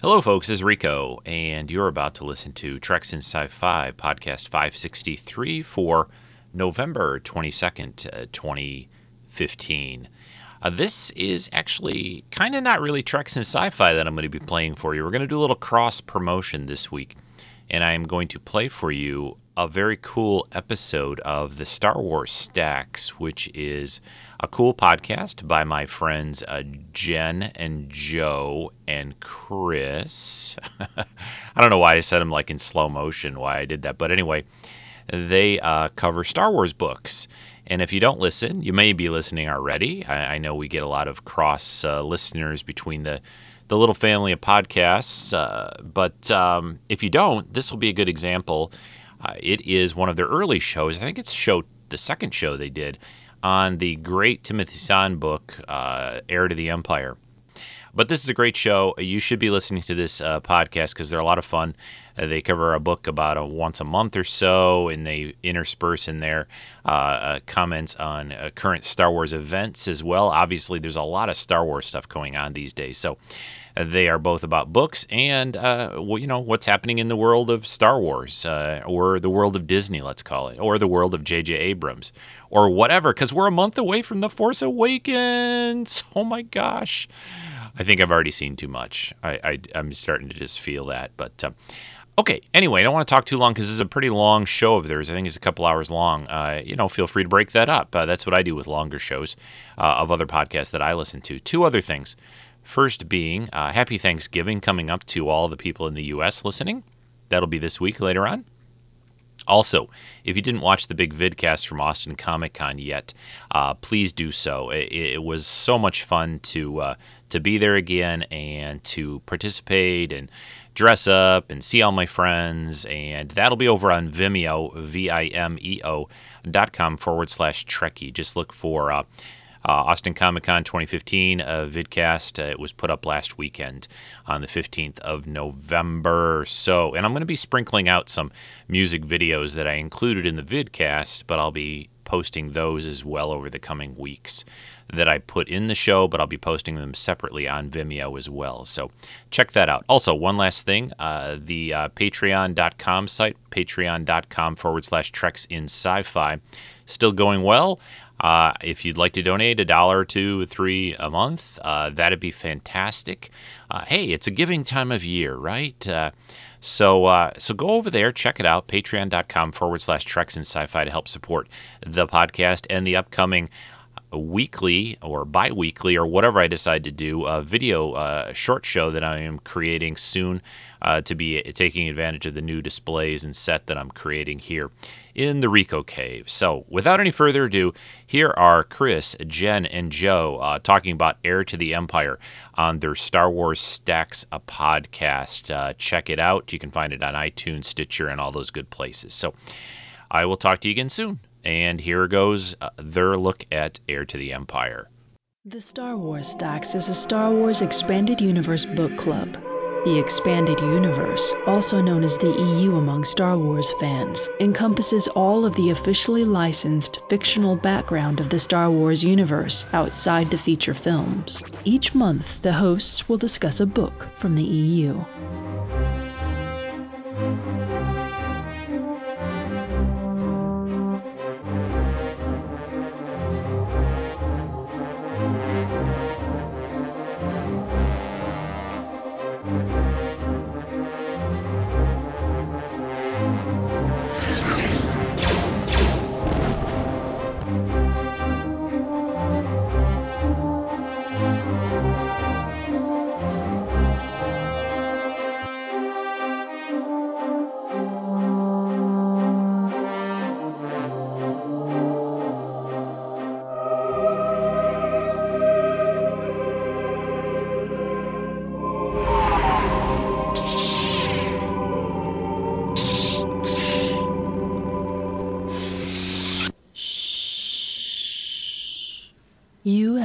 Hello, folks. This is Rico, and you're about to listen to Treks in Sci-Fi podcast 563 for November 22nd, uh, 2015. Uh, this is actually kind of not really Treks in Sci-Fi that I'm going to be playing for you. We're going to do a little cross promotion this week, and I am going to play for you a very cool episode of the Star Wars Stacks, which is a cool podcast by my friends uh, Jen and Joe and Chris. I don't know why I said them like in slow motion, why I did that, but anyway, they uh, cover Star Wars books. And if you don't listen, you may be listening already. I, I know we get a lot of cross uh, listeners between the the little family of podcasts. Uh, but um, if you don't, this will be a good example. Uh, it is one of their early shows. I think it's show the second show they did on the great Timothy Zahn book, uh, Heir to the Empire. But this is a great show. You should be listening to this uh, podcast because they're a lot of fun. Uh, they cover a book about a, once a month or so, and they intersperse in there uh, uh comments on uh, current Star Wars events as well. Obviously, there's a lot of Star Wars stuff going on these days. So they are both about books and, uh, well, you know, what's happening in the world of Star Wars uh, or the world of Disney, let's call it, or the world of J.J. Abrams or whatever, because we're a month away from The Force Awakens. Oh my gosh. I think I've already seen too much. I, I, am starting to just feel that. But um, okay, anyway, I don't want to talk too long because this is a pretty long show of theirs. I think it's a couple hours long. Uh, you know, feel free to break that up. Uh, that's what I do with longer shows uh, of other podcasts that I listen to. Two other things. First being uh, Happy Thanksgiving coming up to all the people in the U.S. listening. That'll be this week later on. Also, if you didn't watch the big vidcast from Austin Comic Con yet, uh, please do so. It, it, was so much fun to uh, to be there again and to participate and dress up and see all my friends. And that'll be over on Vimeo, V I M E O dot com forward slash Trekkie. Just look for uh, Austin Comic Con 2015 uh, vidcast. Uh, it was put up last weekend on the 15th of November. So, and I'm going to be sprinkling out some music videos that I included in the vidcast, but I'll be posting those as well over the coming weeks that I put in the show, but I'll be posting them separately on Vimeo as well. So check that out. Also, one last thing uh, the uh, patreon.com site, patreon.com forward slash treks in sci fi, still going well. Uh, if you'd like to donate a dollar, two, three a month, uh, that'd be fantastic. Uh, hey, it's a giving time of year, right? Uh, so, uh, so go over there, check it out, patreon.com forward slash treks and sci-fi to help support the podcast and the upcoming weekly or bi-weekly or whatever I decide to do a video uh, short show that I am creating soon uh, to be taking advantage of the new displays and set that I'm creating here in the Rico Cave. So without any further ado, here are Chris, Jen, and Joe uh, talking about Heir to the Empire on their Star Wars Stacks a podcast. Uh, check it out. You can find it on iTunes, Stitcher, and all those good places. So I will talk to you again soon. And here goes uh, their look at Heir to the Empire. The Star Wars Stacks is a Star Wars Expanded Universe book club. The Expanded Universe, also known as the EU among Star Wars fans, encompasses all of the officially licensed fictional background of the Star Wars universe outside the feature films. Each month, the hosts will discuss a book from the EU.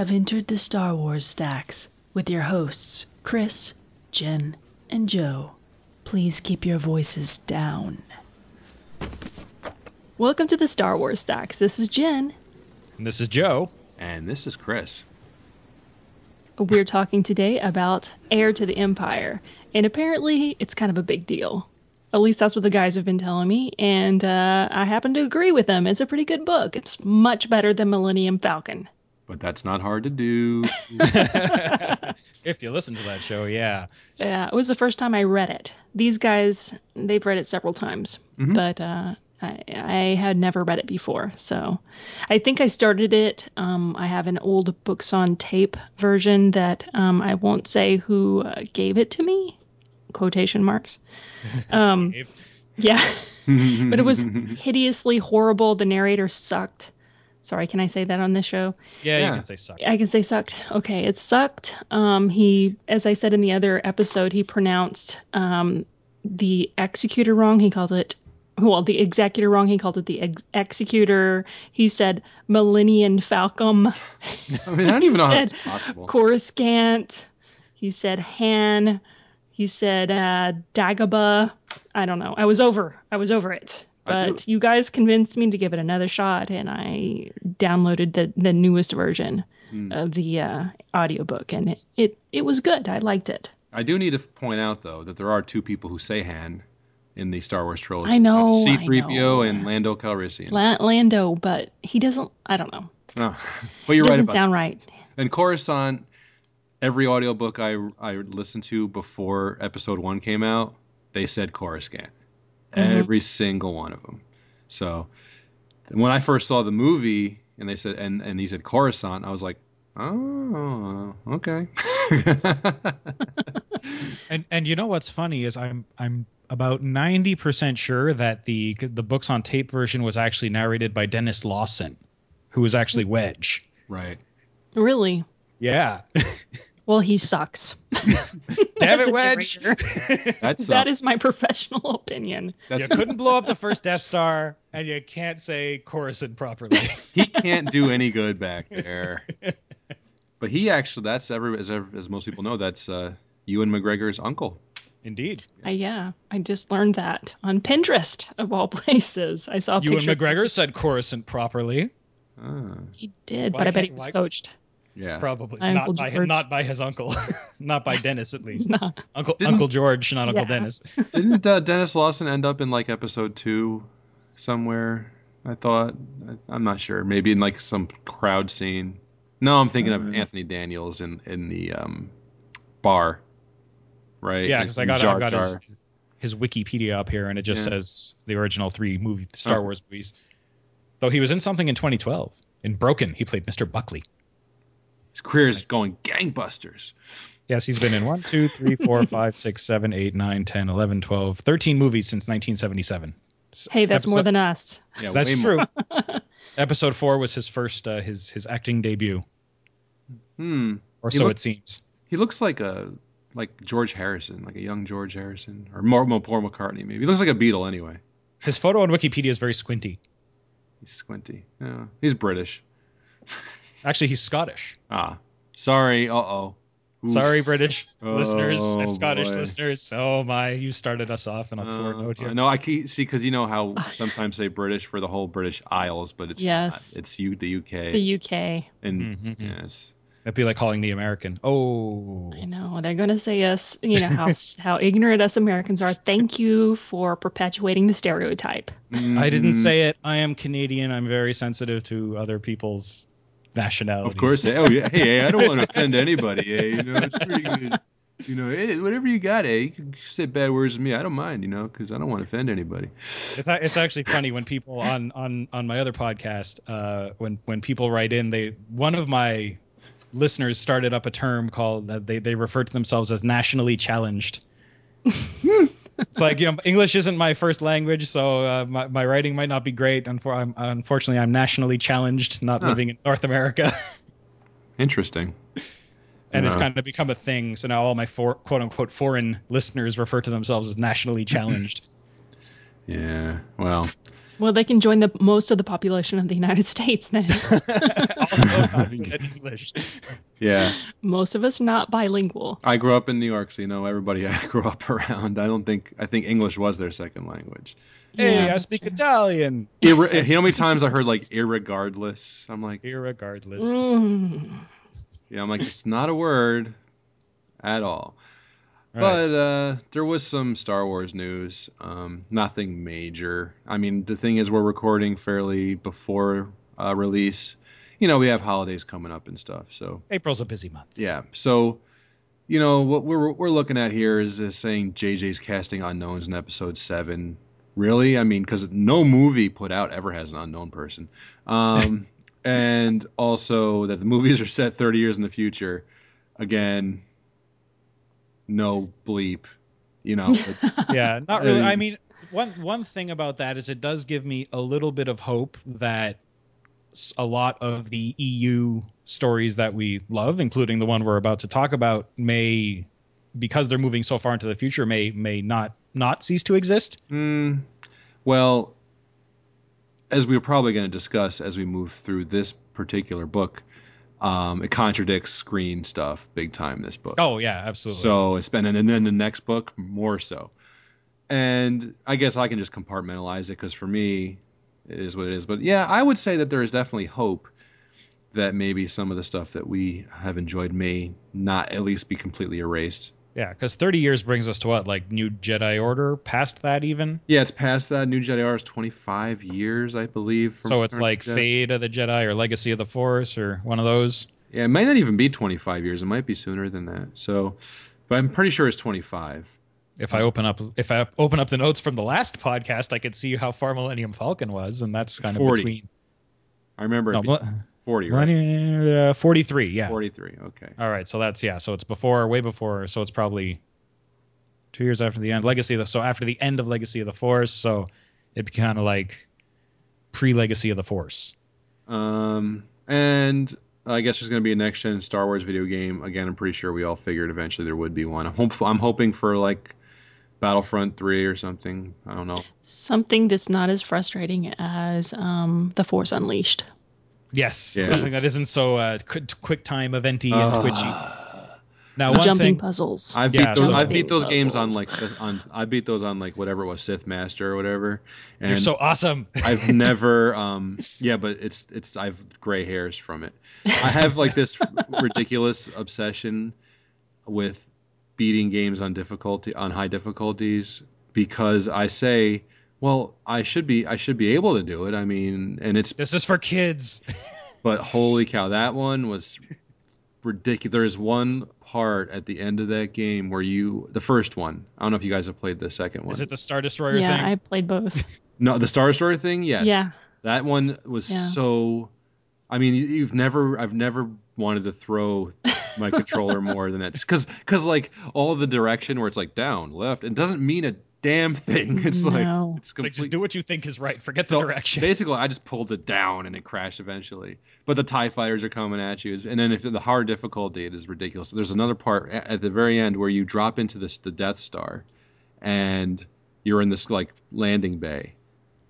Have entered the Star Wars stacks with your hosts, Chris, Jen, and Joe. Please keep your voices down. Welcome to the Star Wars stacks. This is Jen. And this is Joe. And this is Chris. We're talking today about Heir to the Empire, and apparently it's kind of a big deal. At least that's what the guys have been telling me, and uh, I happen to agree with them. It's a pretty good book. It's much better than Millennium Falcon. But that's not hard to do. if you listen to that show, yeah. Yeah, it was the first time I read it. These guys, they've read it several times, Mhm. but uh, I, I had never read it before. So I think I started it. Um, I have an old books on tape version that um, I won't say who uh, gave it to me, quotation marks. Um, yeah, but it was hideously horrible. The narrator sucked. Sorry, can I say that on this show? Yeah, Yeah. you can say suck. I can say sucked. Okay, it sucked. Um, he, as I said in the other episode, he pronounced um, the executor wrong. He called it, well, the executor wrong. He called it the ex- executor. He said Millennium Falcom, I mean, I don't even know how said that's possible. Coruscant. He said Han. He said uh, Dagobah. I don't know. I was over. I was over it. But you guys convinced me to give it another shot, and I downloaded the, the newest version Hmm. of the uh, audiobook, and it, it, it was good. I liked it. I do need to point out though that there are two people who say Han in the Star Wars trilogy. I know, C I three PO know. and Lando Calrissian. La- Lando, but he doesn't. I don't know. Oh, but you're right doesn't sound right. And Coruscant, every audiobook I I listened to before episode one came out, they said Coruscant. Mhm. Every single one of them. So when I first saw the movie and they said and, and he said Coruscant, I was like, oh, okay. And and you know what's funny is I'm I'm about ninety percent sure that the the books on tape version was actually narrated by Denis Lawson, who was actually Wedge. right. Really? Yeah. Well, he sucks. Damn it, Wedge. That's That is my professional opinion. you couldn't blow up the first Death Star, and you can't say Coruscant properly. he can't do any good back there. But he actually that's every as as most people know that's uh Ewan McGregor's uncle. Indeed. I, yeah, I just learned that on Pinterest of all places. I saw Ewan McGregor said Coruscant properly. Ah, He did, Why but I bet he was why- coached. Yeah. Probably My not by George. not by his uncle, not by Denis at least. Nah. Uncle Didn't- Uncle George, not Uncle Yeah. Denis. Didn't uh, Denis Lawson end up in like episode two somewhere? I thought. I, I'm not sure. Maybe in like some crowd scene. No, I'm thinking of Mm. Anthony Daniels in in the um, bar. Right. Yeah, because I got Jar I've got Jar. his, his Wikipedia up here, and it just Yeah. says the original three movie Star Oh. Wars movies. Though he was in something in 2012 in Broken, he played Mr. Buckley. His career is going gangbusters. Yes, he's been in 1, 2, 3, 4, 5, 6, 7, 8, 9, 10, 11, 12, 13 movies since 1977. Hey, that's more than us. Yeah, That's true. Episode 4 was his first uh, his his acting debut, Hmm. or He so looked- it seems. He looks like a like George Harrison, like a young George Harrison, or more, more Paul McCartney. Maybe he looks like a Beatle anyway. His photo on Wikipedia is very squinty. He's squinty. Yeah, he's British. Actually, he's Scottish. Ah, sorry. Uh oh. Sorry, British Oh, listeners and Scottish boy. listeners. Oh my, you started us off on a poor Uh, note here. no, I can't see because you know how sometimes say British for the whole British Isles, but it's Yes. not. It's you, the UK, The UK. and Mhm. yes, That'd be like calling the American. Oh, I know they're gonna say us. You know how how ignorant us Americans are. Thank you for perpetuating the stereotype. I didn't Mm, say it. I am Canadian. I'm very sensitive to other people's nationalities. Of course. Oh yeah. Hey, I don't want to offend anybody. Eh? You know, it's pretty good. You know, hey, whatever you got, eh? You can say bad words to me. I don't mind. You know, because I don't want to offend anybody. It's it's actually funny when people on on on my other podcast, uh, when when people write in, they one of my listeners started up a term called uh, they they refer to themselves as nationally challenged. it's like you know English isn't my first language, so uh, my my writing might not be great. Unfor- I'm, unfortunately, I'm nationally challenged, not Huh. living in North America. Interesting. and it's kind of become a thing. So now all my for, quote unquote foreign listeners refer to themselves as nationally challenged. Yeah. Well, Well, they can join the most of the population of the United States then. also not good English. yeah. most of us not bilingual. I grew up in New York, so you know everybody I grew up around. I don't think I think English was their second language. Hey, Yeah, I speak true. Italian. Irre- you know how many times I heard like irregardless? I'm like, Irregardless. Mm. Yeah, I'm like, it's not a word at all. But uh, there was some Star Wars news. Um, nothing major. I mean, the thing is, we're recording fairly before uh, release. You know, we have holidays coming up and stuff. So April's a busy month. yeah. So, you know, what we're we're looking at here is uh, saying JJ's casting unknowns in episode seven. Really? I mean, because no movie put out ever has an unknown person. Um, and also that the movies are set 30 years in the future. Again, no bleep. You know, yeah, not really. I I mean, one one thing about that is it does give me a little bit of hope that a lot of the EU stories that we love, including the one we're about to talk about, may because they're moving so far into the future may may not not cease to exist. Mm, well, as we're probably going to discuss as we move through this particular book, um, it contradicts screen stuff big time. This book. Oh yeah, absolutely. So it's been, and then the next book more so. And I guess I can just compartmentalize it because for me, it is what it is. But yeah, I would say that there is definitely hope that maybe some of the stuff that we have enjoyed may not at least be completely erased. Yeah, because 30 years brings us to what, like New Jedi Order, past that even. Yeah, it's past that. New Jedi Order is 25 years, I believe. from So it's Return like of the Jedi. Fate of the Jedi or Legacy of the Force or one of those. Yeah, it might not even be 25 years. It might be sooner than that. So, but I'm pretty sure it's 25. If I open up, if I open up the notes from the last podcast, I could see how far Millennium Falcon was, and that's kind of between I remember no, it being Mil- 40, right? Uh, 43. Yeah. 43. Okay. All right, so that's yeah, so it's before, way before, so it's probably two years after the end. Legacy of the so after the end of Legacy of the Force, so it'd be kind of like pre-Legacy of the Force. Um, and I guess there's going to be a next gen Star Wars video game. Again, I'm pretty sure we all figured eventually there would be one. I'm hopeful. I'm hoping for like Battlefront 3 or something. I don't know. Something that's not as frustrating as um, The Force Unleashed. Yes, Yeah. something that isn't so uh, quick, quick time eventy and Ah. twitchy. Now, one Jumping thing, puzzles. I beat Yeah, those. so- I beat those games on like Sith, on. I beat those on like whatever it was Sith Master or whatever. And you're so awesome. I've never. Um. Yeah, but it's it's. I've gray hairs from it. I have like this ridiculous obsession with beating games on difficulty on high difficulties because I say, well, I should be I should be able to do it. I mean, and it's This is for kids. but holy cow, that one was ridiculous. There's one part at the end of that game where you the first one. I don't know if you guys have played the second one. Is it the Star Destroyer yeah, thing? I played both. No, the Star Destroyer thing. Yes. Yeah. That one was Yeah. so. I mean, you- you've never. I've never wanted to throw my controller more than that, because because like all the direction where it's like down, left, it doesn't mean a damn thing. It's No. like it's Like, complete. just do what you think is right. Forget so the direction. basically, I just pulled it down and it crashed eventually. But the Tie Fighters are coming at you, and then if the hard difficulty, it is ridiculous. There's another part at the very end where you drop into this the Death Star, and you're in this like landing bay,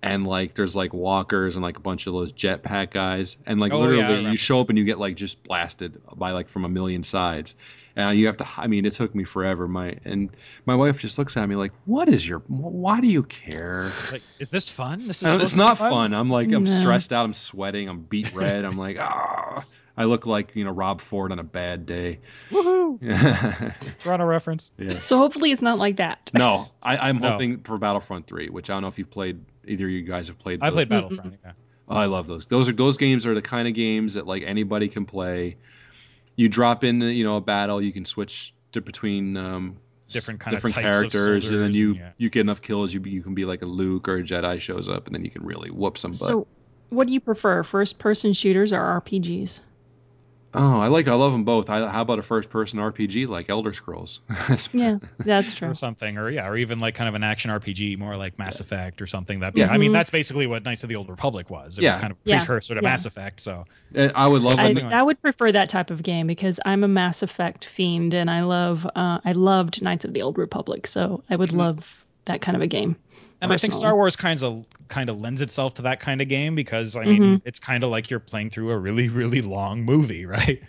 and like there's like walkers and like a bunch of those jetpack guys, and like Oh, literally remember. you show up and you get like just blasted by like from a million sides. And you have to. I mean, it took me forever. My and my wife just looks at me like, "What is your? Why do you care?" Like, is this fun? This is supposed it's not fun. I'm like I'm No. stressed out. I'm sweating. I'm beat red. I'm like ah. I look like you know Rob Ford on a bad day. Woohoo! yes. Toronto reference. So hopefully it's not like that. no, I, I'm No. hoping for Battlefront 3, which I don't know if you've played. Either of you guys have played. I those. played Battlefront. Yeah. Oh, I love those. Those are those games are the kind of games that like anybody can play. You drop in you know a battle, you can switch to between um, Different kind of different types of characters, and then you and yeah. you get enough kills, you you can be like a Luke or a Jedi shows up, and then you can really whoop some butt. So, what do you prefer, first-person shooters or RPGs? Oh, I like I love them both. I, how about a first person RPG like Elder Scrolls? Yeah, that's true. or something, or yeah, or even like kind of an action RPG, more like Mass Effect or something. That Yeah. I mean, Mhm. that's basically what Knights of the Old Republic was. It Yeah. was kind of Yeah. precursor to Yeah. Mass Effect. So and I would love I, something. something- I would prefer that type of game because I'm a Mass Effect fiend and I love uh, I loved Knights of the Old Republic, so I would love that kind of a game. And I think. Star Wars kinds of kind of lends itself to that kind of game because I mean, Mhm. it's kind of like you're playing through a really really long movie, right?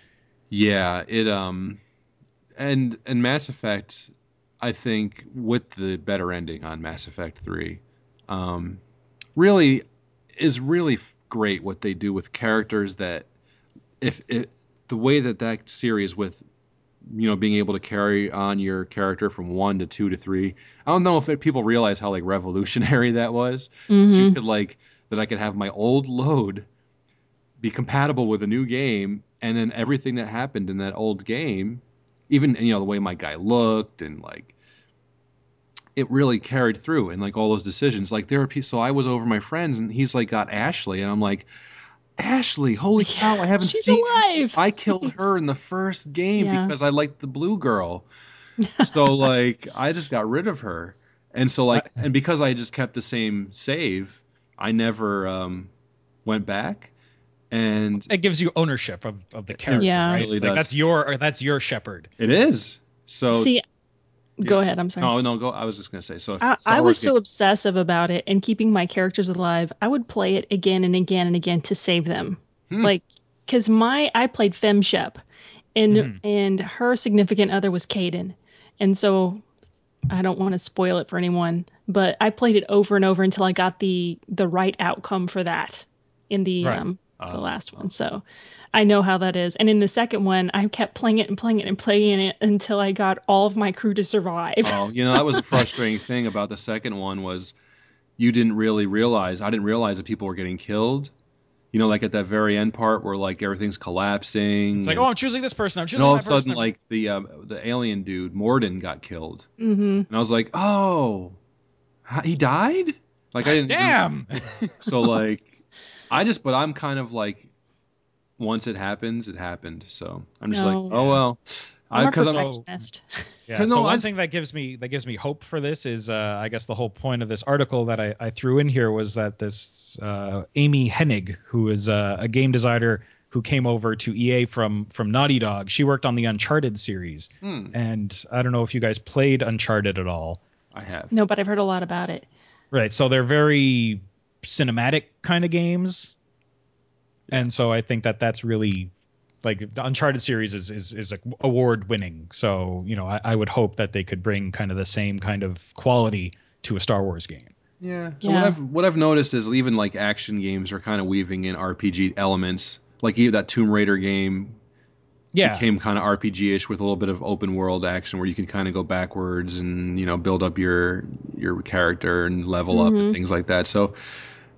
Yeah, it um, and and Mass Effect, I think with the better ending on Mass Effect Three, um, really is really great what they do with characters that if it the way that that series with you know being able to carry on your character from one to two to three. I don't know if it, people realize how like revolutionary that was. So you Mhm. could like that I could have my old load be compatible with a new game, and then everything that happened in that old game, even you know the way my guy looked and like it really carried through and like all those decisions. Like there are people. So I was over my friends, and he's like got Ashley, and I'm like. Ashley, holy cow! I haven't She's seen alive. I killed her in the first game Yeah. because I liked the blue girl. So like I just got rid of her. And so like and because I just kept the same save, I never um went back. And It gives you ownership of, of the character, Yeah. right? Really like does. that's your or that's your Shepard. it is. So See, go yeah. ahead. I'm sorry. no, no, go. I was just gonna say. So if I, I was so game- obsessive about it and keeping my characters alive. I would play it again and again and again to save them. Hmm. Like, because my I played Femshep, and Mhm. and her significant other was Kaidan, and so I don't want to spoil it for anyone, but I played it over and over until I got the the right outcome for that in the Right. um the Oh, last one. So I know how that is. And in the second one, I kept playing it and playing it and playing it until I got all of my crew to survive. Oh, you know that was a frustrating thing about the second one was you didn't really realize. I didn't realize that people were getting killed. You know, like at that very end part where like everything's collapsing. It's like, and- oh, I'm choosing this person. I'm and choosing all that of a sudden, person. like the um, the alien dude Mordin got killed, hmm and I was like, oh, he died. Like I didn't. damn. So like, I just, but I'm kind of like, once it happens, it happened. So I'm just No. like, oh well, I'm because I'm perfectionist. Yeah. No, so one that's- thing that gives me that gives me hope for this is, uh, I guess the whole point of this article that I, I threw in here was that this uh, Amy Hennig, who is uh, a game designer who came over to EA from from Naughty Dog, she worked on the Uncharted series, Hmm, and I don't know if you guys played Uncharted at all. I have. No, but I've heard a lot about it. Right. So they're very cinematic kind of games. And so I think that that's really like the Uncharted series is is, is award winning. So, you know, I, I would hope that they could bring kind of the same kind of quality to a Star Wars game. Yeah. And Yeah. What I've what I've noticed is even like action games are kind of weaving in RPG elements. Like even that Tomb Raider game Yeah. became kind of RPG-ish with a little bit of open world action where you can kind of go backwards and you know build up your your character and level up and Mhm. things like that. So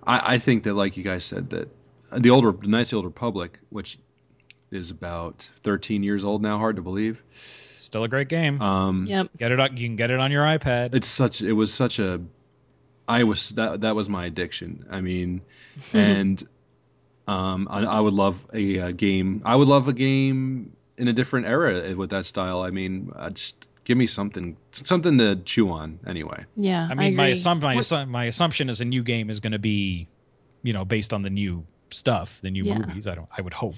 I, I think that like you guys said that the older the Knights of Old Republic, which is about 13 years old now, hard to believe. Still a great game. Um, Yep. get it on you can get it on your iPad. it's such it was such a I was that that was my addiction. I mean, and um, I, I would love a, uh game. I would love a game in a different era with that style. I mean, uh, just give me something something to chew on. Anyway, Yeah. I mean, my agree. assump- my, assu- my assumption is a new game is going to be, you know, based on the new stuff, the new Yeah. movies. I don't. I would hope,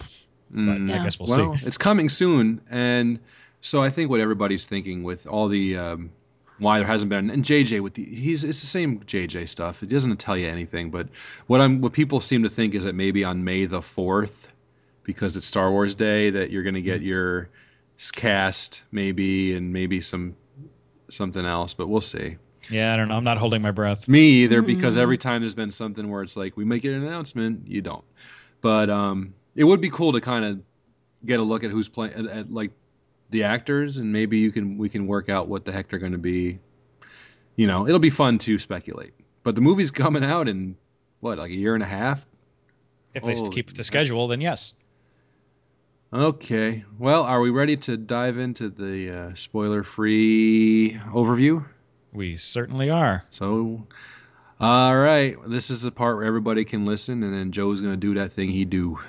but Mm, I guess we'll, well, see. it's coming soon, and so I think what everybody's thinking with all the um, why there hasn't been and JJ with the he's it's the same JJ stuff. It doesn't tell you anything, but what I'm what people seem to think is that maybe on May the fourth, because it's Star Wars Day, that you're going to get your cast maybe and maybe some something else, but we'll see. Yeah, I don't know. I'm not holding my breath. Me either, because Mm. every time there's been something where it's like we make an announcement, you don't. But um, it would be cool to kind of get a look at who's playing, at, at like the actors, and maybe you can we can work out what the heck they're going to be. You know, it'll be fun to speculate. But the movie's coming out in what, like a year and a half? If they Holy keep the schedule, then yes. Okay. Well, are we ready to dive into the uh, spoiler-free overview? We certainly are. So, all right, this is the part where everybody can listen, and then Joe's gonna do that thing he do.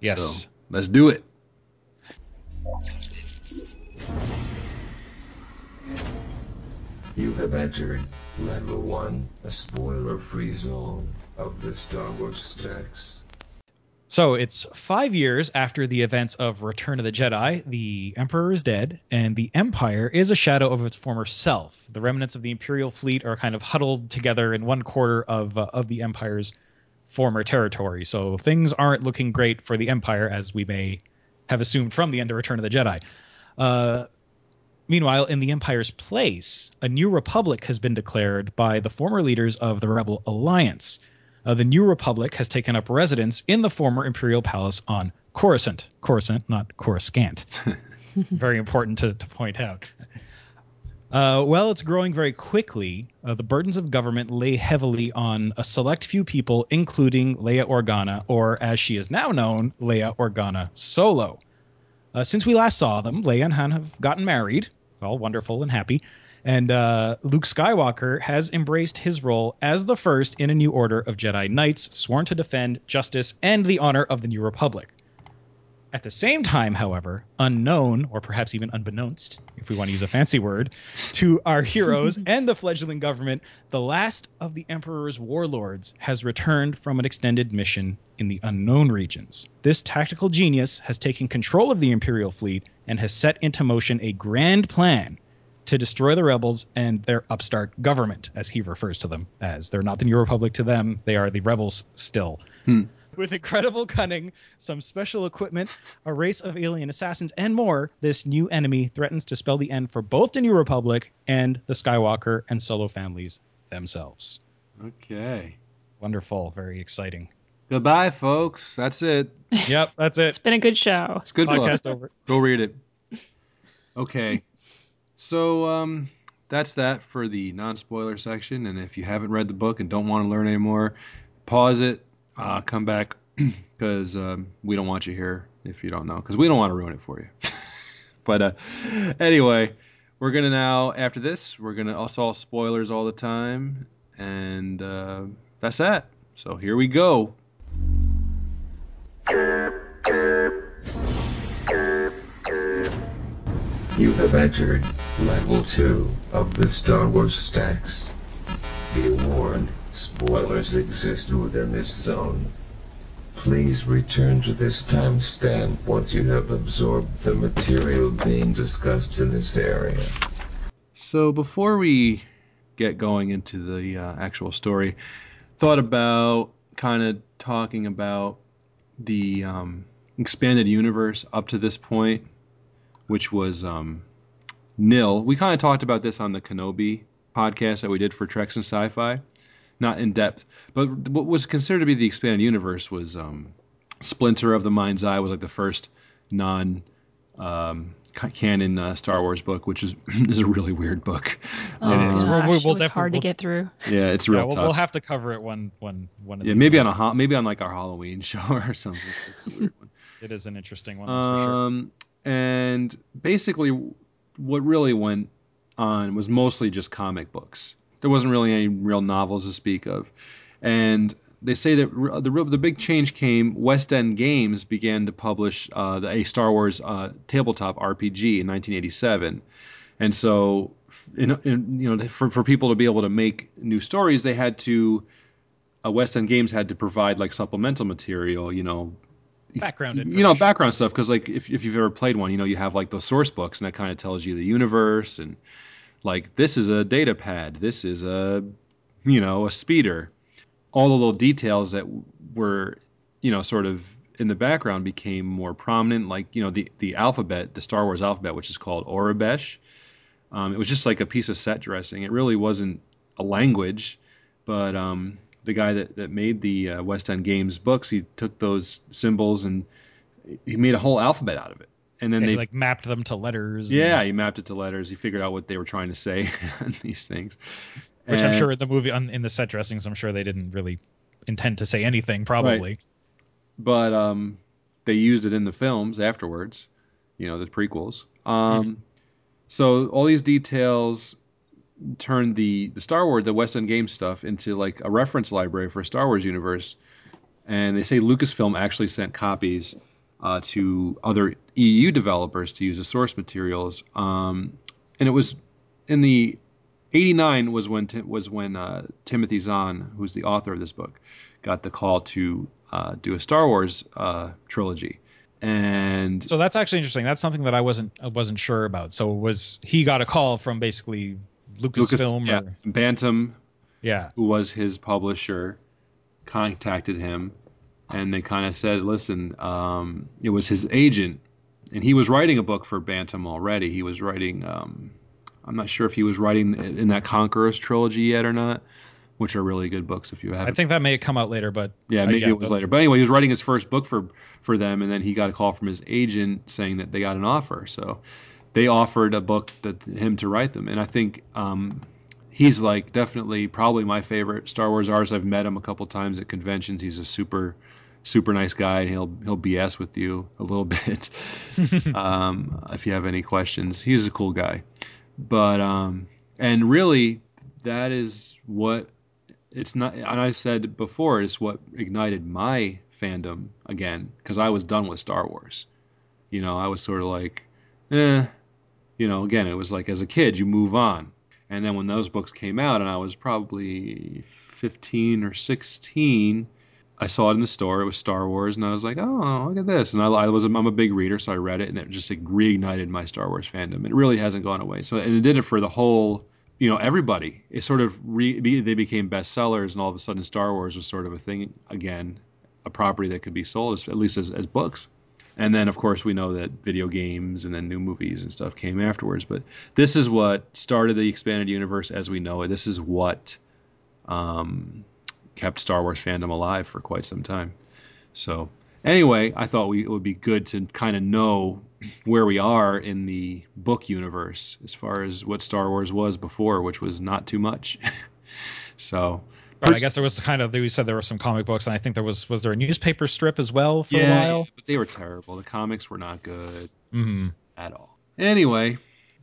Yes. So, let's do it. You have entered Level 1, a spoiler-free zone of the Star Wars stacks. So it's five years after the events of Return of the Jedi. The Emperor is dead, and the Empire is a shadow of its former self. The remnants of the Imperial fleet are kind of huddled together in one quarter of uh, of the Empire's former territory. So things aren't looking great for the Empire, as we may have assumed from the end of Return of the Jedi. Uh, meanwhile, in the Empire's place, a new republic has been declared by the former leaders of the Rebel Alliance. Uh, the New Republic has taken up residence in the former Imperial Palace on Coruscant. Coruscant, not Coruscant. very important to, to point out. Uh, well, it's growing very quickly. Uh, the burdens of government lay heavily on a select few people, including Leia Organa, or as she is now known, Leia Organa Solo. Uh, since we last saw them, Leia and Han have gotten married, all wonderful and happy, and uh, Luke Skywalker has embraced his role as the first in a new order of Jedi Knights, sworn to defend justice and the honor of the New Republic. At the same time, however, unknown, or perhaps even unbeknownst, if we want to use a fancy word, to our heroes and the fledgling government, the last of the Emperor's warlords has returned from an extended mission in the unknown regions. This tactical genius has taken control of the Imperial fleet and has set into motion a grand plan to destroy the rebels and their upstart government, as he refers to them as. They're not the New Republic to them, they are the rebels still. Hmm. With incredible cunning, some special equipment, a race of alien assassins, and more, this new enemy threatens to spell the end for both the New Republic and the Skywalker and Solo families themselves. Okay. Wonderful, very exciting. Goodbye, folks. That's it. Yep, that's it. It's been a good show. It's a good book. Podcast over. Go read it. Okay. So um, that's that for the non-spoiler section. And if you haven't read the book and don't want to learn anymore, pause it, uh, come back because um, we don't want you here if you don't know because we don't want to ruin it for you. but uh, anyway, we're gonna now after this we're gonna also all spoilers all the time, and uh, that's that. So here we go. You have entered level 2 of the Star Wars stacks. Be warned, spoilers exist within this zone. Please return to this timestamp once you have absorbed the material being discussed in this area. So before we get going into the uh, actual story, thought about kind of talking about the um, expanded universe up to this point, which was um, nil. We kind of talked about this on the Kenobi podcast that we did for Treks and Sci-Fi, not in depth, but what was considered to be the expanded universe was um, Splinter of the Mind's Eye was like the first non um, canon uh, Star Wars book, which is is a really weird book. Oh, It is. gosh, We'll- we'll- we'll it was hard to we'll- get through. Yeah, it's Yeah, real we'll, tough. we'll have to cover it one one one. Of yeah, these maybe on a months. ho- maybe on like our Halloween show or something. It's a weird one. It is an interesting one, that's for sure. And basically, what really went on was mostly just comic books. There wasn't really any real novels to speak of, and they say that the the big change came. West End Games began to publish uh, the, a Star Wars uh, tabletop RPG in 1987, and so in, in, you know for, for people to be able to make new stories, they had to. Uh, West End Games had to provide like supplemental material, you know, Background you know background stuff because like if, if you've ever played one you know you have like those source books and that kind of tells you the universe and like this is a data pad this is a you know a speeder. All the little details that were you know sort of in the background became more prominent like you know the the alphabet the star wars alphabet which is called Aurebesh um, it was just like a piece of set dressing. It really wasn't a language but um, the guy that, that made the uh, West End Games books, he took those symbols and he made a whole alphabet out of it. And then Yeah, they, he, like mapped them to letters. and- yeah, he mapped it to letters. He figured out what they were trying to say on these things. which I'm sure in the movie on in the set dressings, I'm sure they didn't really intend to say anything. Probably. but um, they used it in the films afterwards, you know, the prequels. Um, So all these details turned the the Star Wars, the West End Games stuff, into like a reference library for Star Wars universe. And they say Lucasfilm actually sent copies uh, to other EU developers to use as source materials. Um, and it was in the 89 was when was when uh, Timothy Zahn, who's the author of this book, got the call to uh, do a Star Wars uh, trilogy. And So that's actually interesting. That's something that I wasn't I wasn't sure about. So was he got a call from basically Lucasfilm? yeah, or, Bantam, yeah. who was his publisher, contacted him, and they kind of said, "Listen, um, it was his agent, and he was writing a book for Bantam already. He was writing. Um, I'm not sure if he was writing in that Conquerors trilogy yet or not, which are really good books if you have. I think that may have come out later, but yeah, maybe it was the- later. But anyway, he was writing his first book for for them, and then he got a call from his agent saying that they got an offer. So they offered a book that him to write them, and I think um, he's like definitely probably my favorite Star Wars artist. I've met him a couple times at conventions. He's a super super nice guy, and he'll he'll BS with you a little bit um, if you have any questions. He's a cool guy, but um, and really that is what it's not. And I said before, it's what ignited my fandom again because I was done with Star Wars. You know, I was sort of like, eh. You know, again, it was like as a kid, you move on. And then when those books came out, and I was probably 15 or 16, I saw it in the store. It was Star Wars, and I was like, "Oh, look at this!" And I, I was I'm a big reader, so I read it, and it just like, reignited my Star Wars fandom. It really hasn't gone away. So, and it did it for the whole, you know, everybody. It sort of re, they became bestsellers, and all of a sudden, Star Wars was sort of a thing again, a property that could be sold, at least as, as books. And then, of course, we know that video games and then new movies and stuff came afterwards. But this is what started the expanded universe as we know it. This is what um, kept Star Wars fandom alive for quite some time. So, anyway, I thought we, it would be good to kind of know where we are in the book universe as far as what Star Wars was before, which was not too much. so, But I guess there was kind of you said there were some comic books, and I think there was was there a newspaper strip as well for a while. but they were terrible. The comics were not good hmm at all. Anyway,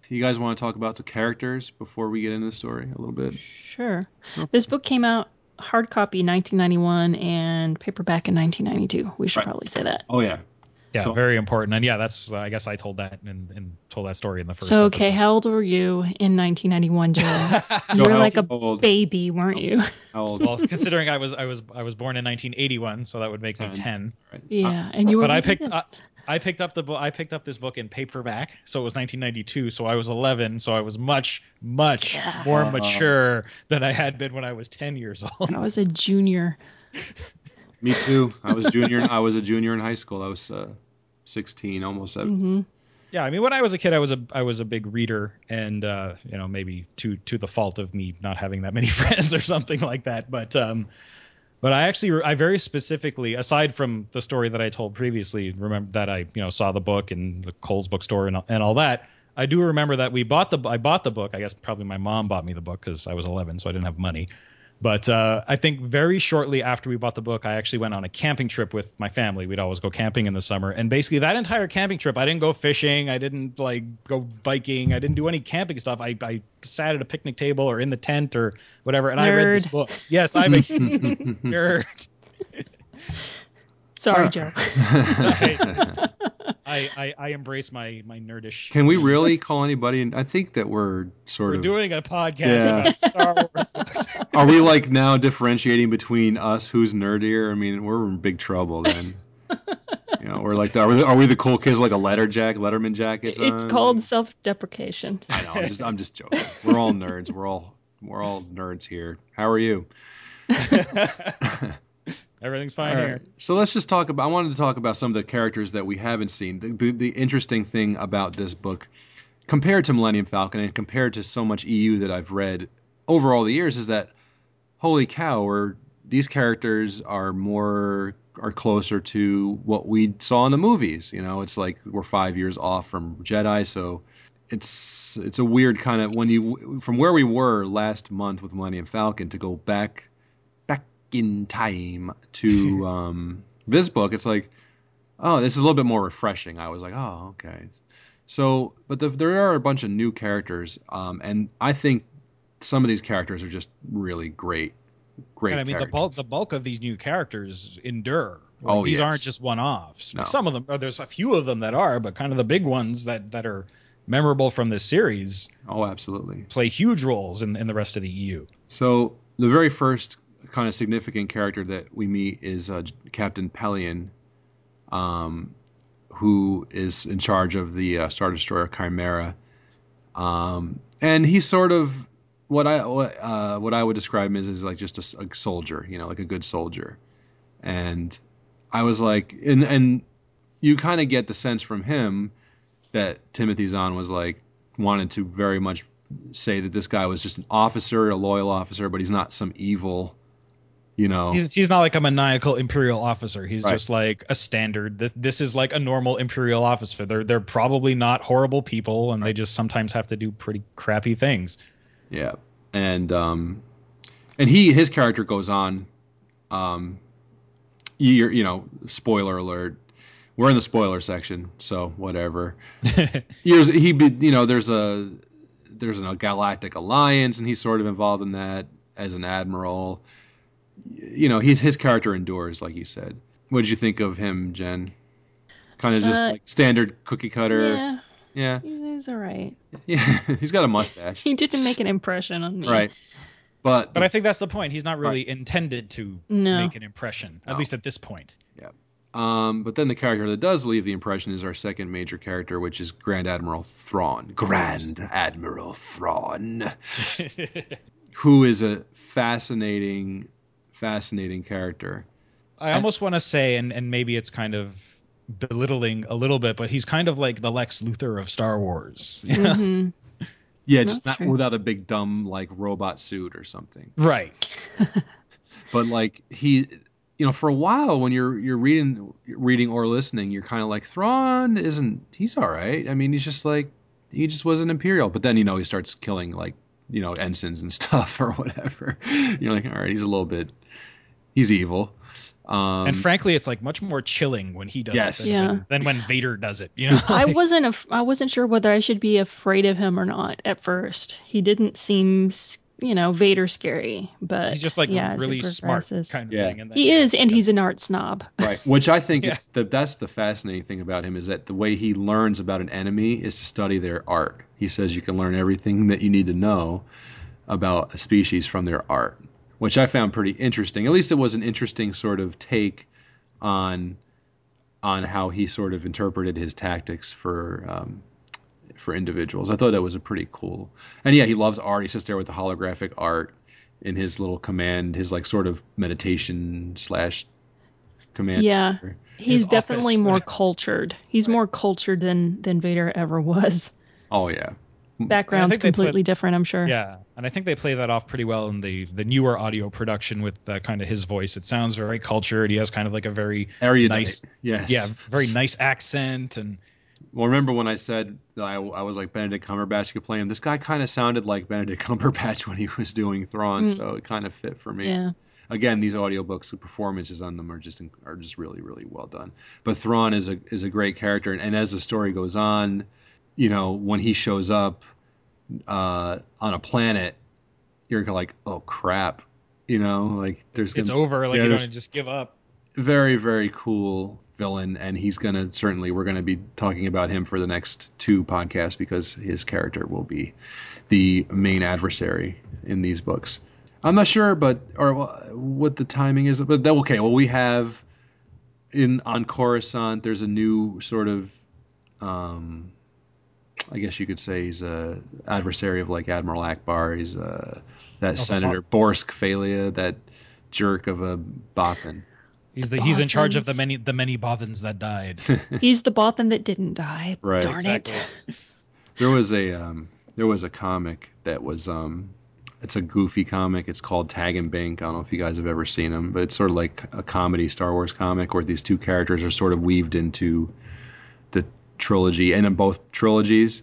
you guys want to talk about the characters before we get into the story a little bit? Sure. This book came out hard copy 1991 and paperback in 1992. We should Right. probably say that. Oh yeah. Yeah, So- very important. And yeah, that's uh, I guess I told that and, and told that story in the first. So, okay, episode. how old were you in 1991, Joe? you were like a old- baby, weren't you? How old? well, considering I was I was I was born in 1981, so that would make me 10. 10. right? Yeah, and you were. But I picked this. I, I picked up the book. I picked up this book in paperback, so it was 1992. So I was 11. So I was much much Yeah. more Uh, mature than I had been when I was 10 years old. I was a junior. Me too. I was junior. I was a junior in high school. I was uh, 16, almost 17. hmm Yeah, I mean, when I was a kid, I was a I was a big reader, and uh, you know, maybe to to the fault of me not having that many friends or something like that. But um, but I actually I very specifically, aside from the story that I told previously, remember that I you know saw the book in the Cole's bookstore and and all that. I do remember that we bought the I bought the book. I guess probably my mom bought me the book because I was 11, so I didn't have money. But uh, I think very shortly after we bought the book, I actually went on a camping trip with my family. We'd always go camping in the summer, and basically that entire camping trip, I didn't go fishing, I didn't like go biking, I didn't do any camping stuff. I, I sat at a picnic table or in the tent or whatever, and I read this book. Yes, I'm a nerd. Sorry, Joe. I, I I embrace my my nerdish. Can we really call anybody? And I think that we're sort We're of. doing a podcast Yeah. about Star Wars books. Are we like now differentiating between us who's nerdier? I mean, we're in big trouble then. you know, we're like, are we, are we the cool kids like a letter jack, Letterman jackets? It's on? called self-deprecation. I know. I'm just, I'm just joking. We're all nerds. We're all, we're all nerds here. How are you? Everything's fine All here. So let's just talk about. I wanted to talk about some of the characters that we haven't seen. The, the, the interesting thing about this book, compared to Millennium Falcon and compared to so much EU that I've read over all the years, is that holy cow, or these characters are more are closer to what we saw in the movies. You know, it's like we're five years off from Jedi, so it's it's a weird kind of when you from where we were last month with Millennium Falcon to go back back in time to um, this book. It's like, oh, this is a little bit more refreshing. I was like, oh, okay. So, but the, there are a bunch of new characters, um, and I think some of these characters are just really great. Great. And I mean, the bulk the bulk of these new characters endure. Like, Oh, these yes. aren't just one offs. No. Some of them, or there's a few of them that are, but kind of the big ones that that are memorable from this series Oh, absolutely. play huge roles in in the rest of the EU. So the very first kind of significant character that we meet is uh, Captain Pellaeon, um, who is in charge of the uh, Star Destroyer Chimera, um, and he's sort of what I what, uh, what I would describe him as is like just a soldier, you know, like a good soldier, and I was like, and and you kind of get the sense from him that Timothy Zahn was like wanted to very much say that this guy was just an officer, a loyal officer, but he's not some evil, you know. He's, he's not like a maniacal imperial officer. He's Right. just like a standard. This this is like a normal imperial officer. They're they're probably not horrible people, and they just sometimes have to do pretty crappy things. Yeah, and um, and he his character goes on, um, you you know, spoiler alert. We're in the spoiler section, so whatever. Years he be you know there's a there's a galactic alliance, and he's sort of involved in that as an admiral. You know, he's his character endures, like you said. What did you think of him, Jen? Kind of just Uh, like standard cookie cutter. Yeah, Yeah, he's all right. yeah. he's got a mustache, He didn't make an impression on me. right? But But I think that's the point. He's not really intended to No. make an impression, at No. least at this point. Yeah. Um, but then the character that does leave the impression is our second major character, which is Grand Admiral Thrawn. Grand Admiral Thrawn, who is a fascinating, fascinating character. I almost want to say, and and maybe it's kind of belittling a little bit, but he's kind of like the Lex Luthor of Star Wars. hmm Yeah, just That's not true. without a big dumb like robot suit or something. right. But like he, you know, for a while when you're you're reading reading or listening, you're kind of like Thrawn isn't he's all right. I mean, he's just like he just was an imperial. But then you know he starts killing like you know ensigns and stuff or whatever. You're like, all right, he's a little bit he's evil. Um, and frankly, it's like much more chilling when he does Yes. it than, Yeah. than, than when Vader does it. You know, I wasn't. Af- I wasn't sure whether I should be afraid of him or not at first. He didn't seem, you know, Vader scary, but he's just like yeah, really smart kind of Yeah. thing. And then, He yeah, is, and got- he's an art snob. right which i think Yeah. is the that's the fascinating thing about him is that the way he learns about an enemy is to study their art he says you can learn everything that you need to know about a species from their art which i found pretty interesting at least it was an interesting sort of take on on how he sort of interpreted his tactics for um, for individuals i thought that was a pretty cool and yeah he loves art he sits there with the holographic art in his little command his like sort of meditation slash command Yeah. center. He's His definitely office. more cultured. He's more cultured than than Vader ever was. oh yeah Background's think they put- completely different. I'm sure. Yeah, and I think they play that off pretty well in the the newer audio production with uh, kind of his voice. It sounds very cultured. He has kind of like a very erudite Nice. yes yeah, very nice accent and well remember when i said I, I was like benedict cumberbatch could play him this guy kind of sounded like benedict cumberbatch when he was doing thrawn Mm. so it kind of fit for me Yeah. again, these audiobooks, the performances on them are just are just really really well done. But Thrawn is a is a great character, and, and as the story goes on, you know, when he shows up uh, on a planet, you're like, oh crap, you know, like there's it's gonna, over. Like yeah, you don't just give up. very very cool villain, and he's gonna certainly we're gonna be talking about him for the next two podcasts because his character will be the main adversary in these books. I'm not sure, but or what the timing is, but that, okay. Well, we have in on Coruscant. There's a new sort of, um, I guess you could say he's a adversary of like Admiral Ackbar. He's uh, that Senator Borsk Fey'lya, that jerk of a Bothan. He's the he's in charge of the many the many Bothans that died. He's the Bothan that didn't die. Right, Darn exactly. it. There was a um, there was a comic that was um, it's a goofy comic. It's called Tag and Bink. I don't know if you guys have ever seen them, but it's sort of like a comedy Star Wars comic where these two characters are sort of weaved into the trilogy and in both trilogies,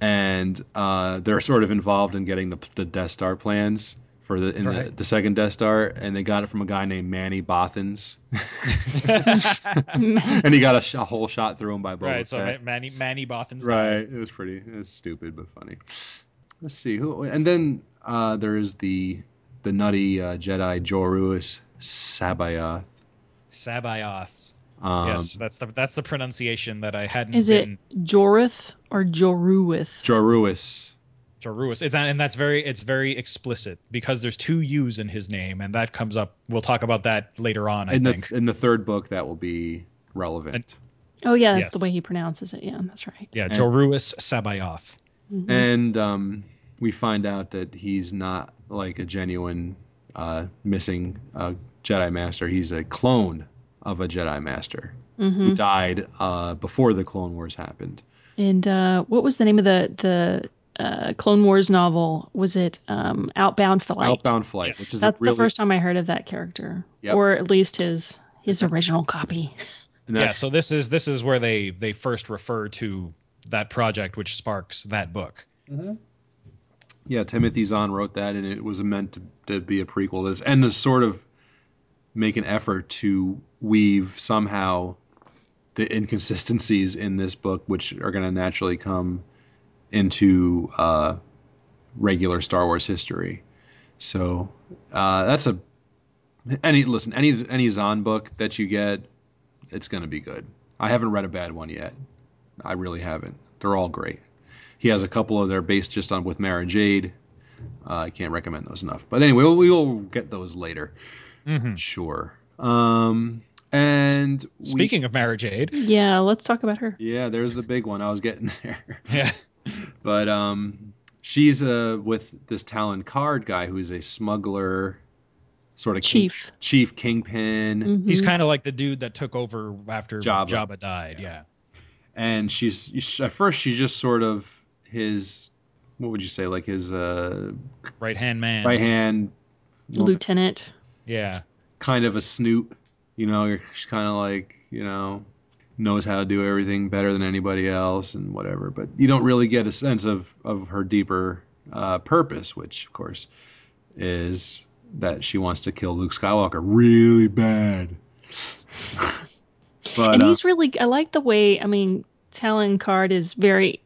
and uh, they're sort of involved in getting the, the Death Star plans for the in the, Right. the second Death Star, and they got it from a guy named Manny Bothans, and he got a, sh- a whole shot through him by Boba right. So Fett. Manny Manny Bothans. Right. died. It was pretty. It was stupid but funny. Let's see who, and then uh, there is the the nutty uh, Jedi Joruus C'baoth. C'baoth. Um, yes, that's the that's the pronunciation that I hadn't Is it Jorith or Joruith? Joruus. Joruus. It's and that's very it's very explicit because there's two U's in his name, and that comes up. We'll talk about that later on. I In think. the in the third book, that will be relevant. Oh yeah, that's Yes. the way he pronounces it. Yeah, that's right. yeah, and- Joruus C'baoth. Mhm. and um, we find out that he's not like a genuine uh, missing uh, Jedi Master. He's a clone of a Jedi Master Mhm. who died uh, before the Clone Wars happened. And uh, what was the name of the the uh, Clone Wars novel. Was it um, Outbound Flight? Outbound Flight, Yes. which is That's really, the first time I heard of that character, Yep. or at least his his original copy. Yeah, so this is this is where they they first refer to that project which sparks that book. yeah, Timothy Zahn wrote that, and it was meant to, to be a prequel to this, and to sort of make an effort to weave somehow the inconsistencies in this book, which are going to naturally come into uh, regular Star Wars history. So uh, that's a any listen any any Zahn book that you get, it's going to be good. I haven't read a bad one yet. I really haven't. They're all great. He has a couple of they're based just on with Mara Jade. Uh, I can't recommend those enough. But anyway, we'll, get those later. Mhm. Sure. Um, and we- Speaking of Mara Jade, Yeah, let's talk about her. yeah, there's the big one. I was getting there. yeah, but um, she's uh with this Talon Karrde guy who's a smuggler, sort of king- Chief. chief kingpin, Mhm. he's kind of like the dude that took over after Jabba. Jabba, died. Yeah. and she's at first she's just sort of his what would you say like his uh right hand man. right hand lieutenant. Yeah, kind of a snoot you know she's kind of like you know knows how to do everything better than anybody else and whatever but you don't really get a sense of of her deeper uh, purpose which of course is that she wants to kill luke skywalker really bad but and uh, he's really I like the way I mean Talon Karrde is very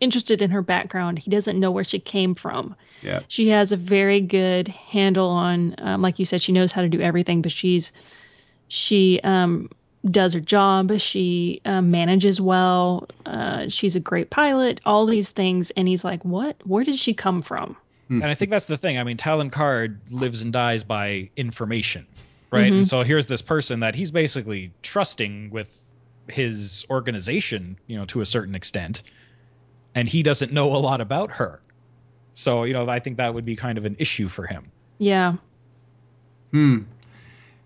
interested in her background. He doesn't know where she came from. yeah She has a very good handle on um, like you said she knows how to do everything, but she's she um does her job. She um, manages well. Uh, she's a great pilot. All these things, and he's like, "What? Where did she come from?" and I think that's the thing. I mean, Talon Karrde lives and dies by information, right? Mhm. And so here's this person that he's basically trusting with his organization, you know, to a certain extent, and he doesn't know a lot about her. So, you know, I think that would be kind of an issue for him. Yeah, Hmm.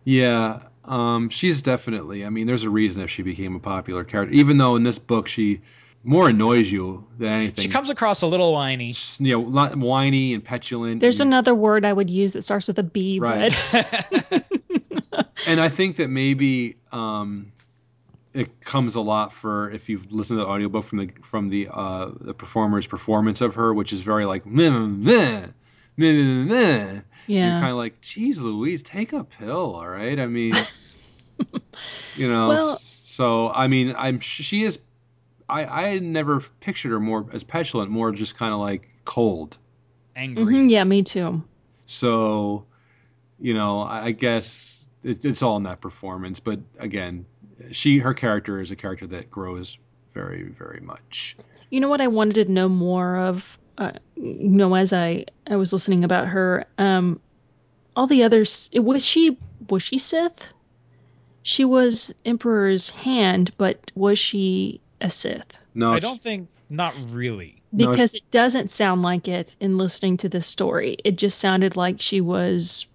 Yeah. Um, she's definitely. I mean, there's a reason that she became a popular character, even though in this book she more annoys you than anything. She comes across a little whiny. She's, you know, whiny and petulant. there's and, another word I would use that starts with a B, Right. and I think that maybe um, it comes a lot for if you've listened to the audiobook from the from the uh, the performer's performance of her, which is very like meh, meh, meh, meh, meh. You're kind of like, geez, Louise, take a pill, all right? I mean, you know. Well- so I mean, I'm she is. I I never pictured her more as petulant, more just kind of like cold. Angry. Mhm, yeah, me too. So, you know, I, I guess it, it's all in that performance. But again, she her character is a character that grows very very much. You know what I wanted to know more of? Uh, you know, as I I was listening about her, um, all the others. Was she was she Sith? She was Emperor's hand, but was she a Sith? No, I don't think, not really. No, Because it doesn't sound like it in listening to this story. It just sounded like she was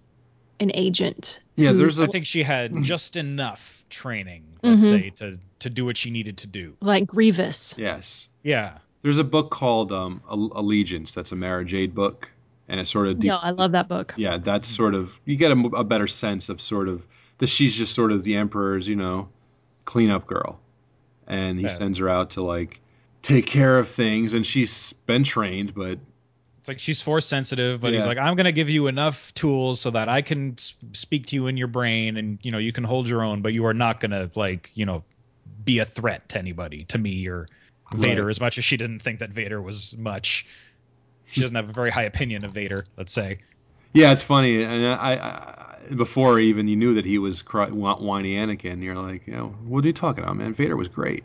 an agent. Yeah, who- there's I a think she had just enough training, let's Mhm. say, to to do what she needed to do. like Grievous. yes. Yeah. There's a book called um, Allegiance. That's a Mara Jade book, and it sort of Yeah, I love that book. yeah, that's sort of you get a, a better sense of sort of that she's just sort of the emperor's, you know, cleanup girl, and he Yeah. sends her out to like take care of things, and she's been trained, but It's like she's force sensitive, but he's like, I'm going to give you enough tools so that I can speak to you in your brain and, you know, you can hold your own, but you are not going to, like, you know, be a threat to anybody, to me or Vader, Right. as much as she didn't think that Vader was much. She doesn't have a very high opinion of Vader, let's say. yeah, it's funny. And I, I before even you knew that he was cry, wh- whiny Anakin, you're like, you know, what are you talking about, man? Vader was great.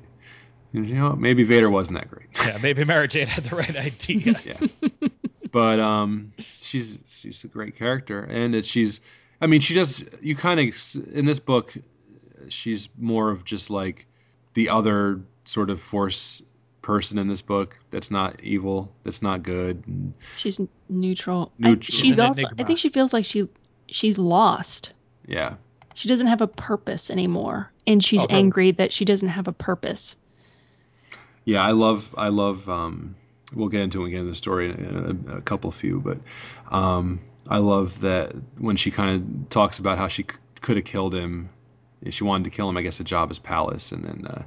And, you know, maybe Vader wasn't that great. Yeah, maybe Mara Jade had the right idea. yeah. but um, she's she's a great character, and it, she's, I mean, she does. You kind of in this book, she's more of just like the other sort of force person in this book that's not evil, that's not good. She's n- neutral. I- Neutral. she's An also. I think she feels like she she's lost. yeah, She doesn't have a purpose anymore, and she's her- angry that she doesn't have a purpose. yeah. I love I love um, we'll get into it again the story in a, a couple few, but um, I love that when she kind of talks about how she c- could have killed him. She wanted to kill him, I guess, at Jabba's palace, and then uh,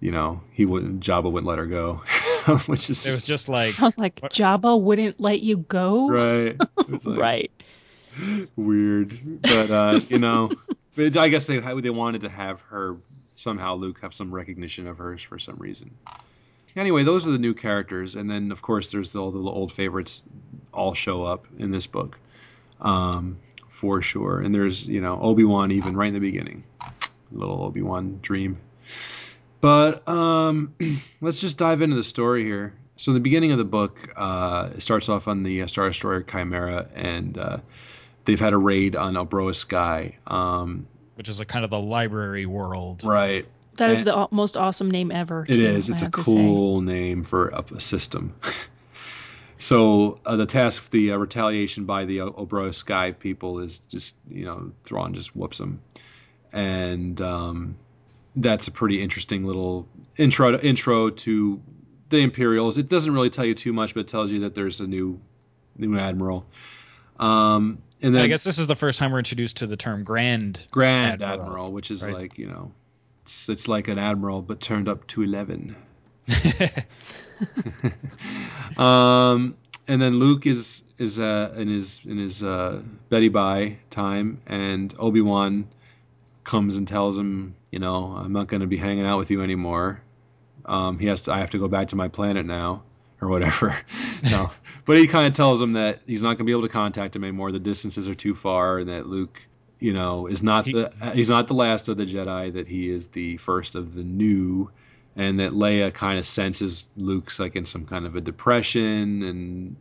you know he wouldn't. Jabba wouldn't let her go, which is It was just like I was like, What- Jabba wouldn't let you go. right. It was like Right. Weird, but uh, you know, but I guess they they wanted to have her somehow Luke have some recognition of hers for some reason. Anyway, those are the new characters, and then of course there's all the old favorites all show up in this book, um, for sure. And there's you know Obi Wan even right in the beginning, little Obi Wan dream. But um, let's just dive into the story here. So the beginning of the book uh, it starts off on the Star Destroyer Chimera, and uh, they've had a raid on Obroa-skai. Um, which is a kind of the library world. right. That is And- the most awesome name ever. It too, is. I It's a have to say. cool name for a, a system. so uh, the task, the uh, retaliation by the o- Obroa-skai people is just, you know, Thrawn just whoops them, and um, that's a pretty interesting little intro intro to the Imperials. It doesn't really tell you too much, but it tells you that there's a new new admiral. Um, and then I guess this is the first time we're introduced to the term Grand. Grand Admiral, Admiral, which is right? like you know, it's, it's like an admiral but turned up to eleven. um, and then Luke is is uh, in his in his uh, Betty Bye time, and Obi Wan comes and tells him, you know, I'm not going to be hanging out with you anymore. Um, he has to. I have to go back to my planet now, or whatever. no, but he kind of tells him that he's not going to be able to contact him anymore. The distances are too far, and that Luke, you know, is not He- the he's not the last of the Jedi. That he is the first of the new and that Leia kind of senses Luke's like in some kind of a depression and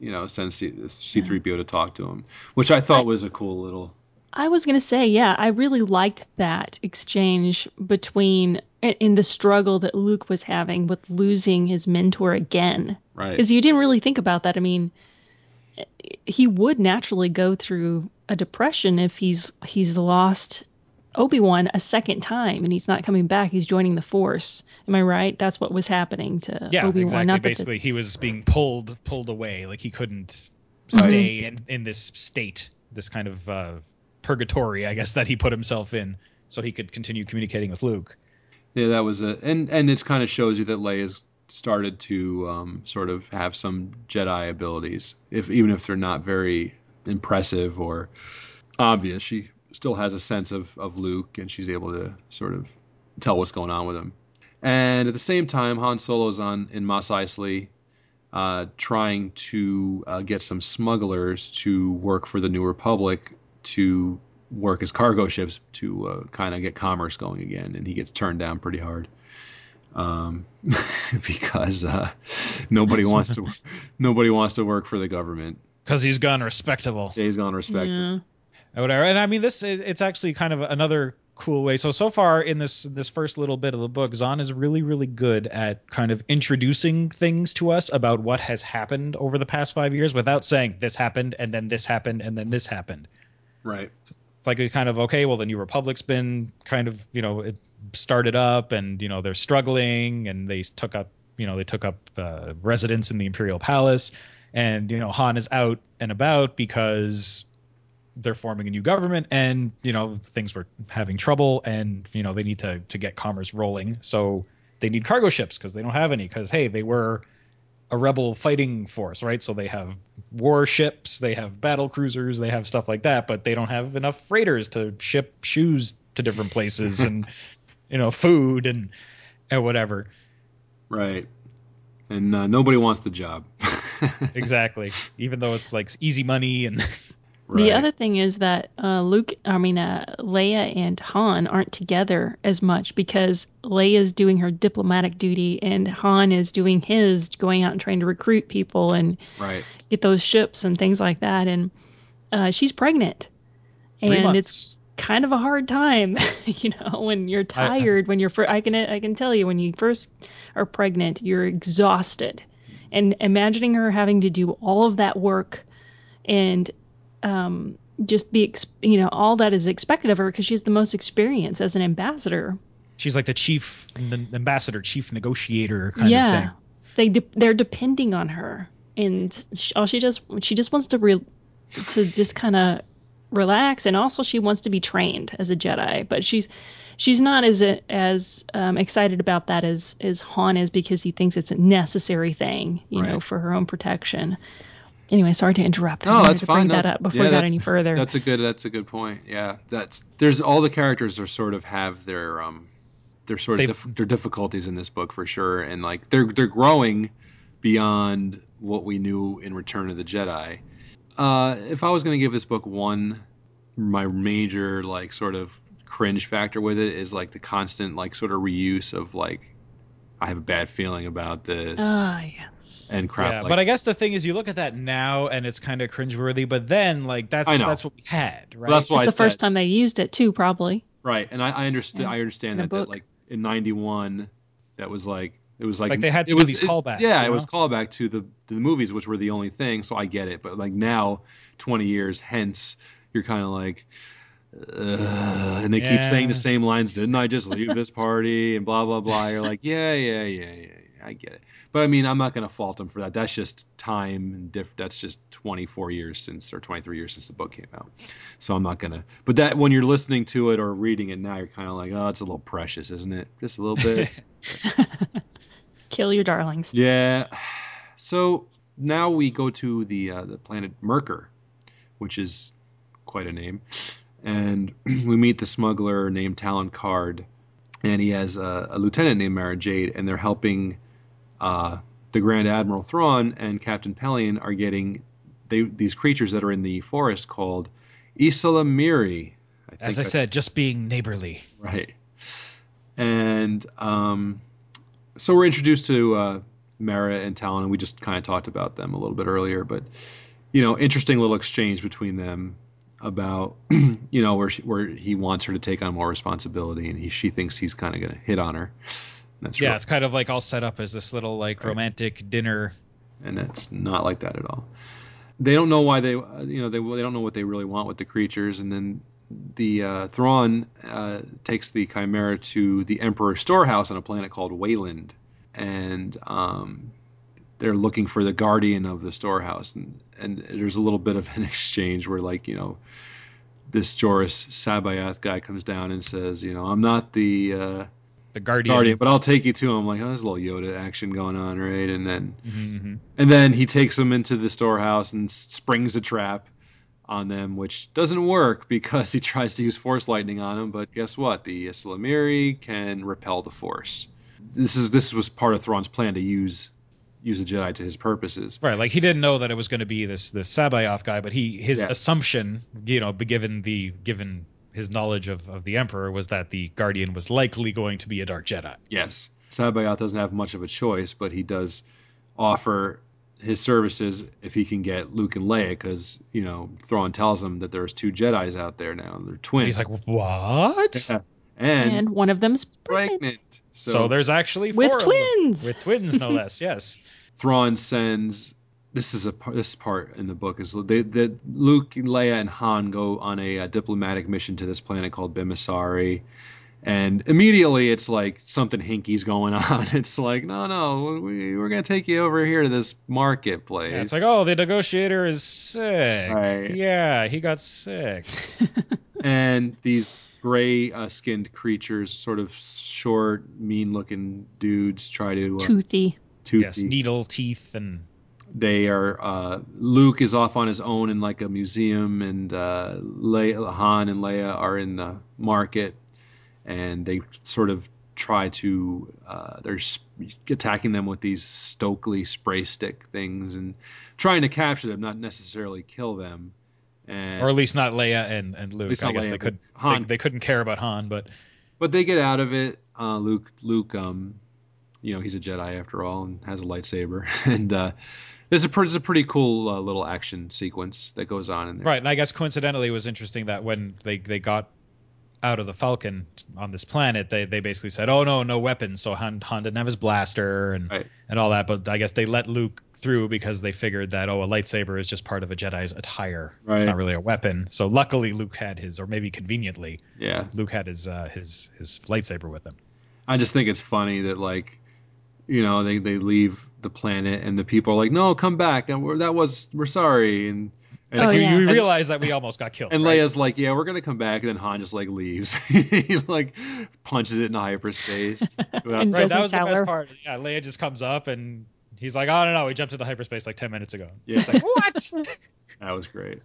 you know sends C three PO to talk to him, which I thought was a cool little. I was gonna say, yeah, I really liked that exchange between in- the struggle that Luke was having with losing his mentor again, Right. because you didn't really think about that. I mean, he would naturally go through a depression if he's he's lost Obi Wan a second time and he's not coming back. He's joining the Force. Am I right? That's what was happening to Yeah, Obi Wan. exactly. Not that the- Basically, he was being pulled pulled away, like he couldn't stay in, in this state, this kind of uh, purgatory, I guess, that he put himself in, so he could continue communicating with Luke. Yeah, that was a and and it kind of shows you that Leia's started to um, sort of have some Jedi abilities, if even if they're not very impressive or obvious. She still has a sense of of Luke, and she's able to sort of tell what's going on with him. And at the same time, Han Solo's on in Mos Eisley, uh, trying to uh, get some smugglers to work for the New Republic to work as cargo ships to uh, kind of get commerce going again, and he gets turned down pretty hard um, because uh, nobody wants to nobody wants to work for the government. Because he's gone respectable. He's gone respectable. Yeah. whatever. And I mean, this it- it's actually kind of another cool way. So so far in this this first little bit of the book, Zahn is really really good at kind of introducing things to us about what has happened over the past five years without saying this happened and then this happened and then this happened. Right. Like we kind of okay, well the New Republic's been kind of you know it started up and you know they're struggling and they took up you know they took up uh, residence in the Imperial Palace. And you know Han is out and about because they're forming a new government and you know things were having trouble and you know they need to to get commerce rolling. So they need cargo ships because they don't have any because hey they were a rebel fighting force right? So they have warships they have battle cruisers they have stuff like that but they don't have enough freighters to ship shoes to different places and you know food and and whatever Right. And uh, nobody wants the job. exactly even though it's like easy money and Right. The other thing is that uh, Luke, I mean, uh, Leia and Han aren't together as much because Leia's doing her diplomatic duty and Han is doing his, going out and trying to recruit people and Right. get those ships and things like that. And uh, she's pregnant. three and months it's kind of a hard time, you know, when you're tired, when you're, fir- I can, I can tell you when you first are pregnant, you're exhausted. And imagining her having to do all of that work and um, just be, ex- you know, all that is expected of her because she's the most experienced as an ambassador. she's like the chief ambassador chief negotiator kind yeah. of thing they de- they're depending on her, and sh- all she does she just wants to re- to just kind of relax, and also she wants to be trained as a Jedi, but she's she's not as as um, excited about that as as Han is because he thinks it's a necessary thing, you know, for her own protection. Anyway, sorry to interrupt. I No, wanted that's to fine. bring No, that up before yeah, we got that's- any further. That's a good. That's a good point. Yeah, that's there's all the characters are sort of have their um, their sort of They've- dif- their difficulties in this book for sure, and like they're they're growing beyond what we knew in Return of the Jedi. Uh, if I was going to give this book one, my major like sort of cringe factor with it is like the constant like sort of reuse of like I have a bad feeling about this Ah, yes. and crap. yeah, like, but I guess the thing is, you look at that now and it's kind of cringeworthy. But then, like that's that's what we had, right? Well, that's why it's I the first time they used it too, probably. Right, and I, I understand. Yeah, I understand that, that like in '91, that was like it was like Like, they had to it do was, these it- callbacks, yeah, you it was know? callback to the to the movies, which were the only thing. So I get it, but like now, 20 years hence, you're kind of like, Ugh, and they keep saying the same lines. Didn't I just leave this party and blah blah blah? You're like, yeah, yeah, yeah, yeah. yeah, I get it. But I mean, I'm not going to fault them for that. That's just time and diff- that's just 24 years since or 23 years since the book came out. So I'm not going to. But that when you're listening to it or reading it now, you're kind of like, oh, it's a little precious, isn't it? Just a little bit. Kill your darlings. yeah. So now we go to the uh, the planet Myrkr, which is quite a name, and we meet the smuggler named Talon Karrde, and he has a, a lieutenant named Mara Jade, and they're helping uh, the Grand Admiral Thrawn and Captain Pellaeon are getting they, these creatures that are in the forest called ysalamiri. I As I said, just being neighborly. Right. And um, so we're introduced to uh, Mara and Talon, and we just kind of talked about them a little bit earlier. But you know, interesting little exchange between them about you know where she, where he wants her to take on more responsibility, and he, she thinks he's kind of going to hit on her. That's Yeah, real- it's kind of like all set up as this little like Right. romantic dinner. and it's not like that at all. They don't know why they, uh, you know, they they don't know what they really want with the creatures, and then the uh, Thrawn uh, takes the Chimera to the Emperor's storehouse on a planet called Wayland, and um, they're looking for the guardian of the storehouse, and and there's a little bit of an exchange where like you know. This Joris C'baoth guy comes down and says, "You know, I'm not the uh, The guardian. guardian, but I'll take you to him." Like, oh, there's a little Yoda action going on, right? And then Mhm, mhm. and then he takes them into the storehouse and springs a trap on them, which doesn't work because he tries to use force lightning on them. But guess what? The ysalamiri can repel the force. This is this was part of Thrawn's plan to use use a Jedi to his purposes. Right, like he didn't know that it was going to be this this C'baoth guy, but he his Yeah. assumption, you know, given the given his knowledge of, of the Emperor, was that the Guardian was likely going to be a Dark Jedi. Yes, C'baoth doesn't have much of a choice, but he does offer his services if he can get Luke and Leia, because you know Thrawn tells him that there's two Jedi's out there now. and They're twins. He's like, what? Yeah. and, And, one of them's pregnant. pregnant. So, there's actually With four of them. twins. with twins, no less. Yes. Thrawn sends. This is a par- this part in the book is they, that Luke, Leia, and Han go on a, uh diplomatic mission to this planet called Bimmisaari, and immediately it's like something hinky's going on. It's like, no, no, we, we're gonna take you over here to this marketplace. Yeah, it's like, oh, the negotiator is sick. Right. Yeah, he got sick. and these gray uh, skinned creatures, sort of short, mean looking dudes, try to uh, Toothy. Toothy. Yes, needle teeth and they are uh, Luke is off on his own in like a museum, and uh, Leia, Han and Leia are in the market, and they sort of try to uh, they're sp- attacking them with these stokhli spray stick things and trying to capture them, not necessarily kill them. And or at least not Leia and, and Luke. I guess Leia, they could Han. they, they couldn't care about Han, but but they get out of it. Uh, Luke, Luke, um, you know, he's a Jedi after all and has a lightsaber, and uh, there's a, pre- there's a pretty cool uh, little action sequence that goes on in there. Right, and I guess coincidentally it was interesting that when they, they got out of the Falcon on this planet, they, they basically said, "Oh no, no weapons." So Han, Han didn't have his blaster and Right. and all that. But I guess they let Luke through because they figured that oh, a lightsaber is just part of a Jedi's attire. Right. It's not really a weapon. So luckily, Luke had his, or maybe conveniently, Yeah, Luke had his uh, his his lightsaber with him. I just think it's funny that like, you know, they they leave the planet, and the people are like, "No, come back!" And we're, that was we're sorry. And It's Oh, like you, yeah. you realize that we almost got killed. and right? Leia's like, "Yeah, we're gonna come back," and then Han just like leaves. he like punches it in hyperspace. And Right, that was the best her. part. Yeah, Leia just comes up and he's like, "Oh no, no, we jumped into hyperspace like ten minutes ago." Yeah. It's like, what? That was great.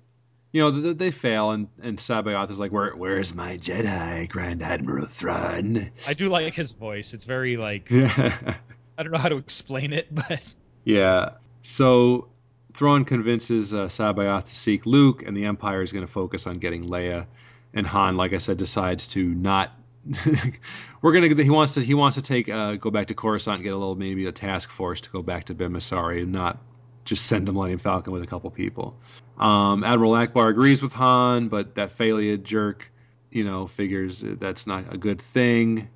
You know, they, they fail, and and C'baoth is like, "Where, where's my Jedi, Grand Admiral Thrawn?" I do like his voice. It's very like Yeah, I don't know how to explain it, but yeah. So Thrawn convinces uh, C'baoth to seek Luke, and the Empire is going to focus on getting Leia. And Han, like I said, decides to not. We're gonna. He wants to. He wants to take. Uh, go back to Coruscant, and get a little maybe a task force to go back to Bimmisaari, and not just send the Millennium Falcon with a couple people. Um, Admiral Ackbar agrees with Han, but that Fey'lya jerk, you know, figures that's not a good thing.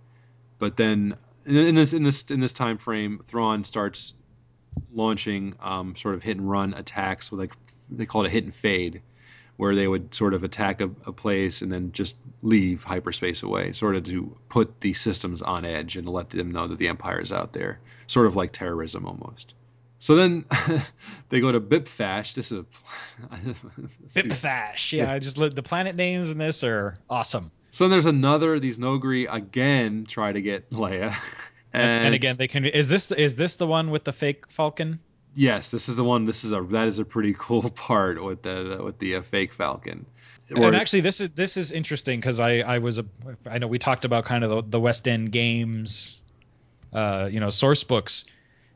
But then in, this in this in this time frame, Thrawn starts launching um, sort of hit and run attacks with like they call it a hit and fade, where they would sort of attack a, a place and then just leave hyperspace away, sort of to put the systems on edge and let them know that the Empire is out there, sort of like terrorism almost. So then they go to Bpfassh. This is a Bpfassh. Yeah, I just the planet names in this are awesome. So then there's another. These Noghri again try to get Leia, And, and again, they can. Is this is this the one with the fake Falcon? yes, this is the one. This is a that is a pretty cool part with the with the uh, fake Falcon. and actually, this is this is interesting because I I was a I know we talked about kind of the, the West End games, uh, you know, source books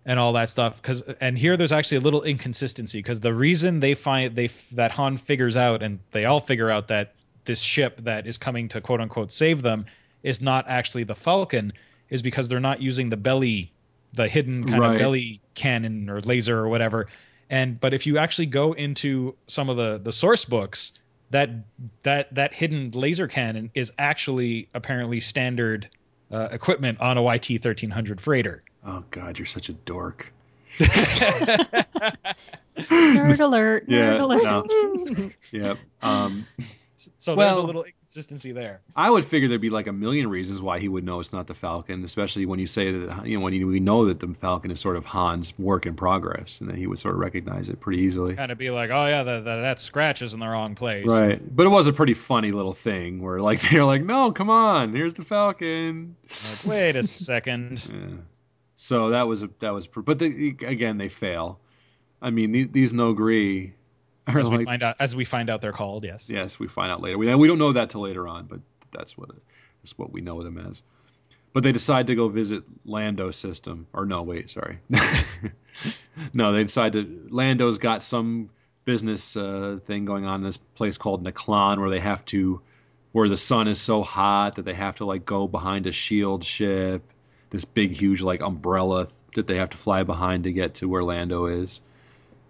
and all that stuff. Because and here there's actually a little inconsistency because the reason they find they that Han figures out and they all figure out that this ship that is coming to quote unquote save them is not actually the Falcon is because they're not using the belly, the hidden kind Right. of belly cannon or laser or whatever. And but if you actually go into some of the the source books, that that that hidden laser cannon is actually apparently standard uh, equipment on a YT thirteen hundred freighter. Oh god, you're such a dork. Nerd alert. Yeah, Nerd alert. no. Yep. Um, So there's a little inconsistency there. I would figure there'd be like a million reasons why he would know it's not the Falcon, especially when you say that you know when you, we know that the Falcon is sort of Han's work in progress, and that he would sort of recognize it pretty easily. Kind of be like, oh yeah, the, the, that scratch is in the wrong place. Right, but it was a pretty funny little thing where like they're like, "No, come on, here's the Falcon." Like, wait a second. Yeah. So that was a, that was, but the, again they fail. I mean, the- these Noghri are As we like, find out, as we find out, they're called. Yes. yes, we find out later. We we don't know that till later on, but that's what it, that's what we know them as. But they decide to go visit Lando system, or no, wait, sorry, no, they decide to. Lando's got some business uh, thing going on in this place called Nkllon, where they have to, where the sun is so hot that they have to like go behind a shield ship, this big, huge like umbrella that they have to fly behind to get to where Lando is.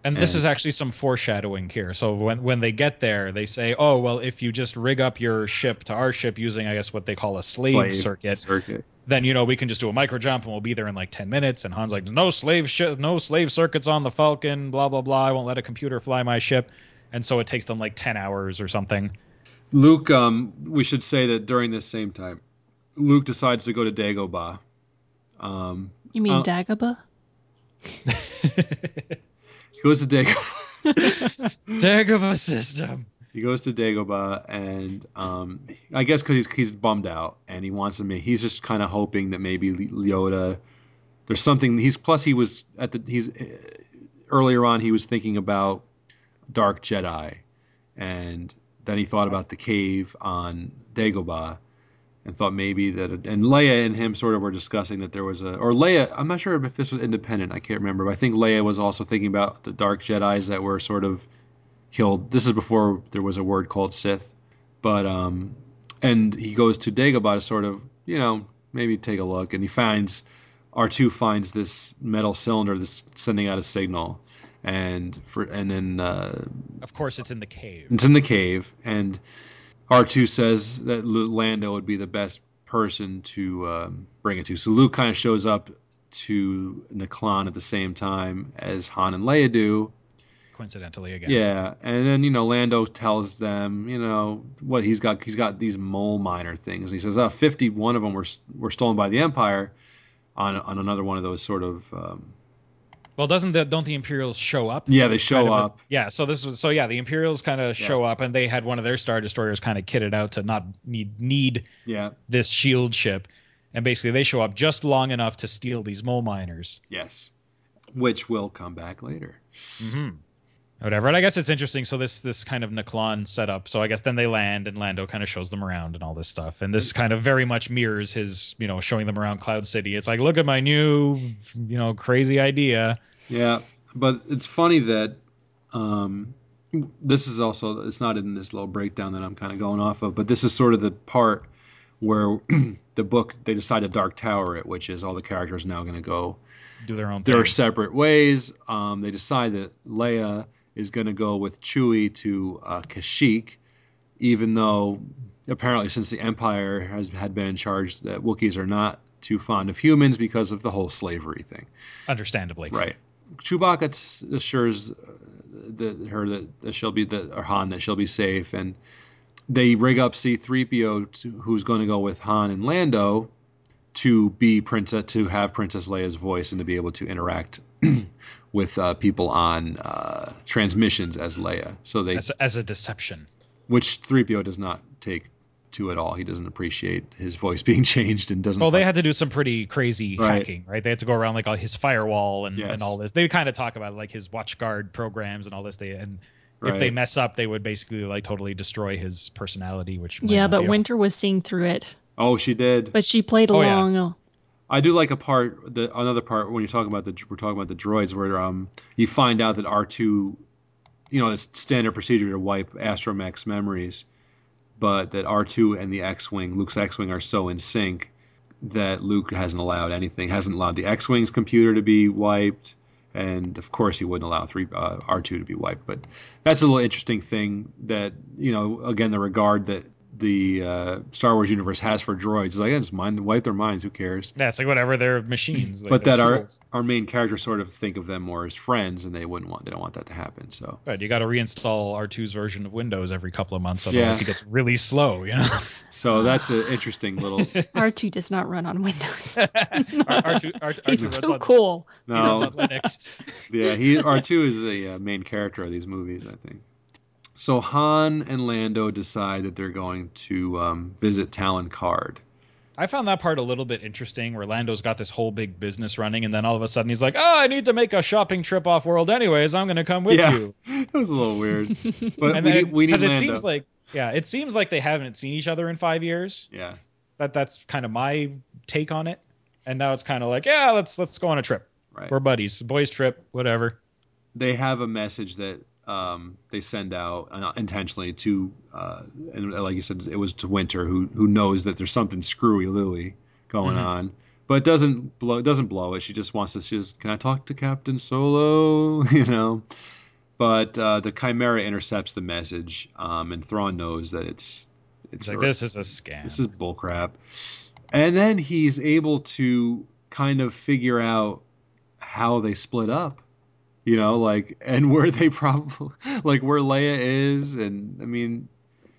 And this And- is actually some foreshadowing here. So when when they get there, they say, "Oh, well, if you just rig up your ship to our ship using, I guess, what they call a slave, Slave circuit, Circuit. then you know we can just do a micro jump and we'll be there in like ten minutes." And Han's like, "No slave ship, no slave circuits on the Falcon. Blah blah blah. I won't let a computer fly my ship." And so it takes them like ten hours or something. Luke, um, we should say that during this same time, Luke decides to go to Dagobah. Um, You mean Uh, Dagobah? he goes to Dagobah. Dagobah system. he goes to Dagobah, and um, I guess because he's he's bummed out and he wants to make. He's just kind of hoping that maybe Yoda. There's something. He's plus he was at the he's uh, earlier on he was thinking about Dark Jedi, and then he thought about the cave on Dagobah, and thought maybe that and Leia and him sort of were discussing that there was a or Leia. I'm not sure if this was independent. I can't remember. But I think Leia was also thinking about the Dark Jedi's that were sort of killed. This is before there was a word called Sith, but um, and he goes to Dagobah to sort of you know maybe take a look, and he finds R2 finds this metal cylinder that's sending out a signal, and for and then uh, Of course, it's in the cave. it's in the cave, and R2 says that Lando would be the best person to um, bring it to. So Luke kind of shows up to Nkllon at the same time as Han and Leia do. Coincidentally, again. Yeah, and then you know Lando tells them, you know, what he's got. He's got these mole miner things. He says, "Oh, 51 of them were were stolen by the Empire." On on another one of those sort of um, Well, doesn't the don't the Imperials show up? Yeah, they show Kind of a- up. yeah, so this was so yeah, the Imperials kind of show up, and they had one of their star destroyers kind of kitted out to not need need Yeah. this shield ship, and basically they show up just long enough to steal these mole miners. Yes. Which will come back later. Mm-hmm. Whatever. And I guess it's interesting. So this this kind of Nkllon setup. So I guess then they land, and Lando kind of shows them around and all this stuff. And this kind of very much mirrors his, you know, showing them around Cloud City. It's like, look at my new, you know, crazy idea. Yeah, but it's funny that um, this is also it's not in this little breakdown that I'm kind of going off of, but this is sort of the part where the book they decide to Dark Tower it, which is all the characters now going to go Do their own their thing. separate ways. Um, they decide that Leia is going to go with Chewie to uh, Kashyyyk, even though apparently since the Empire has had been in charge, that Wookiees are not too fond of humans because of the whole slavery thing. Understandably. Right. Chewbacca assures uh, that her that, that she'll be that or Han that she'll be safe, and they rig up C-3PO, to, who's going to go with Han and Lando, to be princess to have Princess Leia's voice and to be able to interact with uh, people on uh, transmissions as Leia. So they, As, as a deception. which 3PO does not take to at all. He doesn't appreciate his voice being changed and doesn't. Well, they had to do some pretty crazy Right. hacking, right? They had to go around like all his firewall and, Yes. and all this. They kind of talk about like his watch guard programs and all this. They and if they mess up, they would basically like totally destroy his personality. Which Yeah, but Winter was seeing through it. Oh, she did. But she played Oh, yeah. I do like a part, the another part when you're talking about the we're talking about the droids, where um you find out that R two, you know, it's standard procedure to wipe astromech's memories, but that R two and the X wing, Luke's X wing, are so in sync that Luke hasn't allowed anything, hasn't allowed the X wing's computer to be wiped, and of course he wouldn't allow three uh, R two to be wiped. But that's a little interesting thing that you know, again, the regard that the uh, Star Wars universe has for droids. It's like, yeah, just mind wipe their minds. Who cares? Yeah, it's like whatever. They're machines. Like, but they're that our tools. our main characters sort of think of them more as friends, and they wouldn't want they don't want that to happen. So Right, you got to reinstall R2's version of Windows every couple of months, otherwise Yeah. he gets really slow. You know, so that's an interesting little. R2 does not run on Windows. R- R2, R- R2 He's runs too on, cool. he runs No, on Linux. yeah, he R two is a uh, main character of these movies, I think. So Han and Lando decide that they're going to um, visit Talon Karrde. I found that part a little bit interesting, where Lando's got this whole big business running, and then all of a sudden he's like, "Oh, I need to make a shopping trip off world, anyways. I'm going to come with Yeah. you." It was a little weird, but And we then, need, we need because it seems like, yeah, it seems like they haven't seen each other in five years. yeah, That that's kind of my take on it. And now it's kind of like, yeah, let's let's go on a trip. right. We're buddies, boys trip, whatever. they have a message that um, they send out uh, intentionally to, uh, and like you said, it was to Winter, who who knows that there's something screwy Lily going Mhm. on, but doesn't blow doesn't blow it. She just wants to. She just, can I talk to Captain Solo? you know. But uh, the Chimera intercepts the message, um, and Thrawn knows that it's it's It's like this is a scam. this is bullcrap. And then he's able to kind of figure out how they split up. You know, like and where they probably like where Leia is and I mean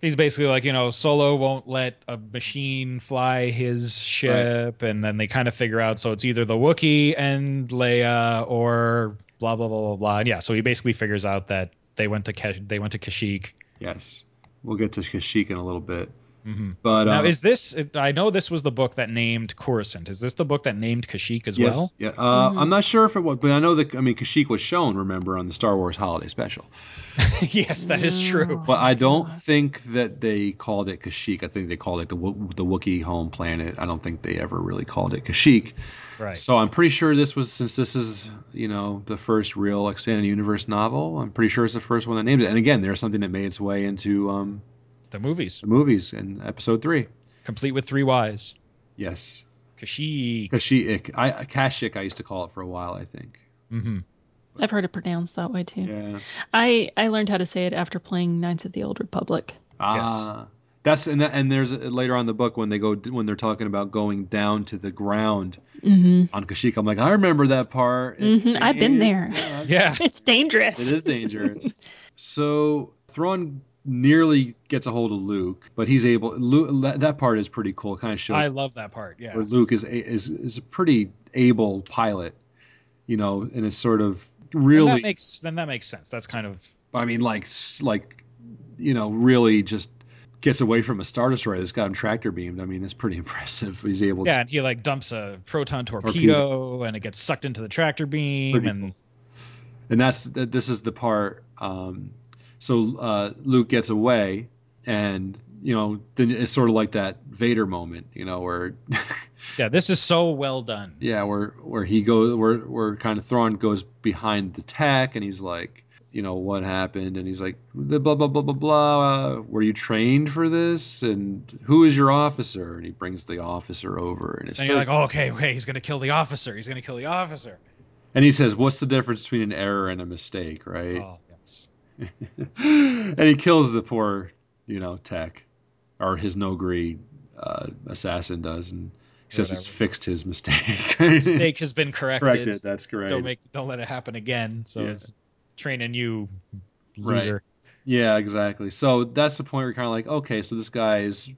He's basically like, you know, Solo won't let a machine fly his ship, and then they kind of figure out so it's either the Wookiee and Leia or blah blah blah blah blah. And yeah, so he basically figures out that they went to Ke- they went to Kashyyyk. yes. We'll get to Kashyyyk in a little bit. Mm-hmm. But Now, uh, is this? I know this was the book that named Coruscant. Is this the book that named Kashyyyk as yes, well? yeah. Uh, Mhm. I'm not sure if it was, but I know that I mean Kashyyyk was shown. Remember on the Star Wars Holiday Special, yes, that is true. but I don't think that they called it Kashyyyk. I think they called it the the Wookiee home planet. I don't think they ever really called it Kashyyyk. Right. So I'm pretty sure this was since this is you know the first real expanded universe novel. I'm pretty sure it's the first one that named it. And again, there's something that made its way into um, the movies, the movies in Episode three. complete with three Y's. Yes, Kashyyyk. Kashyyyk. I Kashyyyk. I used to call it for a while. I think. Mm-hmm. I've heard it pronounced that way too. Yeah. I I learned how to say it after playing Knights of the Old Republic. Ah. That's and that, and there's later on in the book when they go when they're talking about going down to the ground hmm on Kashyyyk. I'm like, I remember that part. Mhm, I've been there. Yeah, Yeah. It's dangerous. It is dangerous. so Thrawn nearly gets a hold of Luke, but he's able. Luke, that, part is pretty cool. Kind of shows I love that part. Yeah. where Luke is a, is is a pretty able pilot. you know, and it's sort of really. that makes then that makes sense. That's kind of I mean, like, like, you know, really just gets away from a star destroyer that's got him tractor beamed. I mean, it's pretty impressive. He's able. yeah, to, and he like dumps a proton torpedo, Torpedo. and it gets sucked into the tractor beam, Pretty and cool. and that's this is the part. Um, so uh, Luke gets away, and you know, then it's sort of like that Vader moment, you know, where yeah, this is so well done. yeah, where where he goes, where where kind of Thrawn goes behind the tech, and he's like. You know what happened, and he's like, blah blah blah blah blah. blah. Were you trained for this? And who is your officer? And he brings the officer over, and it's And you're like, oh, okay, okay, he's gonna kill the officer. He's gonna kill the officer. and he says, "What's the difference between an error and a mistake?" Right? Oh. and he kills the poor, you know, tech, or his Noghri uh, assassin does, and he says he's fixed his mistake. Mistake has been corrected. corrected. That's correct. Don't make, don't let it happen again. So Yeah. it's training you, Right. loser. yeah, exactly. So that's the point where you're kind of like, okay, so this guy is,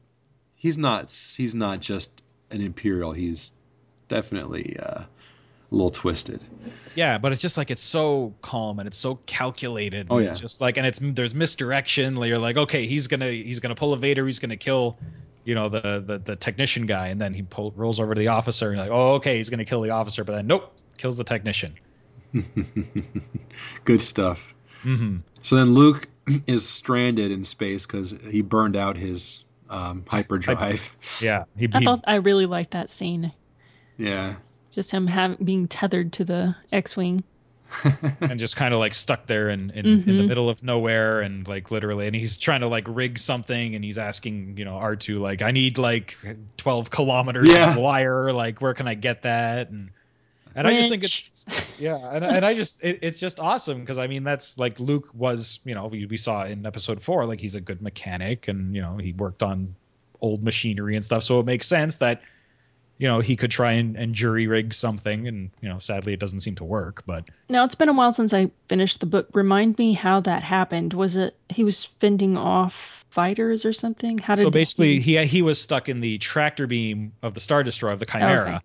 he's not, he's not just an imperial. He's definitely uh, a little twisted. Yeah, but it's just like it's so calm and it's so calculated. Oh, It's yeah. just like and it's there's misdirection. Like, You're like, okay, he's gonna he's gonna pull a Vader. He's gonna kill, you know, the the, the technician guy, and then he pull, rolls over to the officer and you're like, oh, okay, he's gonna kill the officer, but then nope, kills the technician. Good stuff. hmm So then Luke is stranded in space because he burned out his um, hyperdrive. Yeah, he, I thought I really liked that scene. Yeah. Just him having being tethered to the X-wing. and just kind of like stuck there in in, in the Mhm. middle of nowhere and like literally and he's trying to like rig something and he's asking you know r2 like i need like 12 kilometers Yeah. of wire like where can i get that and and i just think it's yeah and, and i just it, it's just awesome because i mean that's like luke was you know we, we saw in episode four like he's a good mechanic and you know he worked on old machinery and stuff so it makes sense that you know he could try and, and jury rig something and you know sadly it doesn't seem to work but Now it's been a while since I finished the book. Remind me how that happened. Was it he was fending off fighters or something? How did so basically he, he he was stuck in the tractor beam of the star destroyer of the chimera Okay.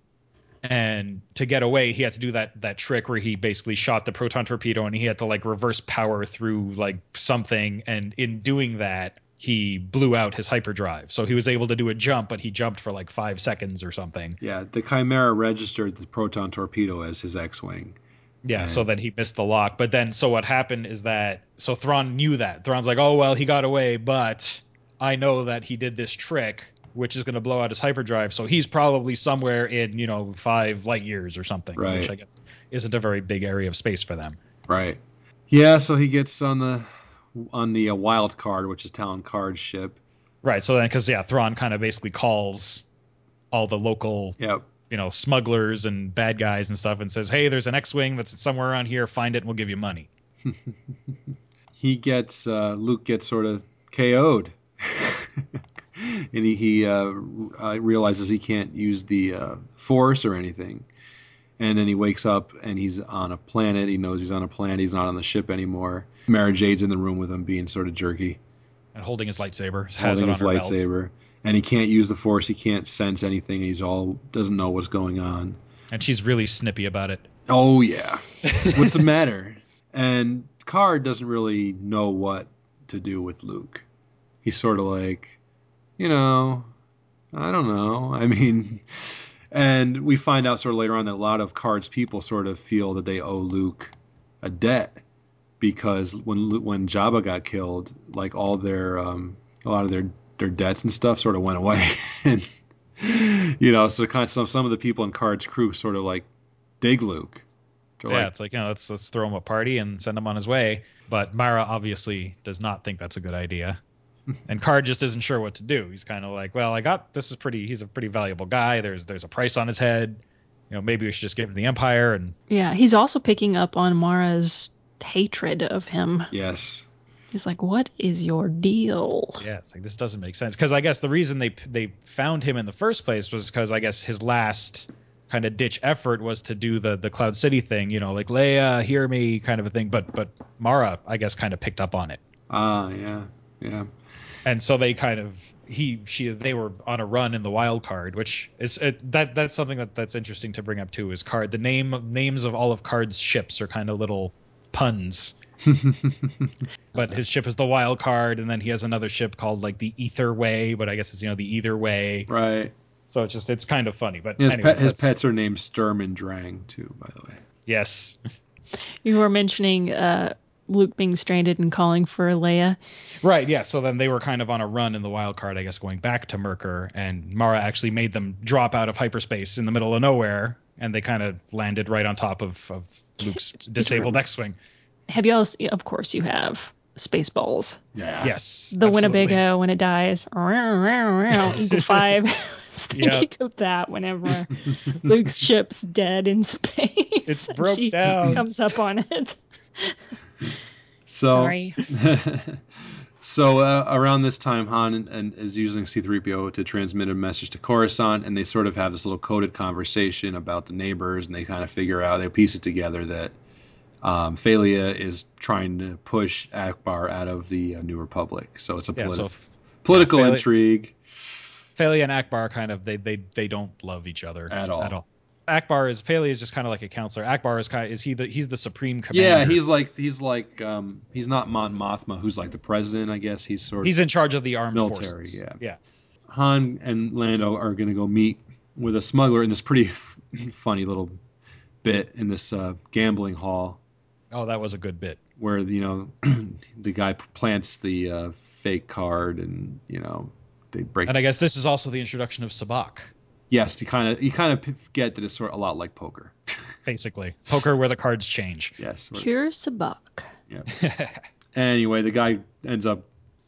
and to get away he had to do that that trick where he basically shot the proton torpedo and he had to like reverse power through like something and in doing that he blew out his hyperdrive so he was able to do a jump but he jumped for like five seconds or something Yeah, the Chimera registered the proton torpedo as his X-wing. yeah Right. so then he missed the lock but then so what happened is that so Thrawn knew that Thrawn's like oh well he got away but I know that he did this trick which is going to blow out his hyperdrive so he's probably somewhere in you know five light years or something Right. which I guess isn't a very big area of space for them Right. Yeah, so he gets on the on the uh, Wild Karrde, which is Talon Karrde's ship. right so then because yeah Thrawn kind of basically calls all the local Yep. you know smugglers and bad guys and stuff and says hey there's an X-wing that's somewhere around here find it and we'll give you money He gets uh, Luke gets sort of KO'd, and he, he uh, uh, realizes he can't use the uh, Force or anything. And then he wakes up and he's on a planet. He knows he's on a planet. He's not on the ship anymore. Mara Jade's in the room with him, being sort of jerky, and holding his lightsaber has holding his her belt. lightsaber. And he can't use the Force. He can't sense anything. He's all doesn't know what's going on. and she's really snippy about it Oh yeah. What's the matter? And Karrde doesn't really know what to do with Luke. He's sort of like, you know, I don't know. I mean, and we find out sort of later on that a lot of Karrde's people sort of feel that they owe Luke a debt because when Lu- when Jabba got killed, like all their um, a lot of their their debts and stuff sort of went away, and you know, so kind of some some of the people in Karrde's crew sort of like dig Luke. They're yeah, like, it's like you know, let's let's throw him a party and send him on his way. But Mara obviously does not think that's a good idea, and Karrde just isn't sure what to do. He's kind of like, well, I got this is pretty. He's a pretty valuable guy. There's there's a price on his head. You know, maybe we should just give him the Empire. And Yeah, he's also picking up on Mara's hatred of him. yes, He's like, "What is your deal?" yeah, it's like this doesn't make sense because I guess the reason they they found him in the first place was because I guess his last kind of ditch effort was to do the the Cloud City thing. You know, like Leia, hear me, kind of a thing. But but Mara, I guess, kind of picked up on it. ah, yeah, yeah, and so they kind of he she they were on a run in the Wild Karrde, which is it, that that's something that that's interesting to bring up too. Is Karrde the name names of all of Karrde's ships are kind of little puns. but his ship is the Wild Karrde, and then he has another ship called like the Ether Way, but I guess it's you know the Either Way. Right. So it's just it's kind of funny. But His, anyways, pet, his pets are named Sturm and Drang too, by the way. yes, You were mentioning uh, Luke being stranded and calling for Leia. Right, yeah. So then they were kind of on a run in the wild card, I guess, going back to Myrkr, and Mara actually made them drop out of hyperspace in the middle of nowhere, and they kind of landed right on top of, of Luke's disabled X-wing. Have you all? Of course, you have Spaceballs. Yeah. Yes, The absolutely. Winnebago when it dies. Eagle Five. I was thinking Yep. of that whenever Luke's ship's dead in space. It's broke she down. Comes up on it. So Sorry. So uh, around this time, Han and, and is using C-3PO to transmit a message to Coruscant, and they sort of have this little coded conversation about the neighbors, and they kind of figure out, they piece it together that um, Fey'lya is trying to push Ackbar out of the uh, New Republic. So it's a Yeah, politi- so political Fey'lya- intrigue. Fey'lya and Ackbar kind of they they they don't love each other At all. At all. Ackbar is Fey'lya is just kind of like a counselor. Ackbar is kind of, is he the he's the supreme commander. Yeah, he's like he's like um, he's not Mon Mothma, who's like the president, I guess. He's sort of he's in charge of the armed Military, forces. yeah. yeah. Han and Lando are going to go meet with a smuggler in this pretty funny little bit in this uh, gambling hall Oh, that was a good bit. where you know the guy plants the uh, fake card and you know they break. And I guess this is also the introduction of Sabacc, yes, you kind of you kind of get that it's sort of a lot like poker. basically poker where the cards change. yes. where- Pure Sabacc. Anyway, the guy ends up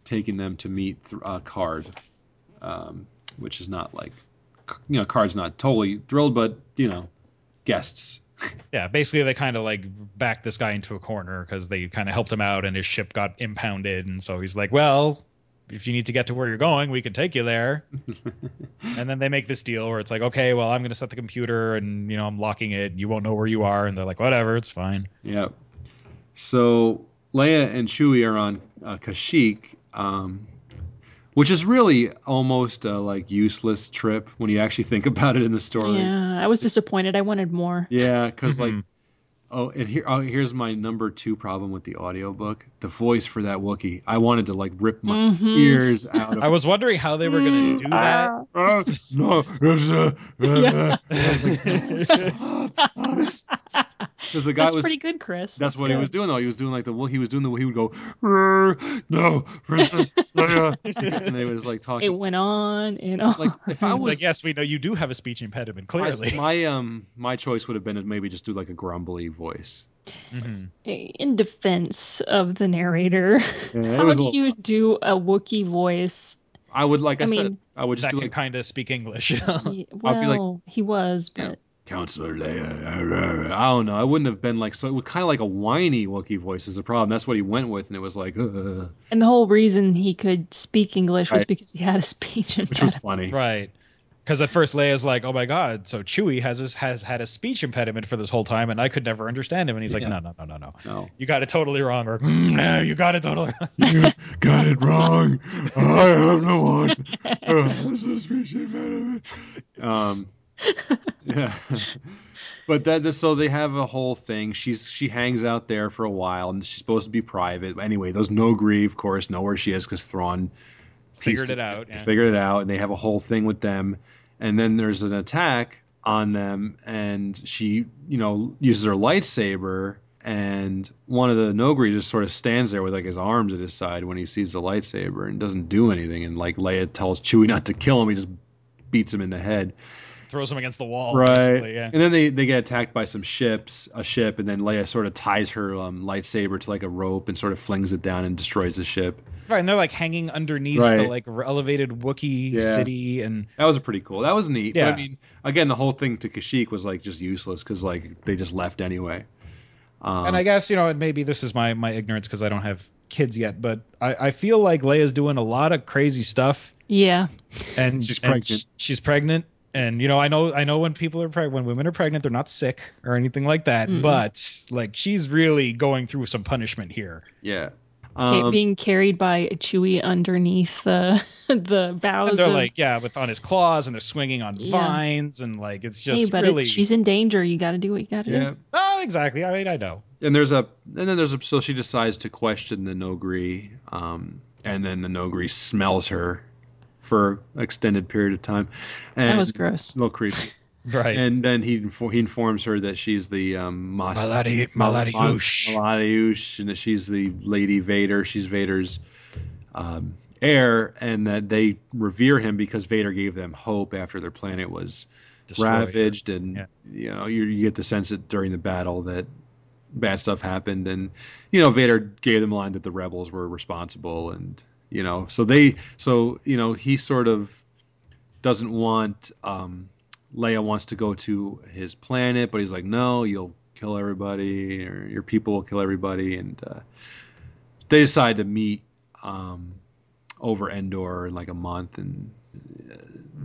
taking them to meet th- uh, Karrde, um, which is not like you know Karrde's not totally thrilled, but you know guests. Yeah, basically they kind of like backed this guy into a corner because they kind of helped him out and his ship got impounded, and so he's like, "Well, if you need to get to where you're going, we can take you there." and then they make this deal where it's like, "Okay, well, I'm going to set the computer, and you know, I'm locking it. You won't know where you are." And they're like, "Whatever, it's fine." Yep. So Leia and Chewie are on uh, Kashyyyk, um, which is really almost a like useless trip when you actually think about it in the story. Yeah, I was disappointed. I wanted more. Yeah, because like, Mhm. Oh, and here, oh, here's my number two problem with the audiobook: the voice for that Wookiee. I wanted to like rip my Mhm. ears out of. I was wondering how they were going to do that. Ah, no, because the guy That's was pretty good, Chris. That's, what he was doing though. He was doing like the he was doing the he would go "Rrr, no Princess Leia and they was like talking. It went on and on. like if I was like, yes, we know you do have a speech impediment, my, clearly. my um my choice would have been to maybe just do like a grumbly voice. Mhm. in defense of the narrator, Yeah, how was do little- you do a Wookiee voice? I would like I, I said mean- I would just That do can like kind of speak English. He- I'd well, be like- he was, but Yeah. Counselor Leia. I don't know. I wouldn't have been like so. It was kind of like a whiny Wookiee voice is the problem. That's what he went with, and it was like, uh, and the whole reason he could speak English was Right. because he had a speech which was funny. Right. Because at first Leia's like, "Oh my God!" So Chewie has his, has had a speech impediment for this whole time, and I could never understand him. And he's like, Yeah. "No, no, no, no, no. No, You got it totally wrong." Or, "Mm, "No, you got it totally wrong." you got it wrong. I am the one. who has a speech impediment. um, yeah. But that so they have a whole thing. She's she hangs out there for a while, and she's supposed to be private. Anyway, those Noghri, of course, know where she is because Thrawn Figured it out, yeah. Figured it out, and they have a whole thing with them. And then there's an attack on them, and she, you know, uses her lightsaber, and one of the Noghri just sort of stands there with like his arms at his side when he sees the lightsaber and doesn't do anything. And like Leia tells Chewie not to kill him, he just beats him in the head. Throws him against the wall. Right. Yeah. And then they, they get attacked by some ships, a ship, and then Leia sort of ties her um, lightsaber to like a rope and sort of flings it down and destroys the ship. Right. And they're like hanging underneath Right. the like elevated Wookiee Yeah. city, and That was pretty cool. That was neat. But Yeah. I mean, again, the whole thing to Kashyyyk was like just useless because like they just left anyway. Um, and I guess you know, maybe this is my my ignorance because I don't have kids yet, but I, I feel like Leia's doing a lot of crazy stuff, yeah, and She's pregnant. sh- she's pregnant. And you know, I know, I know when people are pregnant, when women are pregnant, they're not sick or anything like that. Mm. But like, she's really going through some punishment here. yeah, Ca- Um, being carried by a Chewie underneath the the boughs. And they're of, like, yeah, with on his claws, and they're swinging on Yeah. vines, and like it's just hey, but really. it's, she's in danger. You got to do what you got to yeah. do. oh, exactly. I mean, I know. And there's a and then there's a so she decides to question the Noghri, um, and then the Noghri smells her for an extended period of time. And That was gross. A little creepy. Right. And then he he informs her that she's the um, Mas- Maladi- Mal- Mal'ary'ush. Mal- Mal'ary'ush, and that she's the Lady Vader. She's Vader's um, heir, and that they revere him because Vader gave them hope after their planet was Destroyed. ravaged, and Yeah. you know you, you get the sense that during the battle that bad stuff happened, and you know Vader gave them a line that the rebels were responsible, and you know so they so you know he sort of doesn't want um, Leia wants to go to his planet, but he's like, no, you'll kill everybody, or your people will kill everybody, and uh, they decide to meet um, over Endor in like a month, and uh,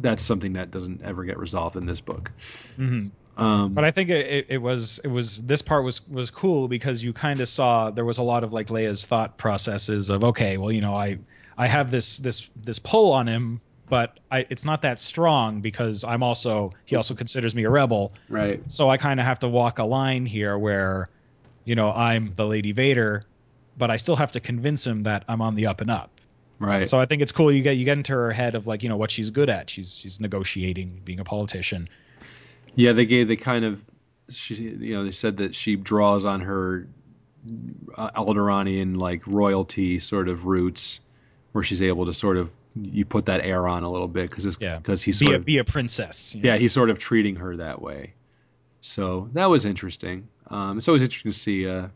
that's something that doesn't ever get resolved in this book. Mhm. Um, But I think it, it, it was it was this part was was cool because you kind of saw there was a lot of like Leia's thought processes of okay, well you know I I have this this this pull on him, but I, it's not that strong because I'm also he also considers me a rebel, right, so I kind of have to walk a line here where, you know, I'm the Lady Vader, but I still have to convince him that I'm on the up and up. right. So I think it's cool. You get you get into her head of like you know what she's good at. She's she's negotiating, being a politician. Yeah, they gave they kind of she you know they said that she draws on her uh, Alderaanian like royalty sort of roots, where she's able to sort of you put that air on a little bit because it's Yeah. because he's Be sort a of be a princess. you know? yeah he's sort of treating her that way. So that was interesting. Um, it's always interesting to see uh,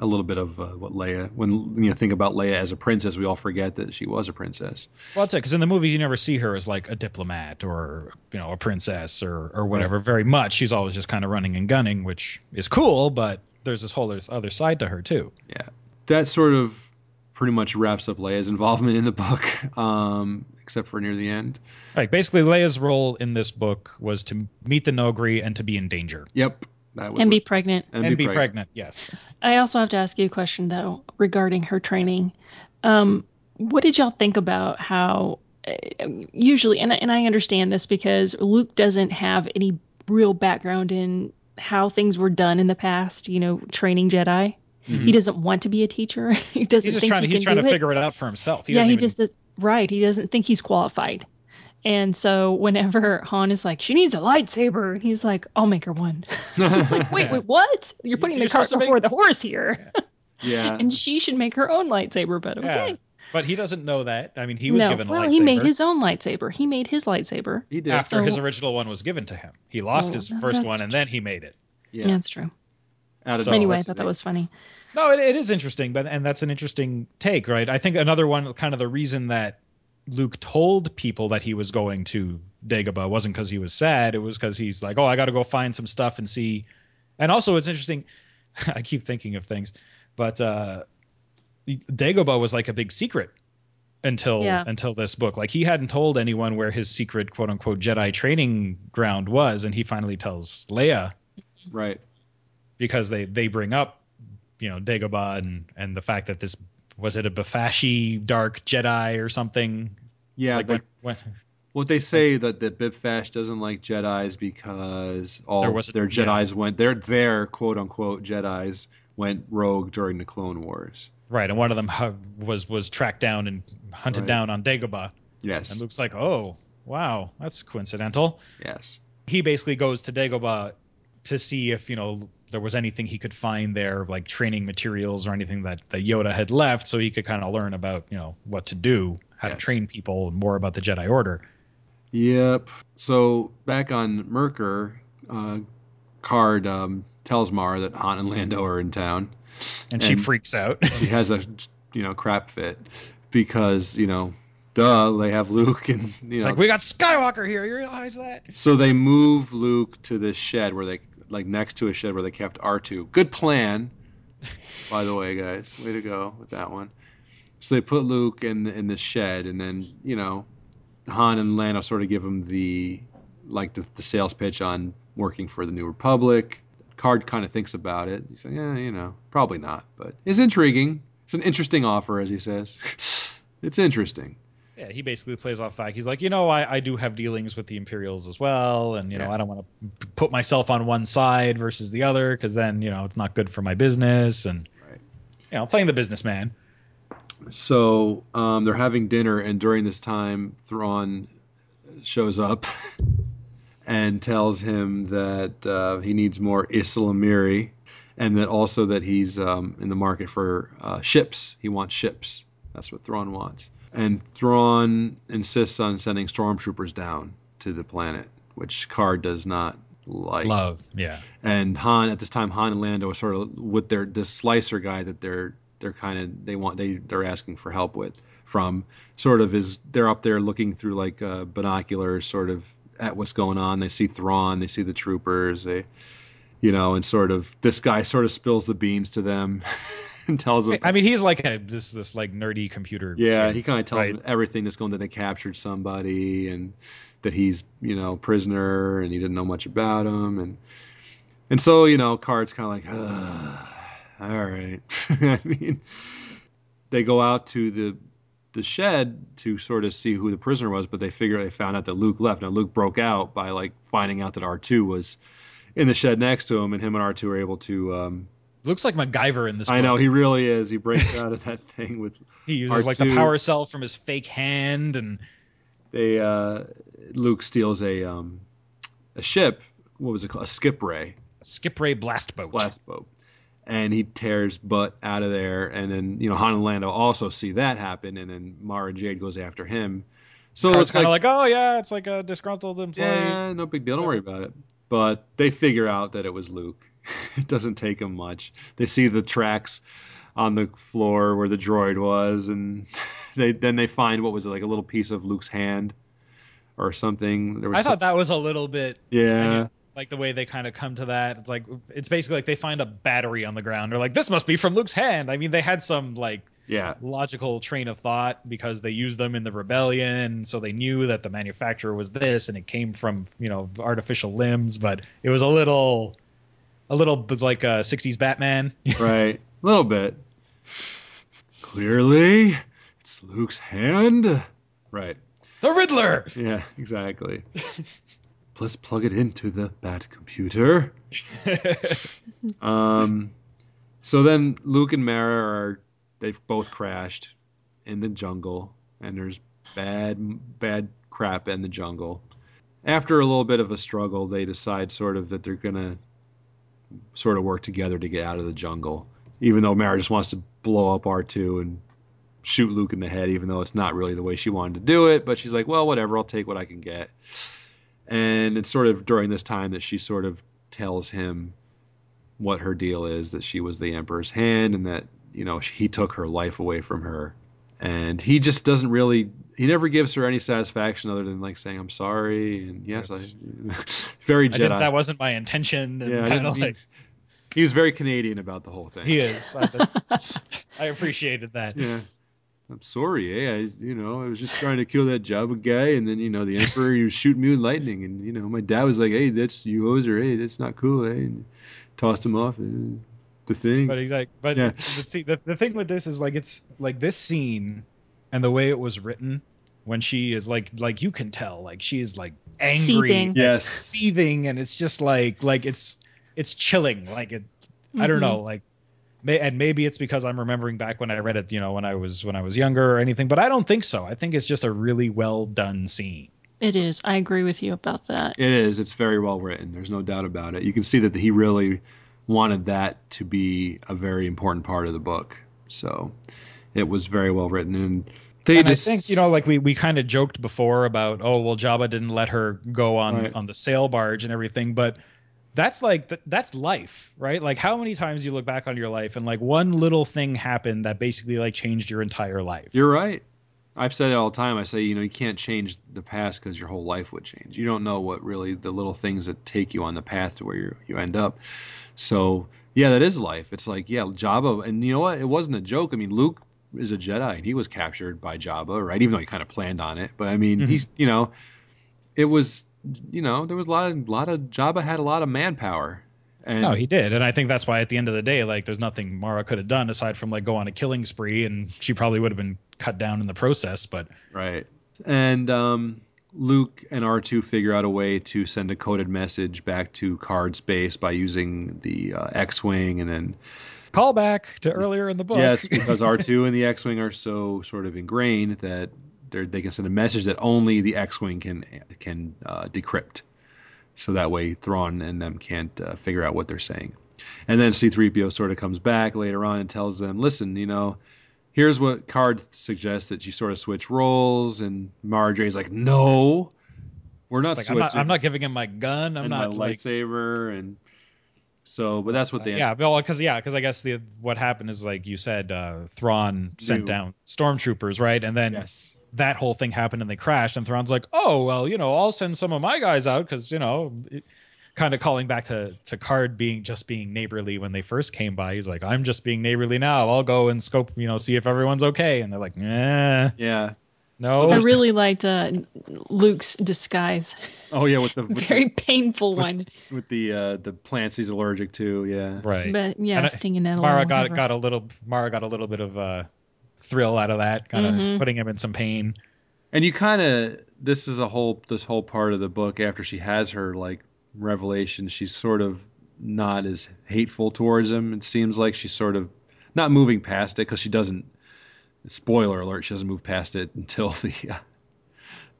a little bit of uh, what Leia when you know think about Leia as a princess, we all forget that she was a princess. Well, that's it. Because in the movies, you never see her as like a diplomat or you know a princess or or whatever. Very much, she's always just kind of running and gunning, which is cool. But there's this whole other side to her too. Yeah, that sort of pretty much wraps up Leia's involvement in the book, um, except for near the end. Like basically, Leia's role in this book was to meet the Noghri and to be in danger Yep, that was And be what- pregnant. and, be, pregnant. Yes. I also have to ask you a question though regarding her training. Um, what did y'all think about how uh, usually, and and I understand this because Luke doesn't have any real background in how things were done in the past. You know, training Jedi. Mhm. He doesn't want to be a teacher. he doesn't He's just think trying. he He's can trying do to it. figure it out for himself. He yeah, he even- just does right. He doesn't think he's qualified. And so whenever Han is like, she needs a lightsaber, and he's like, I'll make her one. he's like, wait, wait, what? You're putting You're the cart supposed to before the horse here. yeah, and she should make her own lightsaber, but Yeah. okay. But he doesn't know that. I mean, he was no, given a well, lightsaber he made his own lightsaber. He made his lightsaber. he did. after So- his original one was given to him. He lost Well, his no, first that's one and then he made it. yeah, Yeah, that's true. out of So- anyway, I thought that was funny. No, it, it is interesting, but and that's an interesting take, right? I think another one, kind of the reason that Luke told people that he was going to Dagobah wasn't because he was sad. It was because he's like, oh, I got to go find some stuff and see. And also, it's interesting. I keep thinking of things, but uh, Dagobah was like a big secret until Yeah. until this book. Like he hadn't told anyone where his secret quote unquote Jedi training ground was, and he finally tells Leia right. because they they bring up you know Dagobah and and the fact that this was it a Bpfasshi dark Jedi or something Yeah, like the- when, when, what they say that that Bpfassh doesn't like Jedi's because all There was a- their yeah. Jedi's went their their quote unquote Jedi's went rogue during the Clone Wars. right and one of them uh, was was tracked down and hunted Right. down on Dagobah Yes. and Luke's like oh wow that's coincidental yes. he basically goes to Dagobah to see if you know there was anything he could find there like training materials or anything that, that Yoda had left so he could kind of learn about you know what to do how Yes. to train people and more about the Jedi Order Yep. So back on Myrkr, uh, Karrde um, tells Mara that Han and Lando are in town. and she freaks out She has a you know crap fit because you know, duh, they have Luke and you It's know. like we got Skywalker here. You realize that? so they move Luke to this shed where they like next to a shed where they kept R2. Good plan, by the way, guys. Way to go with that one. So they put Luke in in this shed, and then you know, Han and Lando sort of give him the like the, the sales pitch on working for the New Republic. Karrde kind of thinks about it. He's like, yeah, you know, probably not, but it's intriguing. It's an interesting offer, as he says. it's interesting. Yeah, he basically plays off that. He's like, you know, I, I do have dealings with the Imperials as well, and you know, Yeah. I don't want to put myself on one side versus the other because then you know it's not good for my business, and Right. you know, playing the businessman. So um, they're having dinner, and during this time, Thrawn shows up and tells him that uh, he needs more ysalamiri, and that also that he's um, in the market for uh, ships. He wants ships. That's what Thrawn wants. And Thrawn insists on sending stormtroopers down to the planet, which Karrde does not like. Love, yeah. and Han at this time Han and Lando are sort of with their this slicer guy that they're they're kind of they want they they're asking for help with from sort of is they're up there looking through like uh, binoculars sort of at what's going on they see Thrawn they see the troopers they you know and sort of this guy sort of spills the beans to them and tells him. I mean, he's like a this this like nerdy computer. yeah, kid, he kind of tells right? them everything that's going that they captured somebody and that he's you know prisoner and he didn't know much about him and and so you know Karrde's kind of like "Ugh, all right. I mean, they go out to the the shed to sort of see who the prisoner was, but they figure they found out that Luke left. Now Luke broke out by like finding out that R two was in the shed next to him, and him and R two are able to. Um, Looks like MacGyver in this. I know he really is. He breaks out of that thing with he uses like the power cell from his fake hand, and they uh, Luke steals a um, a ship. What was it called? A skip ray a skip ray blast boat. blast boat, and he tears butt out of there. And then you know Han and Lando also see that happen, and then Mara Jade goes after him. So it's kind like, of like, oh yeah, it's like a disgruntled employee. yeah, no big deal. Don't worry about it. But they figure out that it was Luke. It doesn't take them much. They see the tracks on the floor where the droid was, and they then they find what was it like a little piece of Luke's hand or something. There was I thought that was a little bit yeah. like the way they kind of come to that. It's like it's basically like they find a battery on the ground. They're like, this must be from Luke's hand. I mean, they had some like Yeah, logical train of thought because they used them in the rebellion, so they knew that the manufacturer was this, and it came from you know artificial limbs. But it was a little, a little bit like a '60s Batman. right. A little bit. Clearly, it's Luke's hand. Right. the Riddler. Yeah, exactly. Let's plug it into the Bat computer. Um, so then Luke and Mara are they've both crashed in the jungle, and there's bad bad crap in the jungle. After a little bit of a struggle, they decide sort of that they're gonna sort of work together to get out of the jungle. Even though Mara just wants to blow up R two and shoot Luke in the head, even though it's not really the way she wanted to do it. But she's like, well, whatever, I'll take what I can get. And it's sort of during this time that she sort of tells him what her deal is that she was the emperor's hand and that you know he took her life away from her and he just doesn't really he never gives her any satisfaction other than like saying i'm sorry and yes i very I jedi that wasn't my intention. And yeah kind of like he was very canadian about the whole thing he is. I, I appreciated that. yeah i'm sorry eh? I, you know i was just trying to kill that jabba guy and then you know the emperor he was shooting me with lightning and you know my dad was like hey that's you hoser hey that's not cool eh? and tossed him off eh, the thing But he's like, but, Yeah. but see, the, the thing with this is like it's like this scene and the way it was written when she is like like you can tell like she is like angry, Seething. and Yes. seething, and it's just like like it's it's chilling. Like it, I don't know, mm-hmm. like. May, and maybe it's because I'm remembering back when I read it, you know, when I was when I was younger or anything. But I don't think so. I think it's just a really well done scene. It is. I agree with you about that. It is. It's very well written. There's no doubt about it. You can see that he really wanted that to be a very important part of the book. So it was very well written. And they and just I think you know, like we we kind of joked before about, oh well, Jabba didn't let her go on Right. on the sail barge and everything, but that's like th- that's life, right? Like how many times you look back on your life and like one little thing happened that basically like changed your entire life. You're right. I've said it all the time. I say, you know, you can't change the past because your whole life would change. You don't know what really the little things that take you on the path to where you you end up. So yeah, that is life. It's like yeah, Jabba, and you know what? It wasn't a joke. I mean, Luke is a Jedi, and he was captured by Jabba, right? Even though he kind of planned on it, but I mean, Mhm. he's you know, it was you know there was a lot of lot of Jabba had a lot of manpower, And No, he did, and I think that's why at the end of the day, like, there's nothing Mara could have done aside from like go on a killing spree, and she probably would have been cut down in the process. But Right. And um, Luke and R2 figure out a way to send a coded message back to Karrde's base by using the uh, X Wing. And then, call back to earlier in the book. yes, because R2 and the X Wing are so sort of ingrained that they can send a message that only the X Wing can, can uh, decrypt. So that way Thrawn and them can't uh, figure out what they're saying. And then C3PO sort of comes back later on and tells them, listen, you know, here's what Karrde suggests that you sort of switch roles. And Mara Jade's like, no, we're not Like, I'm switching. not, I'm not giving him my gun. I'm not my like, lightsaber. And so, but that's what they yeah, well, because yeah, because I guess the what happened is like you said, uh, Thrawn sent down stormtroopers, right? And then Yes. that whole thing happened and they crashed, and Thrawn's like, oh well, you know, I'll send some of my guys out because you know. Kind of calling back to to Karrde being just being neighborly when they first came by. He's like, I'm just being neighborly now. I'll go and scope, you know, see if everyone's okay. And they're like, Nah, Yeah. no. I really liked uh, Luke's disguise. Oh yeah, with the with, Very painful one. with the uh, the plants he's allergic to. Yeah. right. But yeah, And I- stinging nettle. Mara got whatever. got a little Mara got a little bit of uh thrill out of that, kind of Mhm. putting him in some pain. And you kind of this is a whole this whole part of the book after she has her like revelation, she's sort of not as hateful towards him. It seems like she's sort of not moving past it because she doesn't. Spoiler alert: she doesn't move past it until the uh,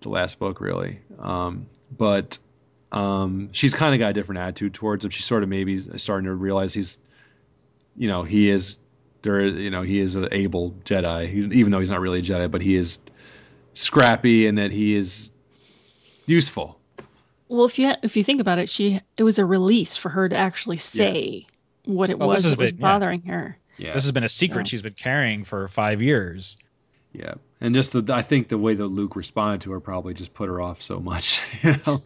the last book, really. Um, but um, she's kind of got a different attitude towards him. She's sort of maybe starting to realize he's, you know, he is there. You know, he is an able Jedi, even though he's not really a Jedi, but he is scrappy and that he is useful. Well, if you if you think about it, she it was a release for her to actually say what it Well, this was has that was been- yeah. bothering her. Yeah, This has been a secret So- she's been carrying for five years. yeah, and just the I think the way that Luke responded to her probably just put her off so much. You know,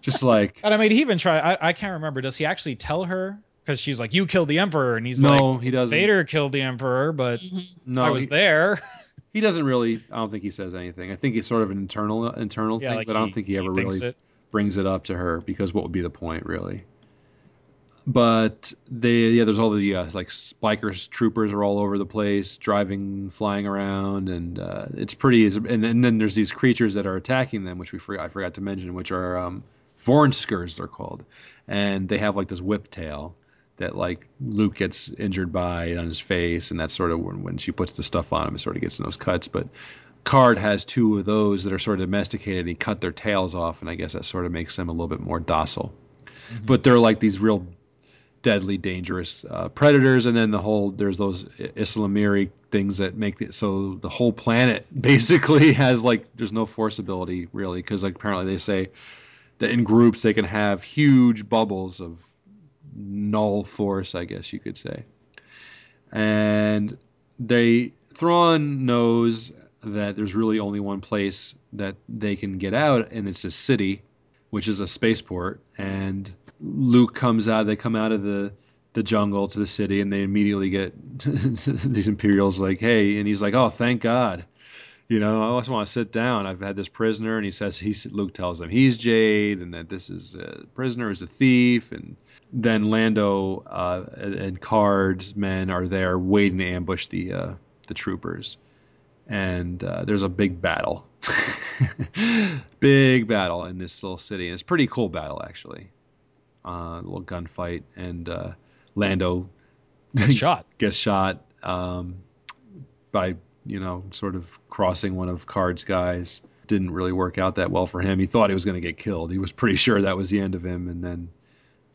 just like And I mean, he even try. I, I can't remember. Does he actually tell her? Because she's like, "You killed the emperor," and he's no, like, he doesn't. "Vader killed the emperor, but mm-hmm. no, I was he, there." he doesn't really. I don't think he says anything. I think it's sort of an internal internal yeah, thing, like but I don't think he ever thinks really it. Brings it up to her because what would be the point really? But they yeah there's all the uh, like bikers troopers are all over the place driving flying around and uh, it's pretty and, and then there's these creatures that are attacking them which we forgot, I forgot to mention which are um, Vornskers they're called. And they have like this whip tail that like Luke gets injured by on his face and that's sort of when, when she puts the stuff on him it sort of gets in those cuts. But Karrde has two of those that are sort of domesticated. And He cut their tails off, and I guess that sort of makes them a little bit more docile. But they're like these real deadly, dangerous uh, predators. And then the whole there's those ysalamiri things that make it so the whole planet basically has like there's no force ability really because like apparently they say that in groups they can have huge bubbles of null force, I guess you could say. And they Thrawn knows that there's really only one place that they can get out, and it's a city, which is a spaceport. And Luke comes out. They come out of the the jungle to the city, and they immediately get these Imperials like, "Hey!" And he's like, "Oh, thank God." You know, I just want to sit down. I've had this prisoner, and he says he's Luke tells him he's Jade, and that this is a prisoner is a thief, and then Lando uh, and Karrde's men are there waiting to ambush the uh, the troopers, and uh, there's a big battle, big battle in this little city, and it's a pretty cool battle actually. Uh, a little gunfight, and uh, Lando Gets shot. gets shot um, by you know sort of crossing one of Karrde's guys. Didn't really work out that well for him. He thought he was going to get killed. He was pretty sure that was the end of him, and then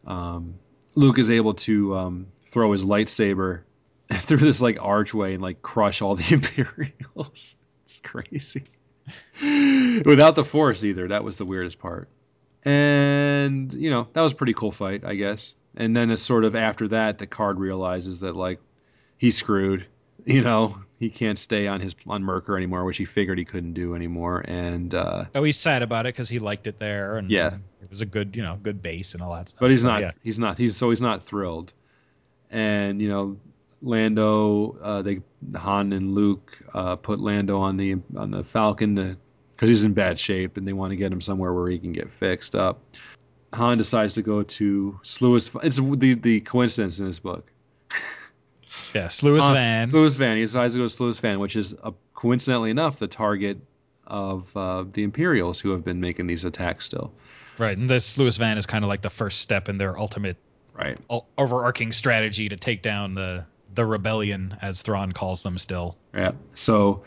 um, Luke is able to um, throw his lightsaber through this like archway and like crush all the Imperials. It's crazy. Without the Force either. That was the weirdest part. And you know that was a pretty cool fight, I guess. And then it's sort of after that, the Karrde realizes that like he's screwed. You know, he can't stay on his on Myrkr anymore, which he figured he couldn't do anymore. And uh, Oh, he's sad about it because he liked it there, and Yeah. it was a good, you know, good base and all that stuff. but he's So, not. yeah. He's not. He's so he's not thrilled. And you know, Lando, uh, they Han and Luke uh, put Lando on the on the Falcon because he's in bad shape, and they want to get him somewhere where he can get fixed up. Han decides to go to Sluis. It's the the coincidence in this book. Yeah, Sluis Han- Van. Sluis Van. He decides to go to Sluis Van, which is uh, coincidentally enough the target of uh, the Imperials who have been making these attacks still. Right, and this Sluis Van is kind of like the first step in their ultimate Right. overarching strategy to take down the the rebellion, as Thrawn calls them. Still, Yeah. So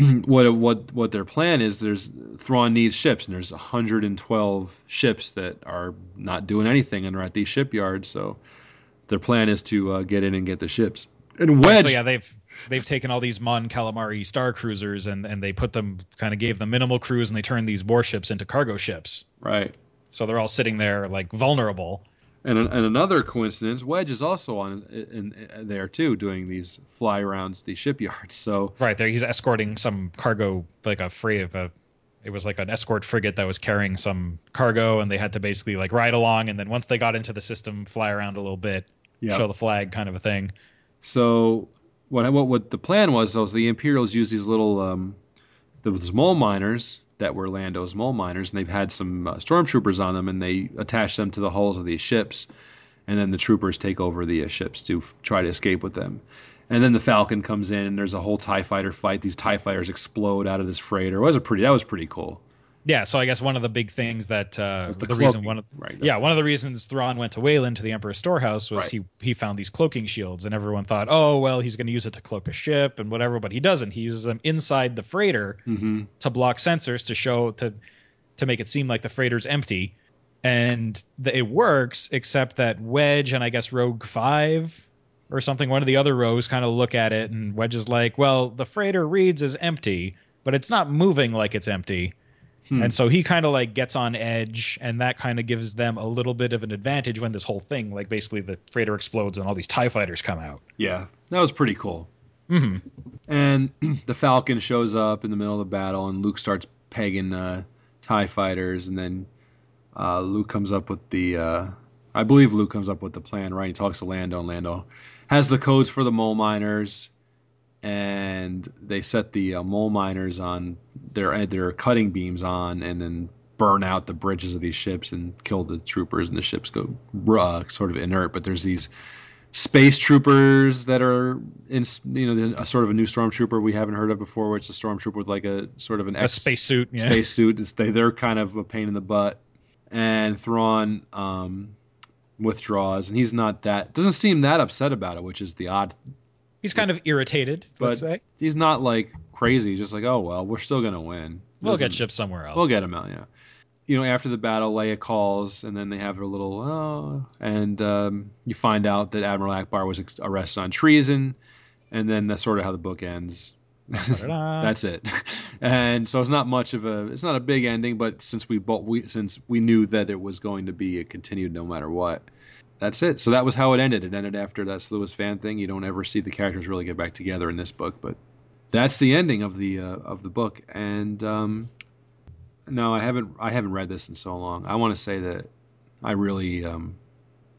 what what what their plan is? There's Thrawn needs ships, and there's 112 ships that are not doing anything and are at these shipyards. So their plan is to uh, get in and get the ships. And Wedge. so yeah, they've they've taken all these Mon Calamari star cruisers and and they put them kind of gave them minimal crews and they turned these warships into cargo ships. Right. So they're all sitting there like vulnerable. And, and another coincidence, Wedge is also on in, in there too, doing these fly arounds the shipyards. So Right there, he's escorting some cargo, like a freight of a. It was like an escort frigate that was carrying some cargo, and they had to basically like ride along, and then once they got into the system, fly around a little bit, Yeah. show the flag, kind of a thing. So what what what the plan was though was the Imperials used these little um, those mole miners that were Lando's mole miners, and they've had some uh, stormtroopers on them, and they attach them to the hulls of these ships, and then the troopers take over the uh, ships to f- try to escape with them. And then the Falcon comes in, and there's a whole Tie Fighter fight. These Tie Fighters explode out of this freighter. It was a pretty that was pretty cool. Yeah, so I guess one of the big things that uh, the, the reason one of right? yeah one of the reasons Thrawn went to Wayland to the Emperor's storehouse was Right. he he found these cloaking shields, and everyone thought, oh well, he's going to use it to cloak a ship and whatever, but he doesn't. He uses them inside the freighter Mm-hmm. to block sensors to show to to make it seem like the freighter's empty, and the, it works except that Wedge and I guess Rogue Five or something, one of the other rogues kind of look at it, and Wedge is like, well, the freighter reads as empty, but it's not moving like it's empty. Hmm. And so he kind of like gets on edge, and that kind of gives them a little bit of an advantage when this whole thing, like basically the freighter explodes and all these TIE fighters come out. Yeah, that was pretty cool. hmm And the Falcon shows up in the middle of the battle, and Luke starts pegging uh, Tie fighters, and then uh, Luke comes up with the. Uh, I believe Luke comes up with the plan, right? He talks to Lando, and Lando has the codes for the mole miners, and they set the uh, mole miners on their their cutting beams on, and then burn out the bridges of these ships and kill the troopers, and the ships go uh, sort of inert. But there's these space troopers that are in you know a sort of a new stormtrooper we haven't heard of before, which is a stormtrooper with like a sort of an A X spacesuit. Yeah. spacesuit. It's, they they're kind of a pain in the butt, and Thrawn um, withdraws, and he's not that doesn't seem that upset about it, which is the odd. He's kind of irritated, let's But say. he's not like crazy. Just like, oh well, we're still gonna win. We'll get shipped somewhere else. We'll get him out, yeah. You know, after the battle, Leia calls, and then they have her little, oh, and um, you find out that Admiral Ackbar was arrested on treason, and then that's sort of how the book ends. That's it. And so it's not much of a, it's not a big ending, but since we both, we since we knew that it was going to be a continued no matter what, that's it. So that was how it ended. It ended after that Sluis Van thing. You don't ever see the characters really get back together in this book, but that's the ending of the uh, of the book. And um, no, I haven't I haven't read this in so long. I want to say that I really um,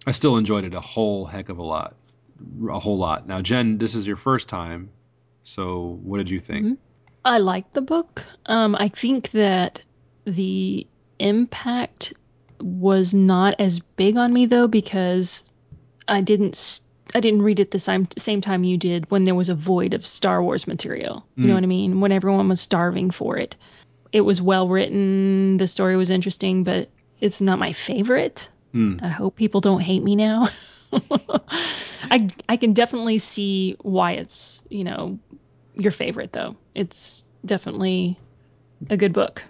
I still enjoyed it a whole heck of a lot, a whole lot. Now, Jen, this is your first time, so what did you think? Mhm. I like the book. Um, I think that the impact was not as big on me though because I didn't I didn't read it the same same time you did when there was a void of Star Wars material. You know Mm. what I mean? When everyone was starving for it. It was well written, the story was interesting, but it's not my favorite. Hmm. I hope people don't hate me now. I I can definitely see why it's, you know, your favorite though. It's definitely a good book.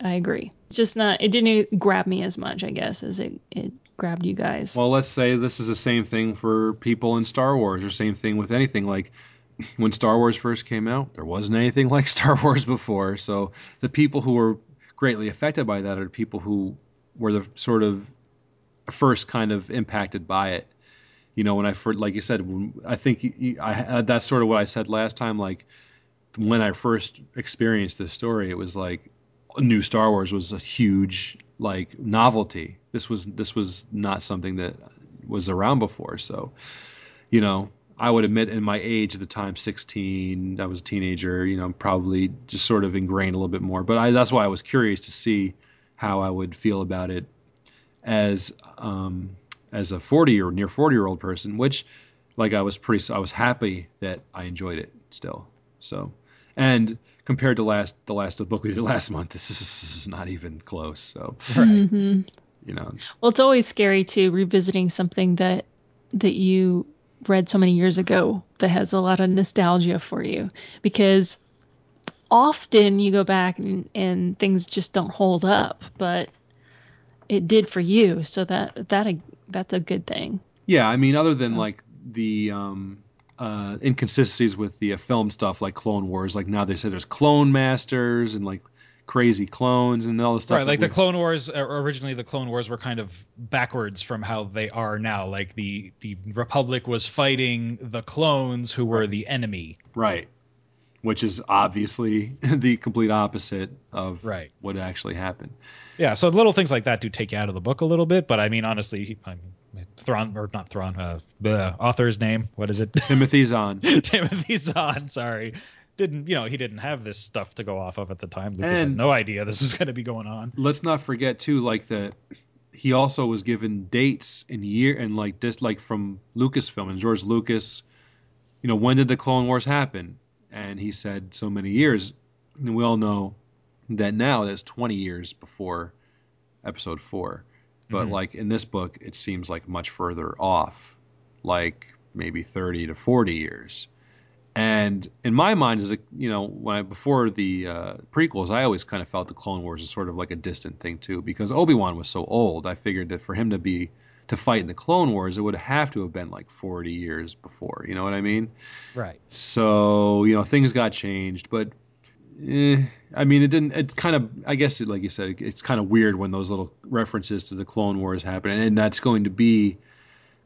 I agree. It's just not it didn't grab me as much, I guess, as it, it grabbed you guys. Well, let's say this is the same thing for people in Star Wars, or same thing with anything. Like when Star Wars first came out, there wasn't anything like Star Wars before. So the people who were greatly affected by that are people who were the sort of first kind of impacted by it. You know, when I first, like you said, I think you- I, uh, that's sort of what I said last time. Like when I first experienced this story, it was like new Star Wars was a huge like novelty. This was this was not something that was around before. So, you know, I would admit in my age at the time, 16, I was a teenager. You know, probably just sort of ingrained a little bit more. But I, that's why I was curious to see how I would feel about it as um, as a 40 or near 40 year old person, which like I was pretty I was happy that I enjoyed it still. So and compared to last the last book we did last month, this is, this is not even close. So Mhm. you know, Well, it's always scary to revisiting something that that you read so many years ago that has a lot of nostalgia for you because often you go back and, and things just don't hold up, but it did for you. So that that that's a good thing. Yeah, I mean, other than like the um, uh, inconsistencies with the uh, film stuff, like Clone Wars, like now they say there's Clone Masters and like crazy clones and all this stuff. right, like the Clone Wars. uh, Originally, the Clone Wars were kind of backwards from how they are now. Like the the Republic was fighting the clones, who were the enemy. right, which is obviously the complete opposite of Right. what actually happened. Yeah, so little things like that do take you out of the book a little bit. But I mean, honestly, I mean, Thrawn or not Thrawn, uh, the author's name. What is it? Timothy Zahn. Timothy Zahn. Sorry, didn't you know he didn't have this stuff to go off of at the time. Lucas had no idea this was going to be going on. Let's not forget too, like that he also was given dates and year and like this, like from Lucasfilm and George Lucas. You know, when did the Clone Wars happen? And he said so many years. And we all know that now that's 20 years before episode four. But Mhm. like in this book, it seems like much further off, like maybe 30 to 40 years. And in my mind, is a you know, when I, before the uh, prequels, I always kind of felt the Clone Wars is sort of like a distant thing too, because Obi Wan was so old. I figured that for him to be to fight in the Clone Wars, it would have to have been like 40 years before. You know what I mean? Right. So you know things got changed, but eh, I mean it didn't. It kind of I guess it, like you said, it's kind of weird when those little references to the Clone Wars happen, and that's going to be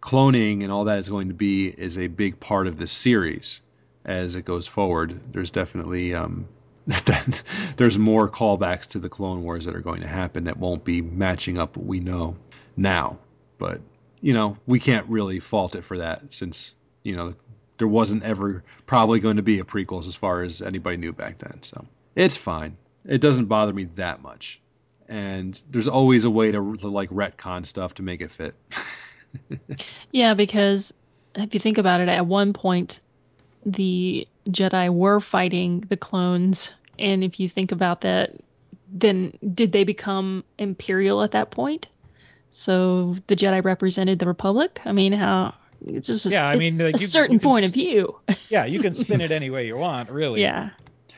cloning and all that is going to be is a big part of this series as it goes forward. There's definitely um, there's more callbacks to the Clone Wars that are going to happen that won't be matching up what we know now. But you know we can't really fault it for that since you know there wasn't ever probably going to be a prequels as far as anybody knew back then. So it's fine. It doesn't bother me that much. And there's always a way to, to like retcon stuff to make it fit. Yeah, because if you think about it, at one point the Jedi were fighting the clones, and if you think about that, then did they become imperial at that point? So the Jedi represented the Republic. I mean, how it's just a, Yeah, I mean, like, a you- certain you can point of view. Yeah, you can spin it any way you want, really. yeah,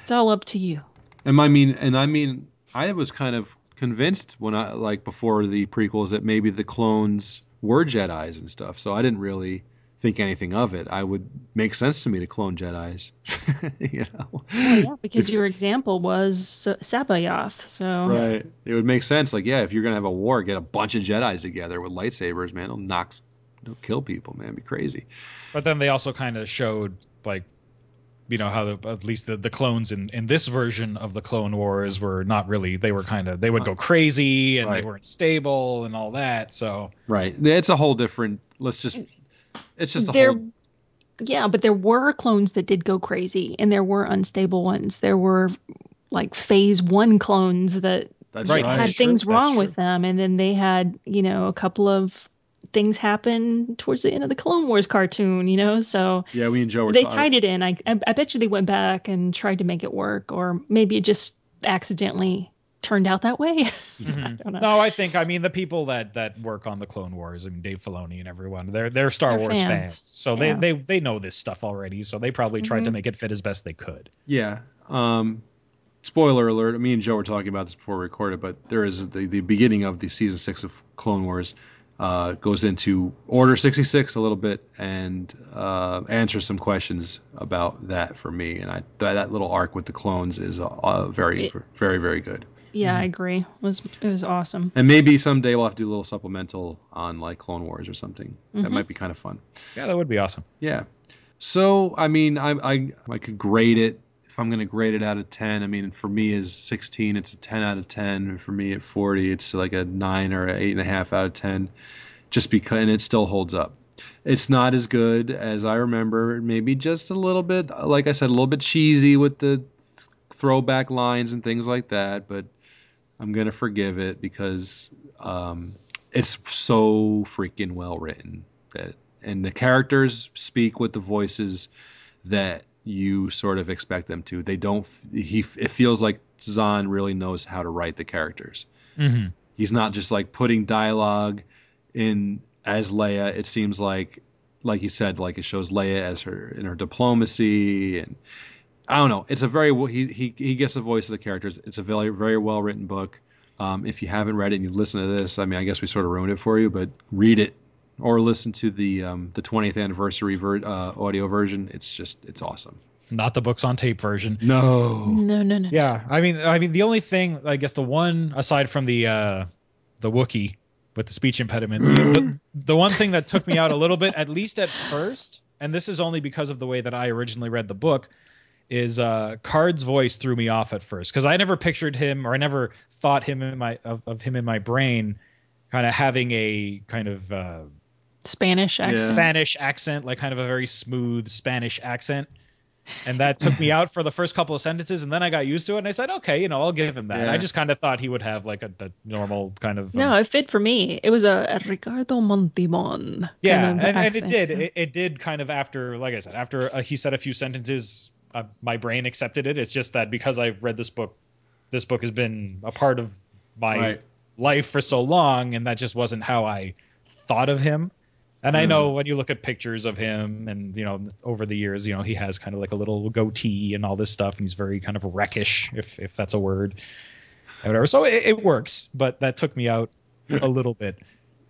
it's all up to you. And I mean, and I mean, I was kind of convinced when I like before the prequels that maybe the clones were Jedi's and stuff. So I didn't really think anything of it. I would make sense to me to clone Jedi's. you know, Yeah, because your example was C'baoth. So right? It would make sense. Like, yeah, if you're gonna have a war, get a bunch of Jedi's together with lightsabers, man. It'll knock, it'll kill people, man. It'd be crazy. But then they also kind of showed like you know how the, at least the, the clones in, in this version of the Clone Wars were not really they were kind of they would go crazy and Right. they weren't stable and all that. So Right. It's a whole different. Let's just. It's just a there whole. yeah but there were clones that did go crazy and there were unstable ones there were like phase one clones that That's Right. right. had That's true. things That's wrong true. with them and then they had you know a couple of things happen towards the end of the clone wars cartoon you know so Yeah, we and Joe were they talking. tied it in I, I i bet you they went back and tried to make it work or maybe it just accidentally turned out that way I don't know. no, I think I mean the people that that work on the Clone Wars, I mean Dave Filoni and everyone, they're they're Star They're Wars fans, fans. so Yeah. they they they know this stuff already. So they probably tried to make it fit as best they could. Yeah. Um, spoiler alert. Me and Joe were talking about this before we recorded, but there is the, the beginning of the season six of Clone Wars uh, goes into Order 66 a little bit and uh, answers some questions about that for me. And I that, that little arc with the clones is uh, uh, very, very, very good. yeah i agree it was it was awesome And maybe someday we'll have to do a little supplemental on like Clone Wars or something. That might be kind of fun. Yeah, that would be awesome. Yeah. So I mean, I I I could grade it if I'm going to grade it out of ten. I mean, for me is 16, it's a 10 out of 10. For me at 40, it's like a nine or an eight and a half out of 10, just because and it still holds up. It's not as good as I remember. Maybe just a little bit, like I said, a little bit cheesy with the throwback lines and things like that. But I'm gonna forgive it because um, it's so freaking well written that and the characters speak with the voices that you sort of expect them to. They don't. He it feels like Zahn really knows how to write the characters. Mm-hmm. He's not just like putting dialogue in as Leia. It seems like, like you said, like it shows Leia as her in her diplomacy and I don't know. It's a very he he he gets the voice of the characters. It's a very very well written book. Um, if you haven't read it and you listen to this, I mean, I guess we sort of ruined it for you, but read it or listen to the um, the 20th anniversary ver- uh, audio version. It's just it's awesome. Not the books on tape version. No, No, no, no. Yeah, I mean, I mean, the only thing, I guess, the one aside from the uh, the Wookiee with the speech impediment, the, the, the one thing that took me out a little bit, at least at first, and this is only because of the way that I originally read the book, is uh, Karrde's voice threw me off at first because I never pictured him or I never thought him in my of, of him in my brain, kind of having a kind of uh, Spanish accent. Spanish accent, like kind of a very smooth Spanish accent. And that took me out for the first couple of sentences, and then I got used to it, and I said, "Okay, you know, I'll give him that." Yeah. I just kind of thought he would have like a, the normal kind of um, No, it fit for me. It was a, a Ricardo Montalban. kind yeah, of and, and it did. It, it did kind of after, like I said, after uh, he said a few sentences, uh, my brain accepted it. It's just that because I've read this book, this book has been a part of my Right. life for so long, and that just wasn't how I thought of him. And I know hmm. when you look at pictures of him, and you know, over the years, you know, he has kind of like a little goatee and all this stuff, and he's very kind of wreckish, if if that's a word, whatever. So it, it works, but that took me out a little bit.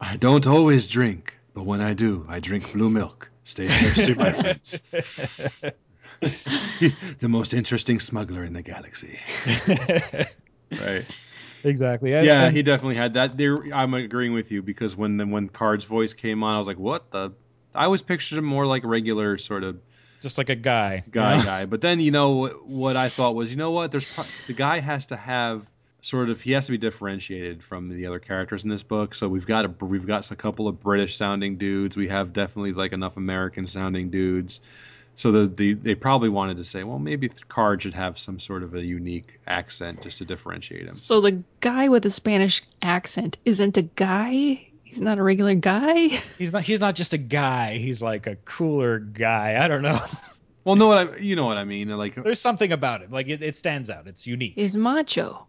I don't always drink, but when I do, I drink blue milk. Stay thirsty, my friends. the most interesting smuggler in the galaxy. right. Exactly. Yeah, And- he definitely had that. There, I'm agreeing with you because when the, when Karrde's voice came on, I was like, "What the?" I always pictured him more like regular sort of just like a guy. you guy know? guy. But then you know what I thought was, you know what? There's pro- the guy has to have sort of he has to be differentiated from the other characters in this book. So we've got a we've got a couple of British sounding dudes. We have definitely like enough American sounding dudes. So the, the they probably wanted to say, well, maybe Karrde should have some sort of a unique accent just to differentiate him. So the guy with the Spanish accent isn't a guy. He's not a regular guy. He's not. He's not just a guy. He's like a cooler guy. I don't know. Well, no, what I you know what I mean? Like There's something about it. Like it, it stands out. It's unique, He's macho.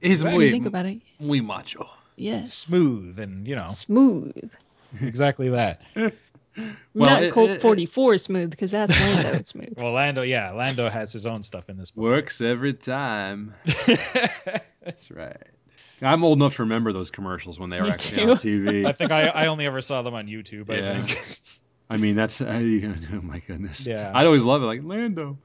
he's When you muy, think about it, muy macho. yes, smooth, and you know smooth. exactly that. Well, not it- Colt it- 44 smooth because that's Lando smooth. Well, Lando, yeah, Lando has his own stuff in this book. Works every time. That's right. I'm old enough to remember those commercials when they were Me actually on TV. I think I, I only ever saw them on YouTube. I Yeah. think. I mean, that's how you gonna do. My goodness. Yeah. I'd always love it. Like Lando,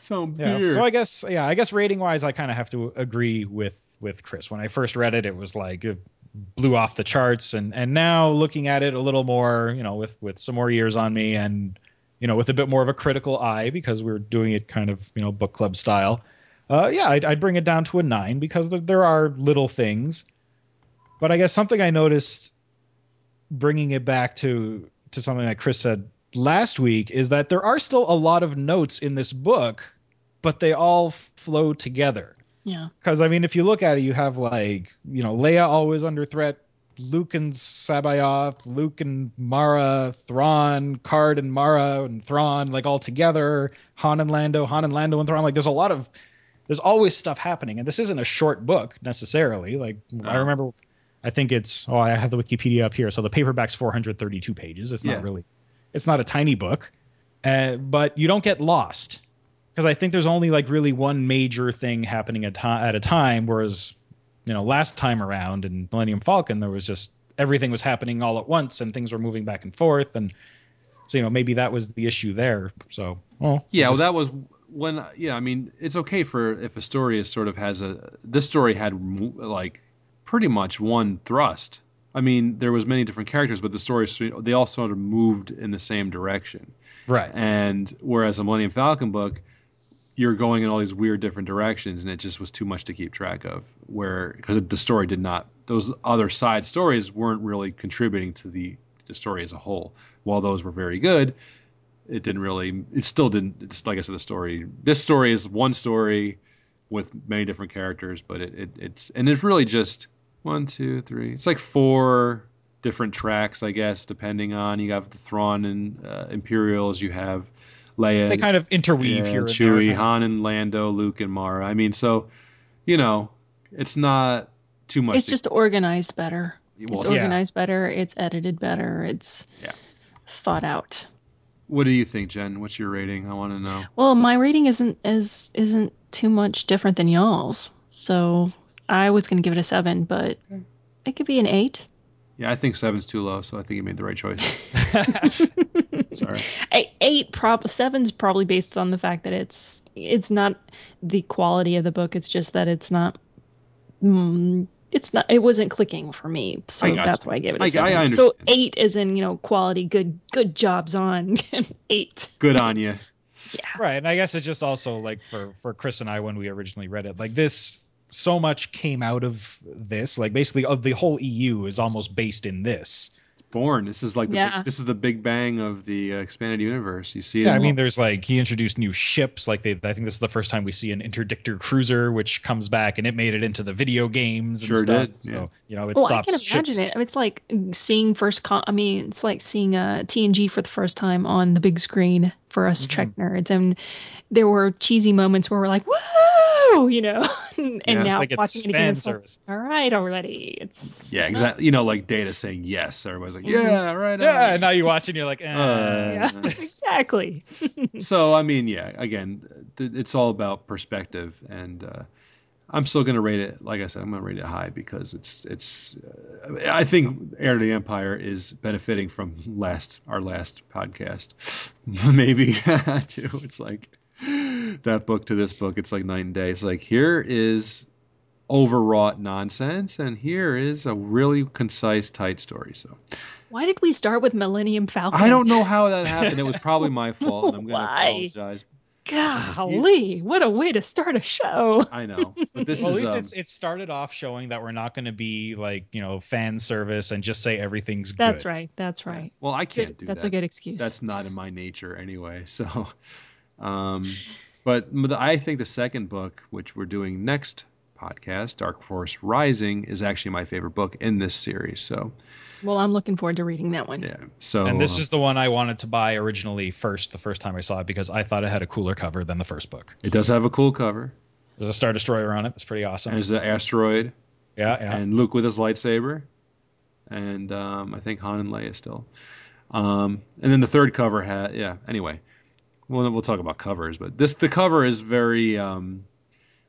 some Yeah. beer. So I guess yeah, I guess rating wise, I kind of have to agree with with Chris. When I first read it, it was like it blew off the charts, and and now looking at it a little more, you know, with with some more years on me, and you know, with a bit more of a critical eye because we're doing it kind of you know book club style. Uh, yeah, I'd, I'd bring it down to a nine because there, are little things, but I guess something I noticed bringing it back to to something that Chris said last week is that there are still a lot of notes in this book, but they all flow together. Yeah. Because I mean, if you look at it, you have like you know Leia always under threat, Luke and C'baoth, Luke and Mara, Thrawn, Karrde and Mara and Thrawn, like all together. Han and Lando, Han and Lando and Thrawn. Like there's a lot of there's always stuff happening, and this isn't a short book necessarily. Like I remember, I think it's oh I have the Wikipedia up here, so the paperback's 432 pages. It's Yeah. not really, it's not a tiny book, uh, but you don't get lost because I think there's only like really one major thing happening at, at a time, whereas you know last time around in Millennium Falcon there was just everything was happening all at once and things were moving back and forth and so you know maybe that was the issue there. So well yeah, well, that was when. Yeah, I mean, it's okay for if a story is sort of has a. This story had like pretty much one thrust. I mean, there was many different characters, but the story they all sort of moved in the same direction. right. And whereas a Millennium Falcon book, you're going in all these weird different directions, and it just was too much to keep track of. Where because the story did not, those other side stories weren't really contributing to the the story as a whole. While those were very good, it didn't really. It still didn't. It's like I said, the story. This story is one story with many different characters, but it, it it's and it's really just one, two, three. It's like four different tracks, I guess, depending on you have the Thrawn and uh, Imperials, you have Leia, They kind of interweave yeah, here and Chewie, there. Han and Lando, Luke and Mara. I mean, so you know, it's not too much. It's to- just organized better. well, It's Yeah. organized better. It's edited better. It's Yeah. thought out. what do you think, Jen? What's your rating? I want to know. Well, my rating isn't is isn't too much different than y'all's. So I was going to give it a seven, but it could be an eight. Yeah, I think seven's too low, so I think you made the right choice. Sorry. Eight prob seven's probably based on the fact that it's it's not the quality of the book. It's just that it's not. Mm, it's not. It wasn't clicking for me, so that's you. why I gave it I- a I seven. so eight is in you know quality, good good jobs on eight. Good on you. Yeah. right and i guess it's just also like for for chris and i when we originally read it like this so much came out of this like basically of the whole eu is almost based in this Born. This is like the Yeah. big, this is the big bang of the uh, expanded universe. You see it. yeah i mean there's like he introduced new ships like they i think this is the first time we see an interdictor cruiser which comes back and it made it into the video games and Sure stuff did, so yeah. you know it well, I stops can ships imagine it. I mean, it's like seeing first. Con- I mean, it's like seeing uh, TNG for the first time on the big screen for us Trek Mm-hmm. nerds, and there were cheesy moments where we're like, "Whoa!" You know, and Yeah. It's now like it's watching it again, fan it's like, service all right, already. It's Yeah, exactly. You know, like Data saying yes. Everybody's like, Mhm. yeah, right. yeah on. and now you watch it and you're like eh. Uh, Yeah, exactly. so I mean, yeah. Again, th- it's all about perspective, and uh, I'm still going to rate it. Like I said, I'm going to rate it high because it's it's. Uh, I think Heir to the Empire is benefiting from last our last podcast, maybe too. It's like that book to this book. It's like night and day. It's like here is overwrought nonsense, and here is a really concise, tight story. So Why did we start with Millennium Falcon? I don't know how that happened. It was probably my fault, and I'm going to apologize. Golly, what a way to start a show. I know, but this well, at least um, it's it started off showing that we're not going to be like you know fan service and just say everything's good. That's right. That's right. well, I can't Good- do that's that. That's a good excuse. That's not in my nature anyway. So, um, but I think the second book, which we're doing next podcast, Dark Force Rising, is actually my favorite book in this series. So, well, I'm looking forward to reading that one. yeah. So, And this uh, is the one I wanted to buy originally first the first time I saw it because I thought it had a cooler cover than the first book. it does have a cool cover. There's a Star Destroyer on it. That's pretty awesome. There's the asteroid yeah, yeah. and Luke with his lightsaber, and um, I think Han and Leia still. Um, and then the third cover had yeah. Anyway, well we'll talk about covers, but this the cover is very um,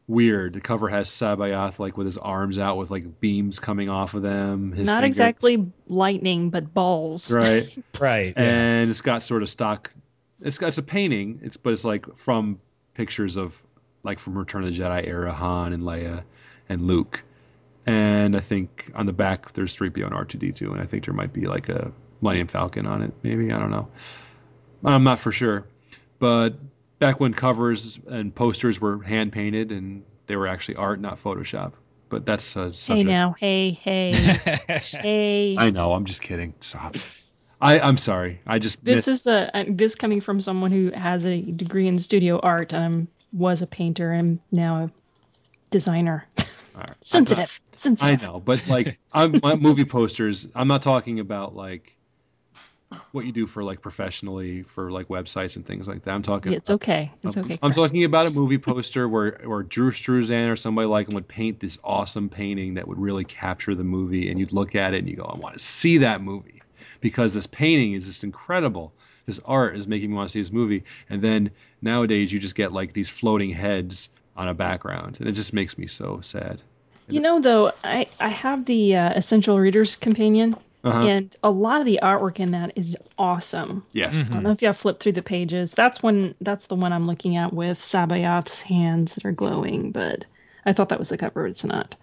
weird. The cover has C'baoth like with his arms out with like beams coming off of them. His Not fingers- exactly lightning, but balls. right, right. Yeah. and it's got sort of stock. It's got it's a painting. It's but it's like from pictures of like from Return of the Jedi era Han and Leia and Luke. And I think on the back there's 3PO and R2D2, and I think there might be like a Millennium Falcon on it. Maybe I don't know. I'm not for sure. But back when covers and posters were hand painted and they were actually art, not Photoshop. But that's a Hey subject. now, hey, hey, hey. I know. I'm just kidding. Stop. I I'm sorry. I just this missed- is a uh, this coming from someone who has a degree in studio art. Um, was a painter and now a designer. All right. Sensitive, I sensitive. know, but like I'm my movie posters. I'm not talking about like what you do for like professionally for like websites and things like that. I'm talking. It's okay. It's I'm, okay. I'm talking about a movie poster where where Drew Struzan or somebody like him would paint this awesome painting that would really capture the movie, and you'd look at it and you go, I want to see that movie because this painting is just incredible. This art is making me want to see this movie. And then nowadays you just get like these floating heads on a background, and it just makes me so sad. You know, though, I I have the uh, Essential Readers Companion, Uh-huh. and a lot of the artwork in that is awesome. Yes. I don't know if you have flipped through the pages. That's when that's the one I'm looking at with C'baoth's hands that are glowing. But I thought that was the cover. It's not.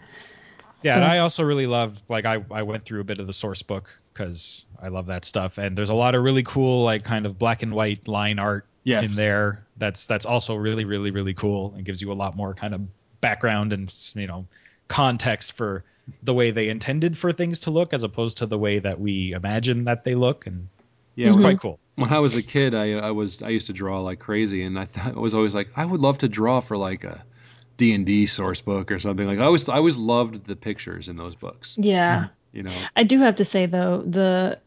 Yeah, and But- I also really love like I I went through a bit of the source book because I love that stuff, and there's a lot of really cool like kind of black and white line art Yes. in there. That's that's also really really really cool and gives you a lot more kind of background and you know context for the way they intended for things to look as opposed to the way that we imagine that they look, and Yeah. it's quite cool. when I was a kid, I I was I used to draw like crazy, and I thought I was always like I would love to draw for like a D and D source book or something. Like I always I always loved the pictures in those books. Yeah. You know, I do have to say though, the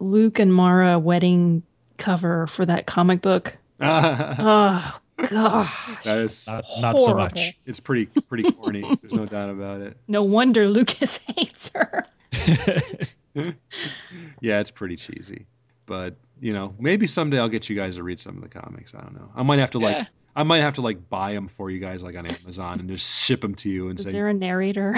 Luke and Mara wedding cover for that comic book. that Oh gosh. is Not, not so much. it's pretty pretty corny. There's no doubt about it. No wonder Lucas hates her. Yeah, it's pretty cheesy, but you know, maybe someday I'll get you guys to read some of the comics. I don't know. I might have to like. Yeah. I might have to like buy them for you guys like on Amazon and just ship them to you and Is say, there a narrator?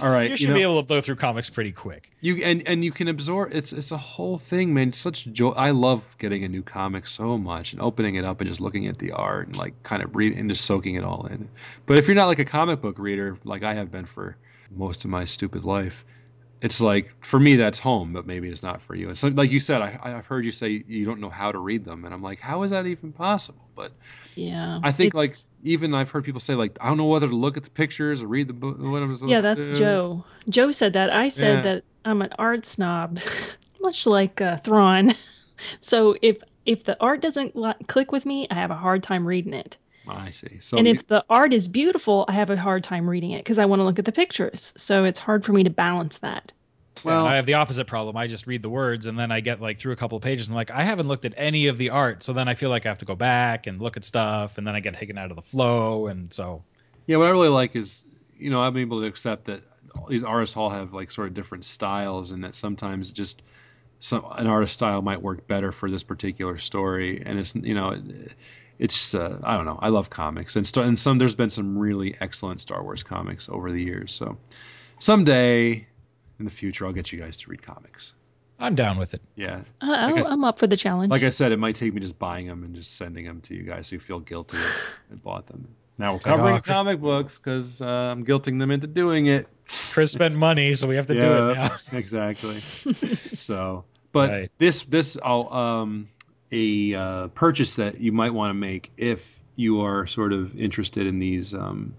"All right, You should know, be able to blow through comics pretty quick. You and and you can absorb. It's it's a whole thing, man. It's such joy. I love getting a new comic so much and opening it up and just looking at the art and like kind of reading and just soaking it all in. But if you're not like a comic book reader, like I have been for most of my stupid life, it's like for me that's home, but maybe it's not for you. It's like, like you said. I I've heard you say you don't know how to read them, and I'm like, how is that even possible? But yeah. I think like it's- even I've heard people say like I don't know whether to look at the pictures or read the book. What I'm Yeah, that's. Joe. Joe said that. I said Yeah. that I'm an art snob, much like uh, Thrawn. So if if the art doesn't li- click with me, I have a hard time reading it. I see. So and you- if the art is beautiful, I have a hard time reading it because I want to look at the pictures. So it's hard for me to balance that. Well, I have the opposite problem. I just read the words and then I get like through a couple of pages and I'm like, I haven't looked at any of the art. So then I feel like I have to go back and look at stuff and then I get taken out of the flow. And so, Yeah, what I really like is, you know, I'm able to accept that these artists all have like sort of different styles, and that sometimes just some an artist style might work better for this particular story, and it's you know, it, it's uh, I don't know, I love comics, and st- and some there's been some really excellent Star Wars comics over the years, so someday in the future I'll get you guys to read comics. I'm down with it. Yeah, Uh, I'll- Like I- I'm up for the challenge. like I said, it might take me just buying them and just sending them to you guys so you feel guilty that I bought them. Now we're It's like, covering oh, Chris- comic books because uh, I'm guilting them into doing it. Chris spent money, so we have to do it now. exactly. so, but Right. this this I'll, um a uh, purchase that you might want to make if you are sort of interested in these um,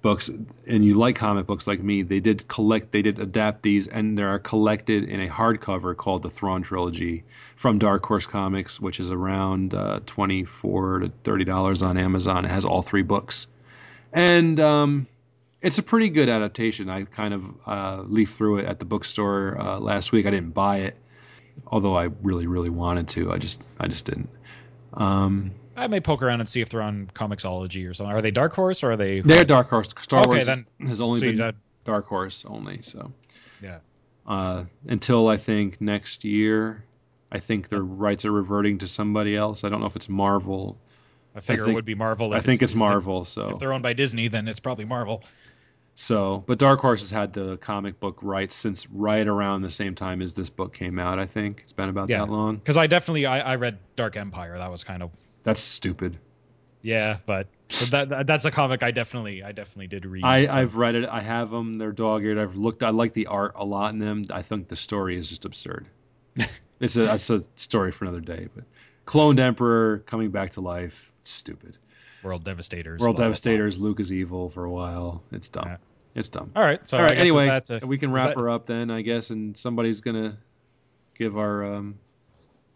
books and you like comic books like me. They did collect, they did adapt these, and they are collected in a hardcover called the Thrawn trilogy from Dark Horse Comics, which is around uh, twenty four to thirty dollars on Amazon. It has all three books, and um, it's a pretty good adaptation. I kind of uh, leafed through it at the bookstore uh, last week. I didn't buy it, although I really, really wanted to. I just, I just didn't. Um, I may poke around and see if they're on Comixology or something. Are they Dark Horse or are they? they're Dark Horse. Star Okay, Wars then- has only so been Dark Horse only. So Yeah. uh, until I think next year, I think the rights are reverting to somebody else. I don't know if it's Marvel. I figure think- it would be Marvel. I think it's if- Marvel. So If they're owned by Disney, then it's probably Marvel. So, but Dark Horse has had the comic book rights since right around the same time as this book came out. I think it's been about Yeah. that long. Because I definitely I, I read Dark Empire. That was kind of That's stupid. yeah, but that, that that's a comic I definitely I definitely did read. I, so- I've read it. I have them. They're dog eared. I've looked. I like the art a lot in them. I think the story is just absurd. it's a it's a story for another day. But cloned emperor coming back to life. It's stupid. World Devastators. World. Devastators. Luke is evil for a while. It's dumb. Yeah. It's dumb. All right. So All right. Anyway, that's a, we can wrap that- her up then, I guess, and somebody's gonna give our. um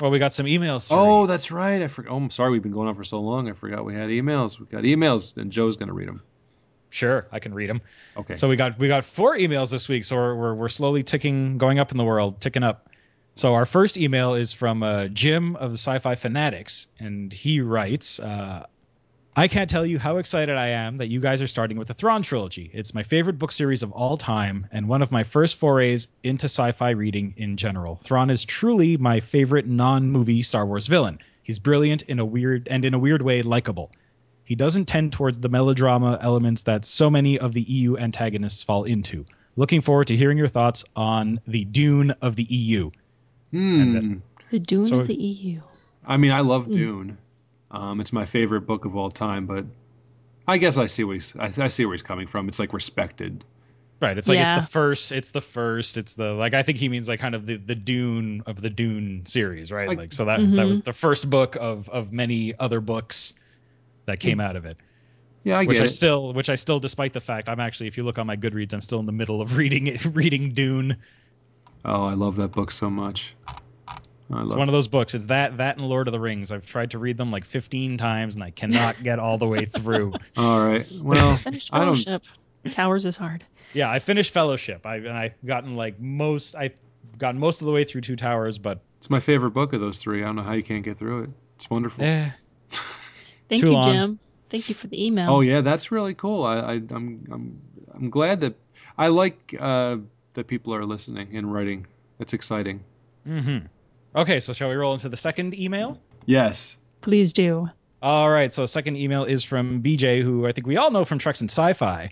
Well, we got some emails. To Oh, read. that's right. I forgot. Oh, I'm sorry. We've been going on for so long. I forgot we had emails. We've got emails, and Joe's gonna read them. sure I can read them. Okay. So we got we got four emails this week. So we're we're, we're slowly ticking, going up in the world, ticking up. So our first email is from uh, Jim of the Sci-Fi Fanatics, and he writes. Uh, I can't tell you how excited I am that you guys are starting with the Thrawn trilogy. It's my favorite book series of all time and one of my first forays into sci-fi reading in general. Thrawn is truly my favorite non-movie Star Wars villain. He's brilliant in a weird and in a weird way likable. He doesn't tend towards the melodrama elements that so many of the EU antagonists fall into. Looking forward to hearing your thoughts on the Dune of the EU. Hmm. And the Dune So- of the EU. I mean, I love Hmm. Dune. Um, it's my favorite book of all time, but I guess I see what he's, I, I see where he's coming from. It's like respected. Right. It's like Yeah. it's the first. It's the first. It's the like. I think he means like kind of the the Dune of the Dune series, right? Like- Like, so that Mhm. that was the first book of of many other books that came out of it. Yeah, I which get I it. still, which I still, despite the fact I'm actually, if you look on my Goodreads, I'm still in the middle of reading it, reading Dune. oh, I love that book so much. I It's love. one of those books. It's that that and Lord of the Rings. I've tried to read them like 15 times and I cannot get all the way through. all right. Well, Finished I don't. Fellowship. Towers is hard. Yeah, I finished Fellowship. I and I've gotten like most. I've gotten most of the way through Two Towers, but It's my favorite book of those three. I don't know how you can't get through it. It's wonderful. Yeah. Thank Too you, long. Jim. Thank you for the email. Oh yeah, that's really cool. I, I I'm I'm I'm glad that I like uh, that people are listening and writing. That's exciting. hmm Okay, so shall we roll into the second email? Yes. Please do. All right, so the second email is from BJ, who I think we all know from Treks and Sci-Fi,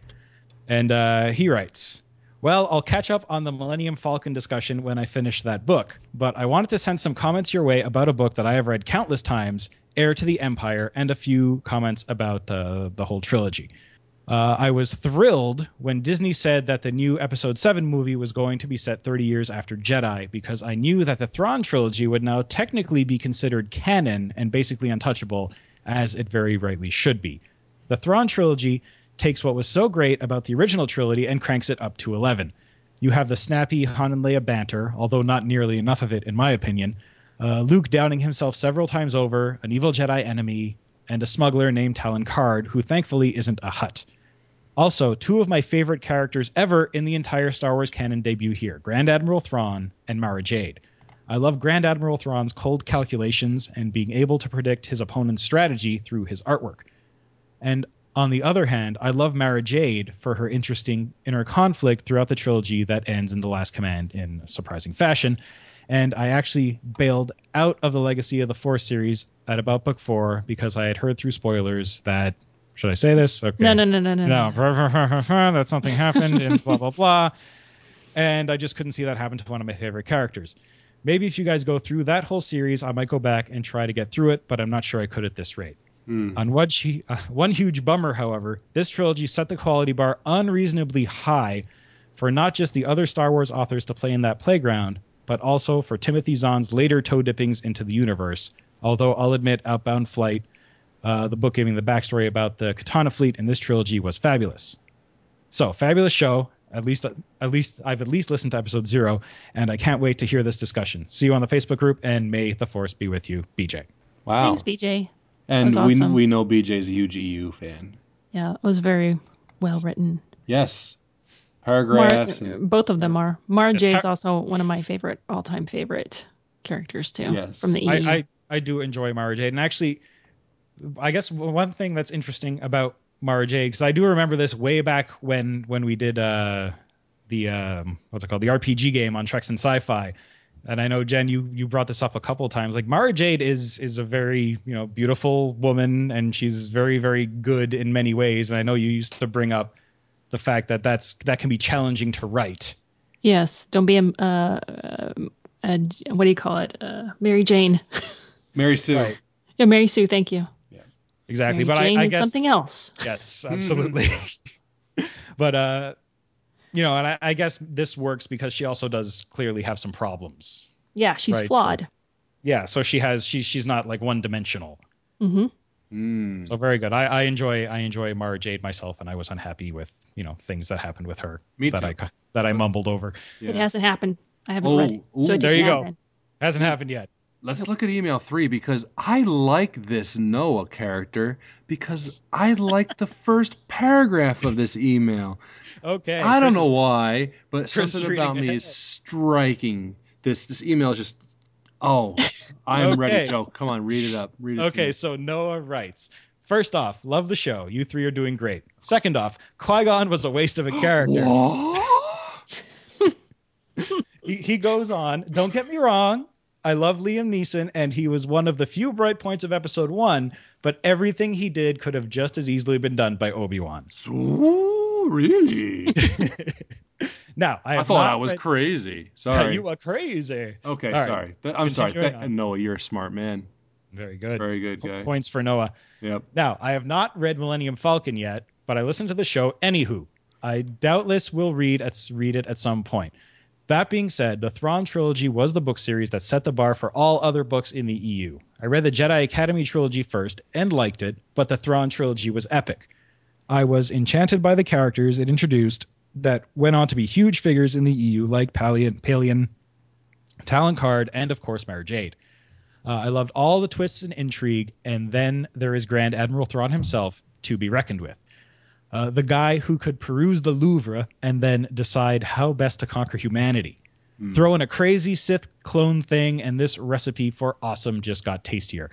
and uh, he writes, "Well, I'll catch up on the Millennium Falcon discussion when I finish that book, but I wanted to send some comments your way about a book that I have read countless times, Heir to the Empire, and a few comments about uh, the whole trilogy." Uh, I was thrilled when Disney said that the new Episode 7 movie was going to be set 30 years after Jedi because I knew that the Thrawn trilogy would now technically be considered canon and basically untouchable, as it very rightly should be. The Thrawn trilogy takes what was so great about the original trilogy and cranks it up to 11. You have the snappy Han and Leia banter, although not nearly enough of it, in my opinion. Uh, Luke downing himself several times over, an evil Jedi enemy, and a smuggler named Talon Karrde, who thankfully isn't a Hutt. Also, two of my favorite characters ever in the entire Star Wars canon debut here Grand Admiral Thrawn and Mara Jade. I love Grand Admiral Thrawn's cold calculations and being able to predict his opponent's strategy through his artwork. And on the other hand, I love Mara Jade for her interesting inner conflict throughout the trilogy that ends in The Last Command in surprising fashion. And I actually bailed out of the Legacy of the Force series at about book four because I had heard through spoilers that. Should I say this? Okay. No, no, no, no, no. No, that something happened and blah, blah, blah. And I just couldn't see that happen to one of my favorite characters. Maybe if you guys go through that whole series, I might go back and try to get through it, but I'm not sure I could at this rate. Hmm. On one, hu- uh, one huge bummer, however, this trilogy set the quality bar unreasonably high for not just the other Star Wars authors to play in that playground, but also for Timothy Zahn's later toe dippings into the universe. Although I'll admit, Outbound Flight, uh, the book giving the backstory about the Katana fleet in this trilogy, was fabulous. So fabulous show. At least, at least I've at least listened to episode zero, and I can't wait to hear this discussion. See you on the Facebook group, and may the force be with you, BJ. Wow. Thanks, BJ. and That was we awesome. we know BJ's a huge EU fan. Yeah, it was very well written. Yes. Mar- Paragraphs. and, both of them are. Mara Yes, Jade's Tar- also one of my favorite, all-time favorite characters too. Yes. From the E EU. I, I I do enjoy Mara Jade, and actually, I guess one thing that's interesting about Mara Jade, because I do remember this way back when when we did uh the um what's it called the RPG game on Treks and Sci-Fi, and I know Jen, you you brought this up a couple of times. Like Mara Jade is is a very you know beautiful woman, and she's very very good in many ways. And I know you used to bring up the fact that that's that can be challenging to write. yes. Don't be a, uh, a what do you call it? Uh, Mary Jane. Mary Sue. Right. yeah, Mary Sue. Thank you. Exactly, Mary but Jane I, I is guess something else. Yes, absolutely. but uh, you know, and I, I guess this works because she also does clearly have some problems. Yeah, she's Right. flawed. Yeah, so she has she's she's not like one dimensional. hmm Mm. So very good. I, I enjoy I enjoy Mara Jade myself, and I was unhappy with you know things that happened with her Me that too. I that I mumbled over. Yeah. It hasn't happened. I haven't Oh, read it. So ooh. it There you go. happen. Hasn't happened yet. Let's look at email three because I like this Noah character because I like the first paragraph of this email. Okay. I don't Chris know is- why, but Chris is something about me is striking. This this email is just oh, I am ready, Joe. Come on, read it up. Read it. Okay, so Noah writes. First off, love the show. You three are doing great. Second off, Qui Gon was a waste of a character. He, he goes on. Don't get me wrong. I love Liam Neeson, and he was one of the few bright points of episode one, but everything he did could have just as easily been done by Obi Wan. So really? now, I, I thought I was read- crazy. Sorry. you are crazy. okay, All right. sorry. Th- I'm sorry. On. Noah, you're a smart man. Very good. Very good guy. Points for Noah. Yep. Now, I have not read Millennium Falcon yet, but I listened to the show anywho. I doubtless will read at, read it at some point. That being said, the Thrawn trilogy was the book series that set the bar for all other books in the EU. I read the Jedi Academy trilogy first and liked it, but the Thrawn trilogy was epic. I was enchanted by the characters it introduced that went on to be huge figures in the EU, like Pellaeon, Pellaeon Talon Karrde, and of course Mara Jade. Uh, I loved all the twists and intrigue, and then there is Grand Admiral Thrawn himself to be reckoned with. Uh, the guy who could peruse the Louvre and then decide how best to conquer humanity. Throw in a crazy Sith clone thing, and this recipe for awesome just got tastier.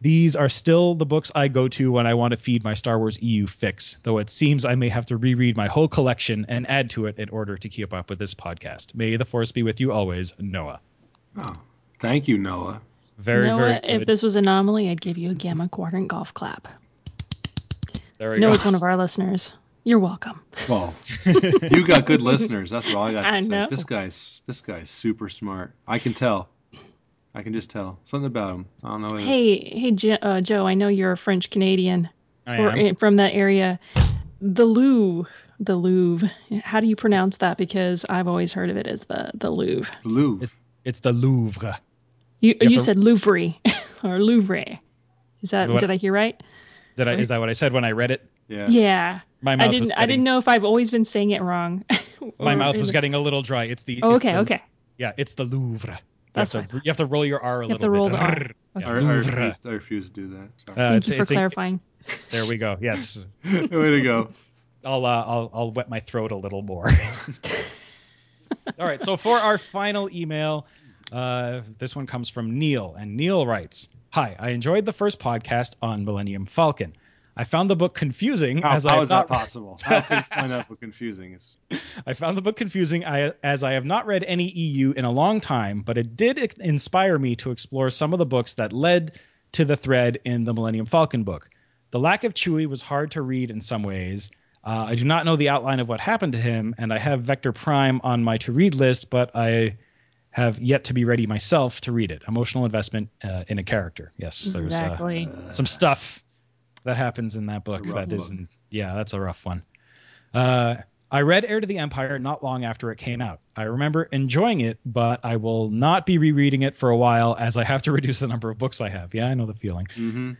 These are still the books I go to when I want to feed my Star Wars EU fix, though it seems I may have to reread my whole collection and add to it in order to keep up with this podcast. May the Force be with you always, Noah. Oh, thank you, Noah. Very, Noah, very if this was anomaly, I'd give you a Gamma Quadrant golf clap. There we Noah's go. one of our listeners. You're welcome. Well, you got good listeners. That's all I got to I say. know. This guy's this guy's super smart. I can tell. I can just tell something about him. I don't know. what it is. Hey, hey, jo- uh, Joe. I know you're a French Canadian or am. from that area. The Louvre, the Louvre. How do you pronounce that? Because I've always heard of it as the the Louvre. Lou. It's it's the Louvre. You have you said Louvre or Louvre. Is that What- did I hear right? Did I? Is that what I said when I read it? yeah. Yeah. My mouth I didn't was I didn't know if I've always been saying it wrong. my mouth was getting a little dry. It's the. Oh, it's okay, the- okay. Yeah, it's the Louvre. You That's have, to, you have to roll your R a You have little to roll bit. the R. Okay. I, I, Louvre. refuse, I refuse to do that. Sorry. Uh, Thank it's- you for it's a- clarifying. there we go. Yes, Way to go. I'll uh, I'll I'll wet my throat a little more. All right. So for our final email, uh, this one comes from Neil, and Neil writes, "Hi, I enjoyed the first podcast on Millennium Falcon. I found the book confusing How, as I how have is that possible? How can you find that book confusing? It's, I found the book confusing I, as I have not read any EU in a long time, but it did inspire me to explore some of the books that led to the thread in the Millennium Falcon book. The lack of Chewie was hard to read in some ways. Uh, I do not know the outline of what happened to him, and I have Vector Prime on my to read list, but I have yet to be ready myself to read it. Emotional investment uh, in a character. Yes, there's uh, Exactly. some stuff that happens in that book a rough that book. isn't yeah that's a rough one uh, i read heir to the empire not long after it came out i remember enjoying it but i will not be rereading it for a while as i have to reduce the number of books i have yeah i know the feeling hmm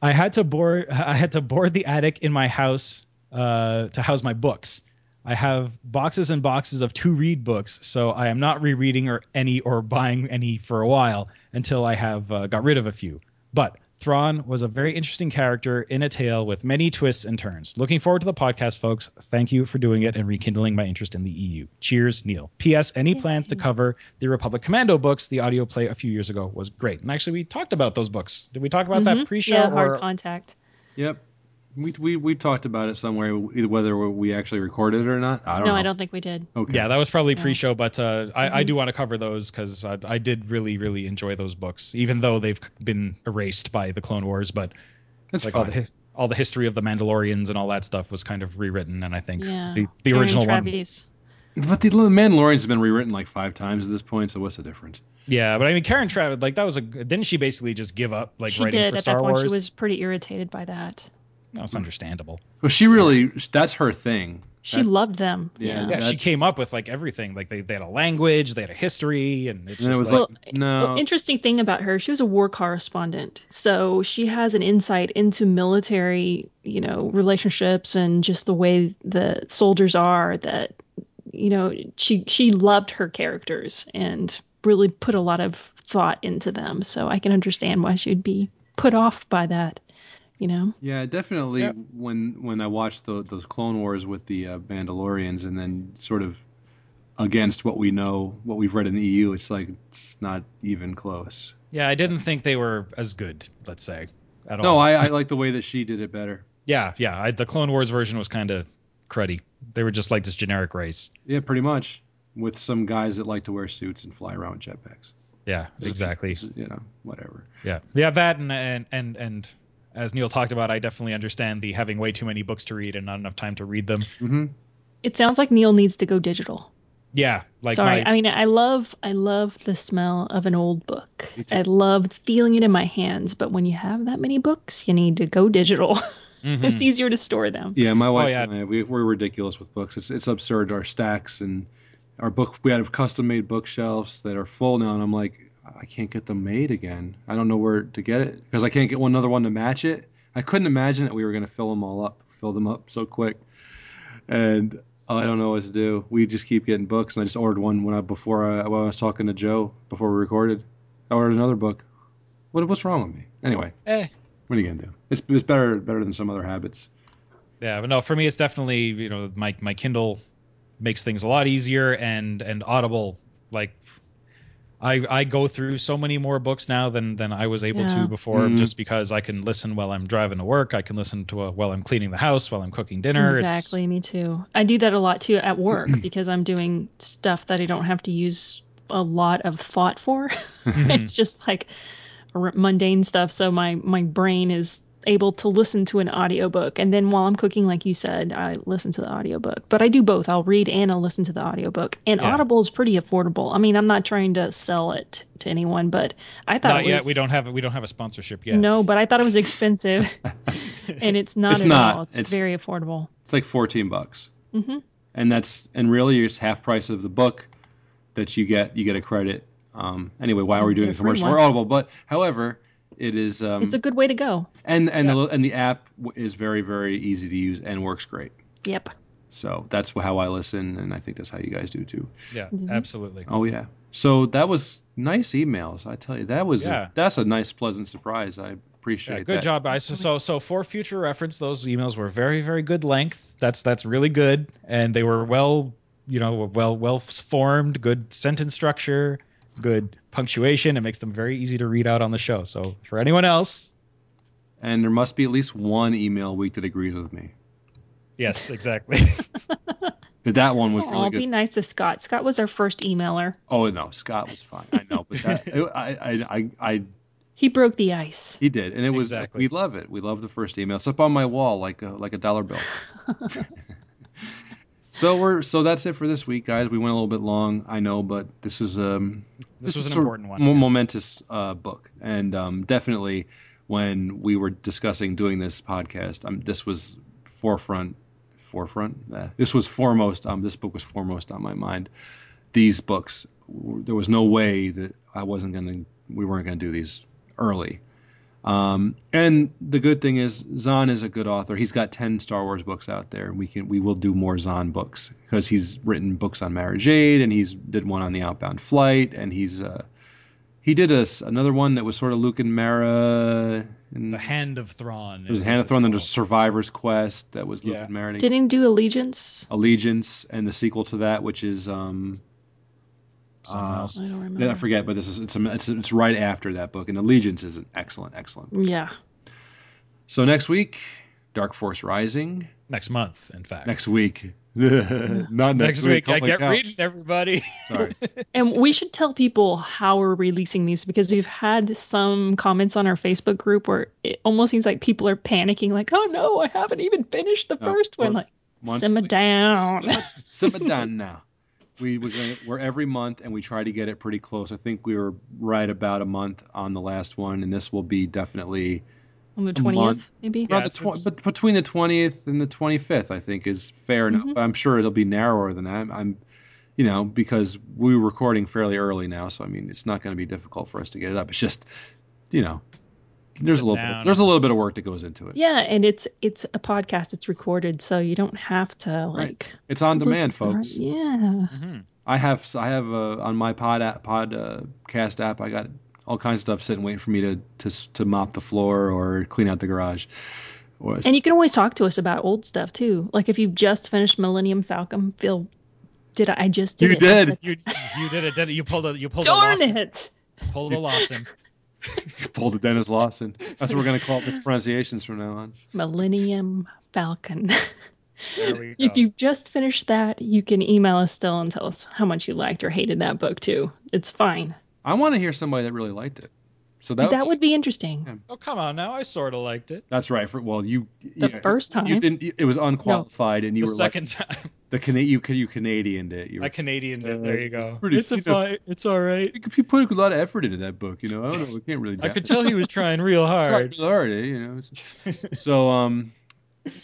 i had to board i had to board the attic in my house uh, to house my books i have boxes and boxes of to read books so i am not rereading or any or buying any for a while until i have uh, got rid of a few but Thrawn was a very interesting character in a tale with many twists and turns. Looking forward to the podcast, folks. Thank you for doing it and rekindling my interest in the EU. Cheers, Neil. P.S. Any plans to cover the Republic Commando books? The audio play a few years ago was great. And actually, we talked about those books. Did we talk about that Mhm. pre-show? Yeah, hard or- contact. Yep. We, we we talked about it somewhere, whether we actually recorded it or not. I don't No, know. I don't think we did. Okay. Yeah, that was probably Yeah. pre-show, but uh, I, Mm-hmm. I do want to cover those because I, I did really, really enjoy those books, even though they've been erased by the Clone Wars. But That's like all the all the history of the Mandalorians and all that stuff was kind of rewritten, and I think Yeah. the the Aaron original one. Traviss. But the Mandalorian's been rewritten like five times at this point, so what's the difference? Yeah, but I mean, Karen Traviss, like that was a didn't she basically just give up like she writing did for at Star that point. Wars? She was pretty irritated by that. No, it's understandable. Well, she really, that's her thing. She That- loved them. Yeah, Yeah. Yeah, she came up with like everything. Like they, they had a language, they had a history, and it's And it just was like, like, no. The interesting thing about her, she was a war correspondent. So she has an insight into military, you know, relationships and just the way the soldiers are that you know, she she loved her characters and really put a lot of thought into them. So I can understand why she'd be put off by that, you know. Yeah, definitely. Yep. When when I watched the, those Clone Wars with the uh, Mandalorians, and then sort of against what we know, what we've read in the EU, it's like it's not even close. yeah, I didn't think they were as good. Let's say at all. No, I, I like the way that she did it better. yeah, yeah. I, the Clone Wars version was kind of cruddy. They were just like this generic race. Yeah, pretty much. With some guys that like to wear suits and fly around with jetpacks. Yeah, exactly. You know, whatever. Yeah, yeah. That and and and and as Neil talked about, I definitely understand the having way too many books to read and not enough time to read them. hmm It sounds like Neil needs to go digital. Yeah, like Sorry, my, I mean, I love, I love the smell of an old book. I love feeling it in my hands. But when you have that many books, you need to go digital. Mhm. it's easier to store them. Yeah, my wife yeah. and I, we, we're ridiculous with books. It's it's absurd. Our stacks and our book, we had custom made bookshelves that are full now, and I'm like, I can't get them made again. I don't know where to get it because I can't get one another one to match it. I couldn't imagine that we were going to fill them all up, fill them up so quick, and I don't know what to do. We just keep getting books, and I just ordered one when I before I, when I was talking to Joe before we recorded. I ordered another book. What what's wrong with me? Anyway, eh, what are you gonna do? It's it's better better than some other habits. Yeah, but no, for me, it's definitely you know my my Kindle makes things a lot easier, and and Audible like I I go through so many more books now than than I was able Yeah. to before, Mhm. just because I can listen while I'm driving to work. I can listen to a, while I'm cleaning the house, while I'm cooking dinner. It's- Exactly, me too. I do that a lot too at work because I'm doing stuff that I don't have to use a lot of thought for. it's just like r- mundane stuff. So my my brain is able to listen to an audiobook and then while I'm cooking like you said, I listen to the audiobook. But I do both. I'll read and I'll listen to the audiobook. And Yeah. Audible is pretty affordable. I mean, I'm not trying to sell it to anyone, but I thought Not it was yet. We don't have we don't have a sponsorship yet. No, but I thought it was expensive. and it's not It's at not. all. It's, It's- very affordable. It's like 14 bucks. hmm and that's and really it's half price of the book that you get you get a credit um anyway why are we doing a a commercial one. for audible but however it is um It's a good way to go. and and Yeah. the and the app is very very easy to use and works great Yep. so that's how i listen and i think that's how you guys do too Yeah, Mhm. absolutely. oh yeah so that was nice emails i tell you that was Yeah. a, that's a nice pleasant surprise i appreciate Yeah, good that. job, guys. So, so, so for future reference, those emails were very, very good length. That's that's really good, and they were well, you know, well, well formed. Good sentence structure, good punctuation. It makes them very easy to read out on the show. So, for anyone else, and there must be at least one email a week that agrees with me yes, exactly. but that one was Oh, really be good nice to Scott. Scott was our first emailer. oh no scott was fine i know but that I, I i i He broke the ice. He did, and it was Exactly. we love it. We love the first email. It's up on my wall like a like a dollar bill. So we're so that's it for this week, guys. We went a little bit long, I know, but this is um This was is an important one. mo- momentous uh, book, and um, definitely when we were discussing doing this podcast, um, this was forefront forefront. Uh, this was foremost. Um, this book was foremost on my mind. These books, w- there was no way that I wasn't gonna. We weren't gonna do these early. Um, and the good thing is Zahn is a good author. He's got ten Star Wars books out there. We can we will do more Zahn books because he's written books on Mara Jade and he's did one on the Outbound Flight and he's uh, he did a, s- another one that was sort of Luke and Mara. And the Hand of Thrawn. it was Hand of it's Thrawn. Then there's Survivor's Quest that was Luke Yeah. and Mara. Didn't he do Allegiance? Allegiance and the sequel to that, which is um, Someone uh, else. I don't I forget, but this is it's, it's it's right after that book. And Allegiance is an excellent, excellent. Yeah. So next week, Dark Force Rising. Next month, in fact. Next week, not next, Next week, I get cow. reading, everybody. Sorry. And we should tell people how we're releasing these because we've had some comments on our Facebook group where it almost seems like people are panicking, like, oh no, I haven't even finished the No, first one. Like, monthly. simmer down. Simmer down now. We we're, gonna, we're every month, and we try to get it pretty close. I think we were right about a month on the last one, and this will be definitely On the 20th, maybe? Yeah, around the tw- but between the twentieth and the twenty fifth. I think is fair enough. Mhm. But I'm sure it'll be narrower than that. I'm, I'm, you know, because we were recording fairly early now, so I mean, it's not going to be difficult for us to get it up. It's just, you know, there's a little bit, there's a little bit of work that goes into it. Yeah, and it's it's a podcast. It's recorded, so you don't have to like It's on demand, to it. folks. Yeah. hmm I have I have uh, on my pod app, pod uh, app. I got all kinds of stuff sitting waiting for me to to to mop the floor or clean out the garage. Or And you can always talk to us about old stuff too. Like if you've just finished Millennium Falcon, Phil, did I, I just did You it. I did. said, You you did it. Did it. You pulled a you pulled a Darn Lawson. it! Pulled a Lawson. pull the Denis Lawson. That's what we're gonna call it mispronunciations from now on. Millennium Falcon. There we go. if you've just finished that, you can email us still and tell us how much you liked or hated that book too. It's fine. I want to hear somebody that really liked it. So that, That, would be interesting. oh come on now, I sort of liked it. that's right. For well, you The yeah, first you time? didn't. It was unqualified, and you The were second time, the Cana- you you Canadian it. You were I Canadian it. There you go. pretty- It's a you know- fine. It's all right. you put a lot of effort into that book. You know, I don't know. We can't really. I could it. tell he was trying real Tried hard. really hard, eh, you know. It's- so um,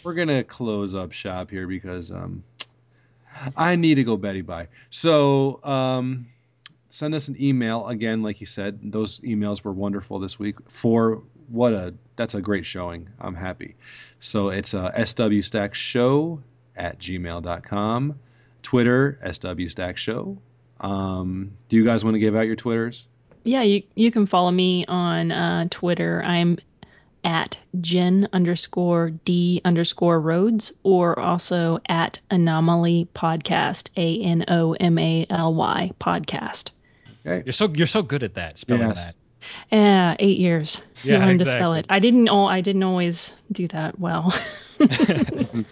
we're gonna close up shop here because um, I need to go Betty bye. So um, send us an email again, like you said. Those emails were wonderful this week. For what a that's a great showing. I'm happy. So it's uh, swstacksshow at gmail.com. Twitter swstacksshow. Um, do you guys want to give out your Twitters? Yeah, you you can follow me on uh, Twitter. I'm at Jen underscore D underscore Rhodes or also at Anomaly Podcast, A N O M A L Y Podcast. You're so you're so good at that spelling Yes. that. Yeah, eight years. Yeah, to learn to spell it. I didn't. Oh, I didn't always do that well.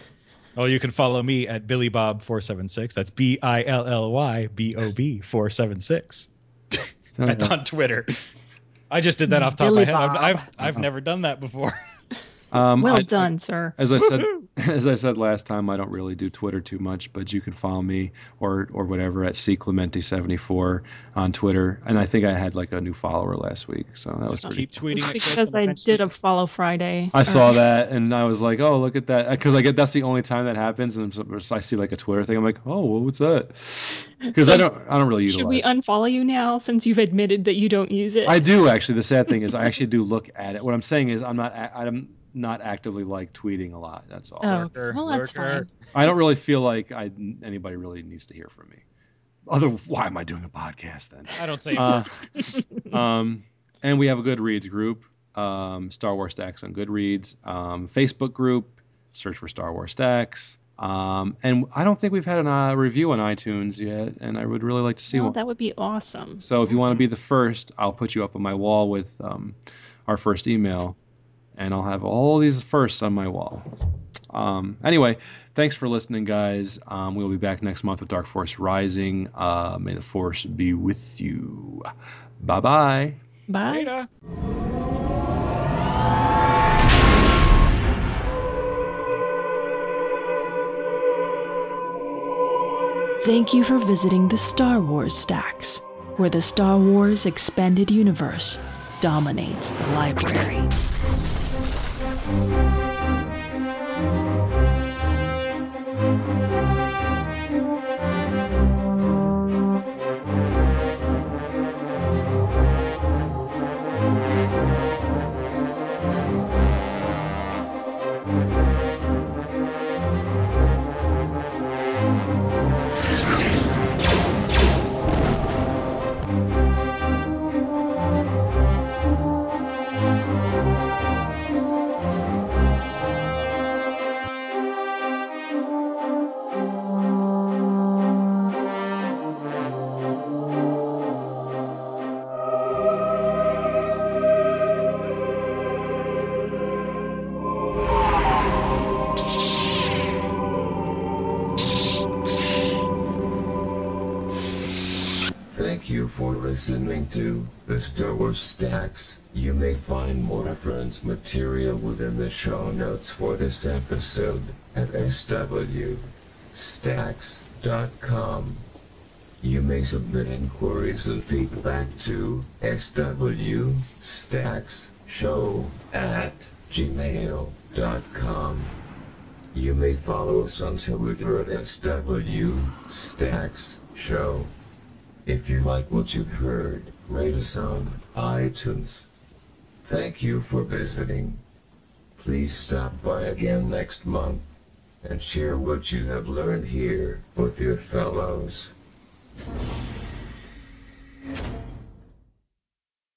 Oh, you can follow me at Billy Bob four seven six. That's B I L L Y B O B four seven six on Twitter. I just did that off the top Billy of my head. I've, Bob. I've I've never done that before. Um, well I- done, sir. As I said, as I said last time, I don't really do Twitter too much, but you can follow me or or whatever at cclementi74 on Twitter. And I think I had like a new follower last week, so that was Just pretty. keep tweeting It's at Chris because I did a follow Friday. I saw that and I was like, oh, look at that, because I get that's the only time that happens, and I see like a Twitter thing. I'm like, oh, well, what's that? Because So I don't, I don't really utilize. Should we it. unfollow you now since you've admitted that you don't use it? I do actually. The sad thing is, I actually do look at it. What I'm saying is, I'm not, a- I'm not actively like tweeting a lot. That's all. oh, Lurker, well, that's lurker. fine. I don't really feel like I anybody really needs to hear from me. Other, why am I doing a podcast then? I don't say Uh, um, and we have a Goodreads group, um, Star Wars Stacks on Goodreads, um, Facebook group, search for Star Wars Stacks. Um, and I don't think we've had a uh, review on iTunes yet, and I would really like to see Well, one. that would be awesome. So if you want to be the first, I'll put you up on my wall with um, our first email, and I'll have all these firsts on my wall. Um, anyway, thanks for listening, guys. Um, we'll be back next month with Dark Force Rising. Uh, may the Force be with you. Bye bye. Bye. Later. Thank you for visiting the Star Wars Stacks, where the Star Wars Expanded Universe dominates the library. Thank listening to the Star Wars Stacks. You may find more reference material within the show notes for this episode at swstacks.com. You may submit inquiries and feedback to swstacksshow at gmail.com. You may follow us on Twitter at swstacksshow. If you like what you've heard, rate us on iTunes. Thank you for visiting. Please stop by again next month and share what you have learned here with your fellows.